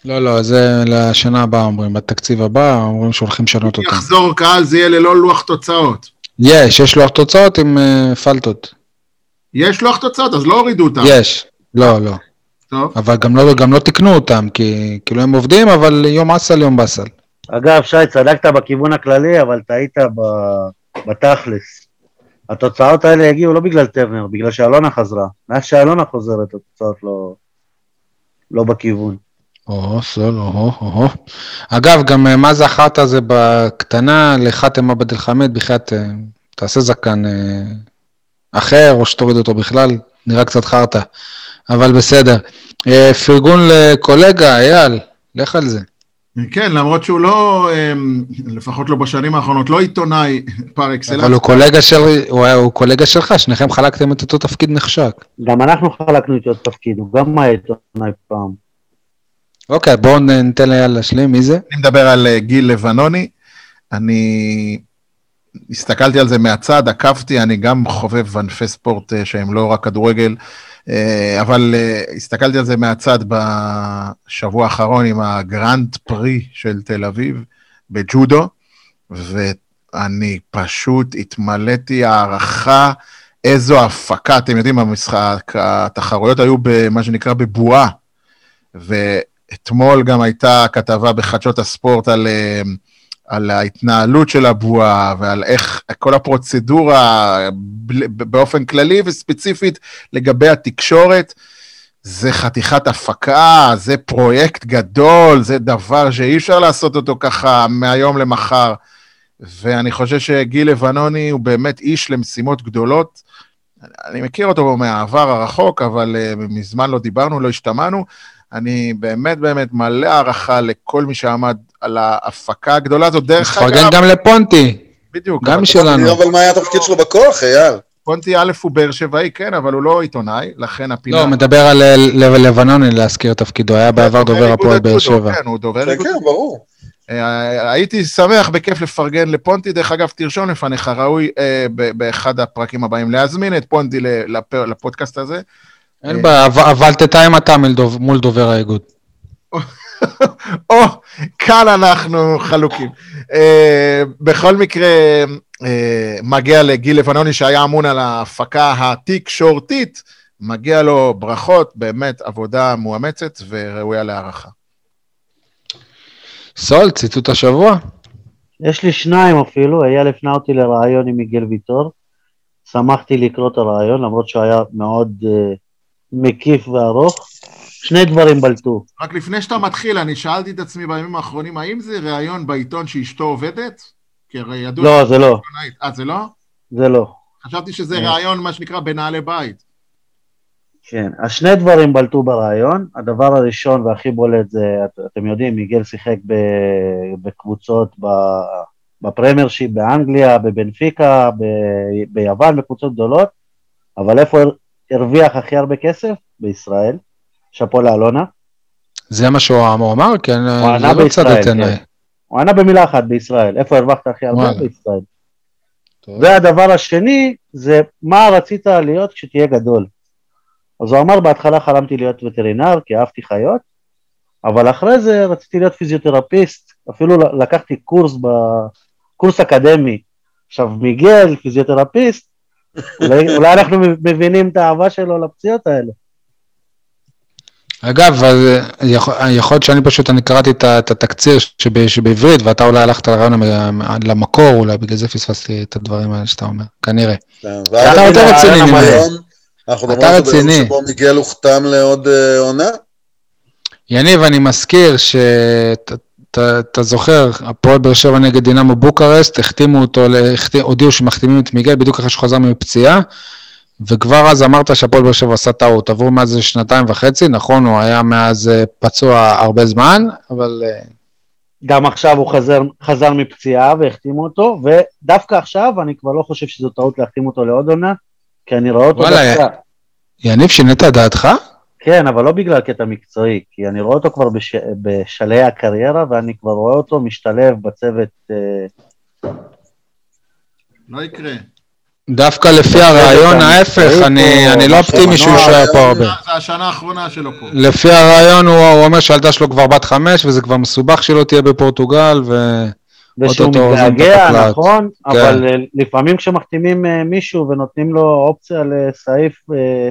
לא, לא, זה לשנה הבאה אומרים, בתקציב הבא אומרים שהולכים לשנות אותם. יחזור קהל, זה יהיה ללא לוח תוצאות. יש, יש לוח תוצאות עם uh, פלטות. יש לוח תוצאות, אז לא הורידו אותם. יש, לא, לא. טוב. אבל גם לא, גם לא תיקנו אותם, כי כאילו הם עובדים, אבל יום אסל, יום באסל. אגב, שי, צדקת בכיוון הכללי, אבל טעית בתכלס. התוצאות האלה הגיעו לא בגלל טרנר, בגלל שאלונה חזרה. מאז שאלונה חוזרת, התוצאות לא, לא בכיוון. או, סול, או, או. אגב, גם אה, מה זה החרטא הזה בקטנה לחאתם עבד אל-חמד, בחייאת, אה, תעשה זקן אה, אחר, או שתוריד אותו בכלל, נראה קצת חרטא, אבל בסדר. פרגון לקולגה, אייל, לך על זה. כן, למרות שהוא לא, אמ, לפחות לא בשנים האחרונות, לא עיתונאי פר אקסלנס. אבל הוא קולגה של, הוא היה- הוא קולגה שלך, שניכם חלקתם את אותו תפקיד נחשק. גם אנחנו חלקנו איתו תפקיד, הוא גם היה עיתונאי פעם. אוקיי, בואו ניתן לאייל להשלים, מי זה? אני מדבר על אה, גיל לבנוני. אני הסתכלתי על זה מהצד, עקבתי, אני גם חובב ענפי ספורט אה, שהם לא רק כדורגל, אה, אבל אה, הסתכלתי על זה מהצד בשבוע האחרון עם הגרנד פרי של תל אביב בג'ודו, ואני פשוט התמלאתי הערכה. איזו הפקה, אתם יודעים, המשחק, התחרויות היו במה שנקרא בבועה, ואתמול גם הייתה כתבה בחדשות הספורט על, אה, על ההתנהלות של הבועה ועל איך כל הפרוצדורה באופן כללי וספציפית לגבי התקשורת. זה חתיכת הפקה, זה פרויקט גדול, זה דבר שאי אפשר לעשות אותו ככה מהיום למחר. ואני חושב שגיל לבנוני הוא באמת איש למשימות גדולות. אני מכיר אותו מהעבר הרחוק, אבל uh, מזמן לא דיברנו, לא השתמענו. אני באמת באמת מלא הערכה לכל מי שעמד על ההפקה הגדולה הזאת. דרך נפרגן אגב, גם לפונטי, בדיוק, גם שלנו. אבל מה היה התפקיד שלו בכוח, אייל? פונטי א' הוא באר שבעי, כן, אבל הוא לא עיתונאי, לכן הפינה... לא, הוא מדבר על אה, לב- לבנוני להזכיר תפקידו, היה בעבר דובר הפועל באר שבע. כן, הוא דובר כן, איגוד כן, ברור. אה, הייתי שמח בכיף לפרגן לפונטי, דרך אגב, תרשום לפניך, ראוי אה, באחד הפרקים הבאים להזמין את פונטי לפודקאסט הזה. אין בעיה, אבל- תתאם אתה מול דובר האיגוד. או, כאן אנחנו חלוקים. אה, בכל מקרה, אה, מגיע לגיל לבנוני שהיה אמון על ההפקה התקשורתית, מגיע לו ברכות, באמת עבודה מאומצת וראויה להערכה. סול, ציטוט השבוע? יש לי שניים אפילו, אייל הפנה אותי לרעיון עם מיגל ויטור. שמחתי לקרוא את הרעיון, למרות שהוא היה מאוד uh, מקיף וארוך. שני דברים בלטו. רק לפני שאתה מתחיל, אני שאלתי את עצמי בימים האחרונים, האם זה ראיון בעיתון שאשתו עובדת? כי הרי ידוע... לא, זה לא. אה, זה לא? זה לא. חשבתי שזה כן. ראיון, מה שנקרא, בנעלי בית. כן, אז שני דברים בלטו בראיון. הדבר הראשון והכי בולט זה, את- אתם יודעים, מיגל שיחק ב- בקבוצות בפרמיירשיפ באנגליה, בבנפיקה, ב- ביוון, בקבוצות גדולות, אבל איפה הר- הרוויח הכי הרבה כסף? בישראל. שאפו לאלונה. זה מה שהוא אמר-? כן, הוא ענה לא בישראל. כן. הוא ענה במילה אחת בישראל. איפה הרווחת הכי הרבה? בישראל. טוב. והדבר השני זה מה רצית להיות כשתהיה גדול. אז הוא אמר בהתחלה חלמתי להיות וטרינר כי אהבתי חיות, אבל אחרי זה רציתי להיות פיזיותרפיסט, אפילו לקחתי קורס בקורס אקדמי. עכשיו מיגל, פיזיותרפיסט, אולי, אולי אנחנו מבינים את האהבה שלו לפציעות האלה. אגב, אה, יכול יכול להיות שאני פשוט, אני קראתי את התקציר שב- שבעברית, ואתה אולי הלכת לרעיון המ- למקור, אולי בגלל זה פספסתי את הדברים האלה שאתה אומר, כנראה. כן, אתה יותר רציני ממני. אנחנו אתה מדברים על ביום. שבו מיגל הוחתם לעוד אה, עונה? יניב, אני מזכיר שאתה זוכר, הפועל באר שבע נגד דינמו בוקרשט, החתימו אותו, הודיעו שמחתימים את מיגל בדיוק אחרי שהוא חזר מפציעה, וכבר אז אמרת שהפועל באר שבע עשה טעות. עברו מאז שנתיים וחצי, נכון, הוא היה מאז אה, פצוע הרבה זמן, אבל אה, גם עכשיו הוא חזר, חזר מפציעה והחתימו אותו, ודווקא עכשיו אני כבר לא חושב שזו טעות להחתים אותו לעוד עונה, כי אני רואה אותו וואלה, דווקא... יניב, שינית את דעתך? כן, אבל לא בגלל קטע מקצועי, כי אני רואה אותו כבר בש... בשלהי הקריירה, ואני כבר רואה אותו משתלב בצוות... אה, לא יקרה. דווקא לפי הרעיון גם ההפך, אני או אני לא אופטימי שהוא יישאר פה הרבה. זה השנה האחרונה שלו פה. לפי הרעיון הוא הוא אומר שהילדה שלו כבר בת חמש, וזה כבר מסובך שלא תהיה בפורטוגל, ו... ושהוא מתגעגע. נכון, כן. אבל אה, לפעמים כשמחתימים אה, מישהו ונותנים לו אופציה לסעיף, אה,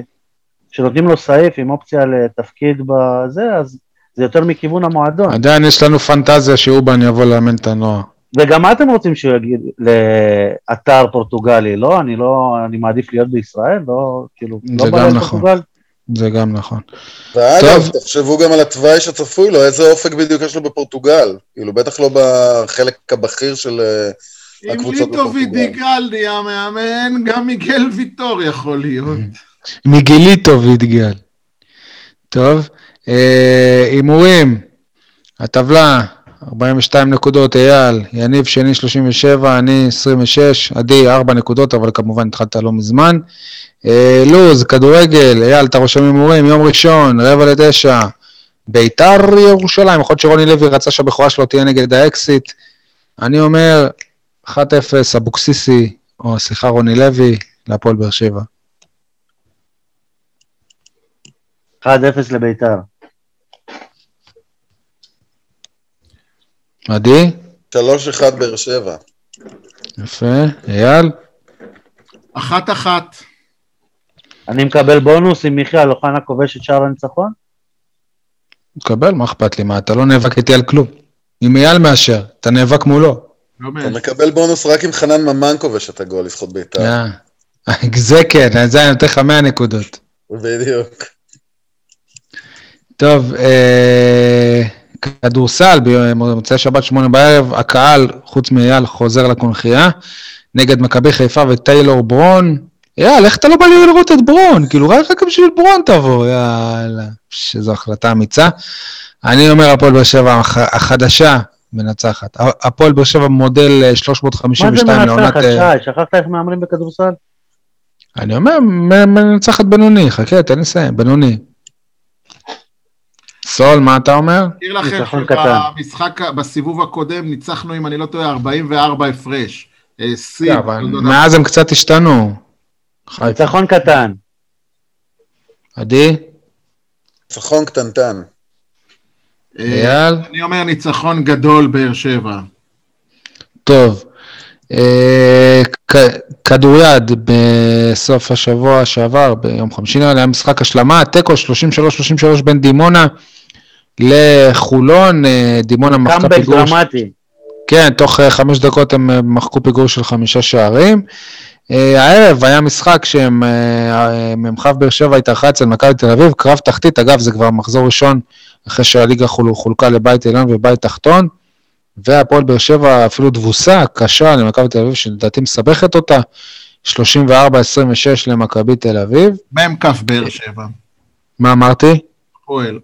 כשנותנים לו סעיף עם אופציה לתפקיד בזה, אז זה יותר מכיוון המועדון. עדיין יש לנו פנטזיה שאובן יבוא לאמן את הנוער. וגם מה אתם רוצים שהוא יגיד לאתר פורטוגלי, לא? אני לא, אני מעדיף להיות בישראל, לא, כאילו, לא בא לי נכון. זה גם נכון. ואגב, טוב. תחשבו גם על התוואי שצפוי לו, איזה אופק בדיוק יש לו בפורטוגל. כאילו, בטח לא בחלק הבכיר של... אה, אם הקבוצות ליטו בפורטוגל. וידיגל נהיה מאמן, גם מיגל ויטור יכול להיות. מגיליטו וידגל. טוב, אה, הימורים, הטבלה, 42 נקודות, אייל, יניב שני 37, אני 26, עדי 4 נקודות, אבל כמובן התחלת לא מזמן. אה, לוז, כדורגל, אייל, אתה רושם הימורים, יום ראשון, רבע לתשע, ביתר ירושלים, יכול להיות שרוני לוי רצה שהבכורה שלו תהיה נגד האקסיט. אני אומר, 1-0, אבוקסיסי, או סליחה, רוני לוי, להפועל באר שבע. 1-0 לביתר. עדי? 3-1 באר שבע. יפה. אייל? אחת אחת. אני מקבל בונוס אם מיכאל אוחנה כובש את שער הניצחון? תקבל, מה אכפת לי? מה, אתה לא נאבק איתי על כלום. אם אייל מאשר, אתה נאבק מולו. לא אתה. מקבל בונוס רק אם חנן ממן כובש את הגול לזכות בית"ר. אה, זה כן, זה אני נותן לך 100 נקודות. בדיוק. טוב, אה, כדורסל במוצאי שבת שמונה בערב, הקהל, חוץ מאייל, חוזר לקונכייה, נגד מכבי חיפה וטיילור ברון. יאללה, איך אתה לא בא לי לראות את ברון? כאילו, רק בשביל ברון תבוא, יאללה. שזו החלטה אמיצה. אני אומר, הפועל באר שבע הח- החדשה מנצחת. הפועל באר שבע מודל אה, מה 352 זה לעונת... מנצחת, אה, שי? שכחת איך מהמרים בכדורסל? אני אומר, מנצחת בינוני, חכה, תן לי לסיים, בינוני. סול, מה אתה אומר? אזכיר לכם ניצחון קטן. שבמשחק, בסיבוב הקודם ניצחנו, אם אני לא טועה, 44 הפרש. אה, שיא. בתולדות מאז הם קצת השתנו. ניצחון קטן. עדי? ניצחון קטנטן. אה, אייל? אני אומר ניצחון גדול, באר שבע. טוב. אה, כדוריד בסוף השבוע שעבר, ביום חמישי נראה לי, היה משחק השלמה, תיקו 33-33 בין דימונה לחולון, אה, דימונה מחקה קאמבק פיגור, דרמטי. כן, תוך אה, חמש דקות הם אה, מחקו פיגור של חמישה שערים. הערב היה משחק שהם, אה, אה, מ"כ באר שבע התארחה אצל מכבי תל אביב, קרב תחתית, אגב זה כבר מחזור ראשון אחרי שהליגה חול- חולקה לבית עליון ובית תחתון, והפועל באר שבע אפילו תבוסה קשה למכבי תל אביב, שלדעתי מסבכת אותה, 34-26 למכבי תל אביב. מ"כ באר שבע. מה אמרתי? פועל.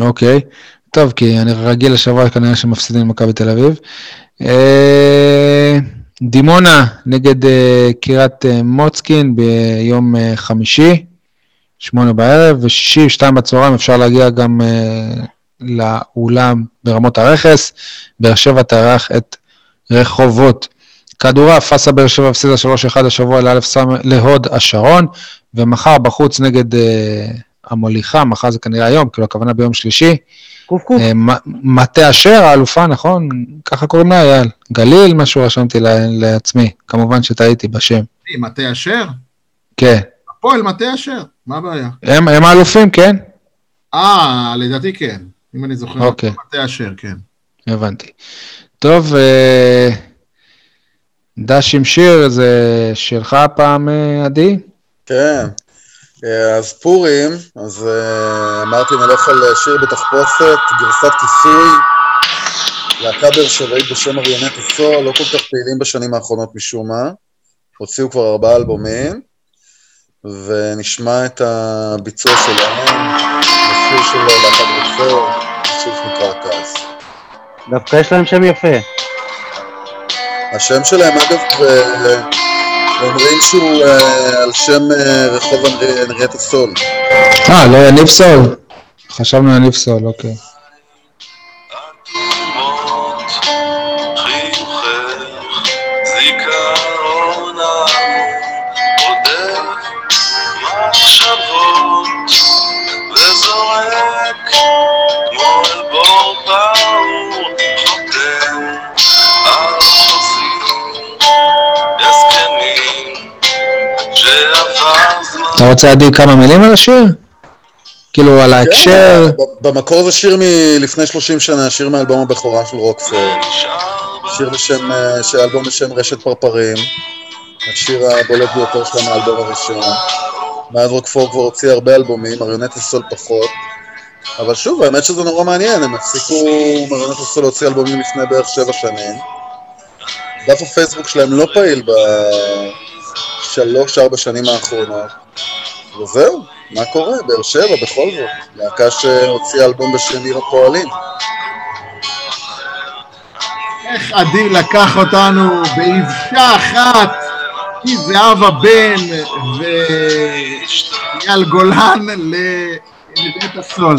אוקיי. טוב, כי אני רגיל לשבוע כנראה שמפסידים למכבי תל אביב. אה, דימונה נגד אה, קריית אה, מוצקין ביום חמישי, שמונה בערב, ושישי, שתיים בצהריים, אפשר להגיע גם לאולם ברמות הרכס. באר שבע תארח את רחובות. כדורעף, פאסה באר שבע הפסידה 3-1 השבוע להוד השרון, ומחר בחוץ נגד המוליכה, מחר זה כנראה היום, כאילו הכוונה ביום שלישי. קוף קוף. אה, מטה אשר, האלופה, נכון? ככה קוראים לה, אייל. גליל, משהו רשמתי לעצמי. כמובן שטעיתי בשם. מטה אשר? כן. הפועל מטה אשר, מה הבעיה? הם הם האלופים, כן? אה, לדעתי כן. אם אני זוכר. אוקיי. מטה אשר, כן. הבנתי. טוב, אה, דש עם שיר, זה שלך הפעם, אה, עדי? כן. אה, אז פורים, אז אה, אמרתי נלך על אה, שיר בתחפושת, גרסת כיסוי, להקה באר שבעית בשם אריאנט הסול, לא כל כך פעילים בשנים האחרונות משום מה, הוציאו כבר ארבעה אלבומים, ונשמע את הביצוע שלהם, בשיר של להקת בצור, שיר שנקרא הכעס. דווקא יש להם שם יפה. השם שלהם, אגב, אומרים שהוא אה, על שם אה, רחוב הנריית הסול. אה, לא יניב סול. חשבנו יניב סול, אוקיי. אתה רוצה עדי כמה מילים על השיר? כאילו, על ההקשר? כן, ב- במקור זה שיר מלפני 30 שנה, שיר מאלבום הבכורה של רוקפורד. שיר בשם, אה, שאלבום בשם רשת פרפרים. השיר הבולט ביותר שלהם מהאלבום הראשון. מאז רוקפורד כבר הוציא הרבה אלבומים, מריונט הסול פחות. אבל שוב, האמת שזה נורא מעניין, הם הפסיקו, מריונט הסול להוציא אלבומים לפני בערך שבע שנים. דף הפייסבוק שלהם לא פעיל בשלוש-ארבע שנים האחרונות. וזהו, מה קורה? באר שבע בכל זאת. להקה שהוציאה אלבום בשם עיר הפועלים. איך עדי לקח אותנו ביבשה אחת מזהבה בן ואייל גולן לבית הסול.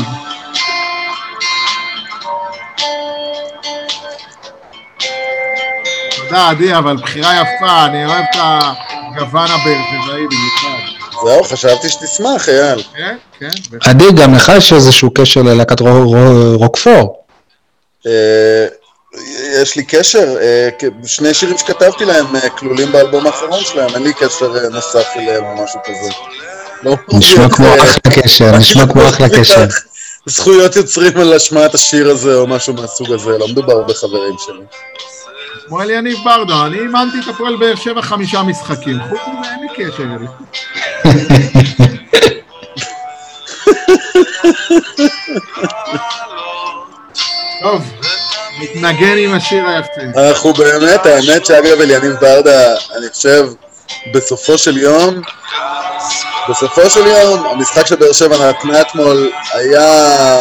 תודה עדי, אבל בחירה יפה, אני אוהב את הגוון הבאר שבעי במיוחד. זהו, חשבתי שתשמח, אייל. כן, כן. עדי, גם לך יש איזשהו קשר ללהקת רו- רו- רוקפור. אה, יש לי קשר, אה, שני שירים שכתבתי להם אה, כלולים באלבום האחרון שלהם, אין לי קשר נוסף אליהם או משהו כזה. לא נשמע כמו אחלה קשר, נשמע כמו אחלה קשר. זכויות יוצרים על השמעת השיר הזה או משהו מהסוג הזה, לא מדובר בחברים שלי. שמואל יניב ברדה, אני אימנתי את הפועל באר שבע חמישה משחקים, חוץ מזה אין לי קשר אליי. טוב, נתנגן עם השיר היפה. אנחנו באמת, האמת שאגב אליניב ברדה, אני חושב, בסופו של יום, בסופו של יום, המשחק שבאר שבע נתנה אתמול היה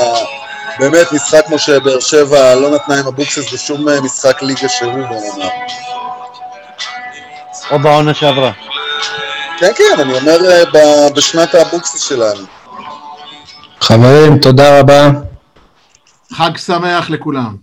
באמת משחק כמו שבאר שבע לא נתנה עם אבוקסיס בשום אה, משחק ליגה שהוא, נאמר. או בעונה שעברה. כן, כן, אני אומר אה, ב- בשנת האבוקסיס שלנו. חברים, תודה רבה. חג שמח לכולם.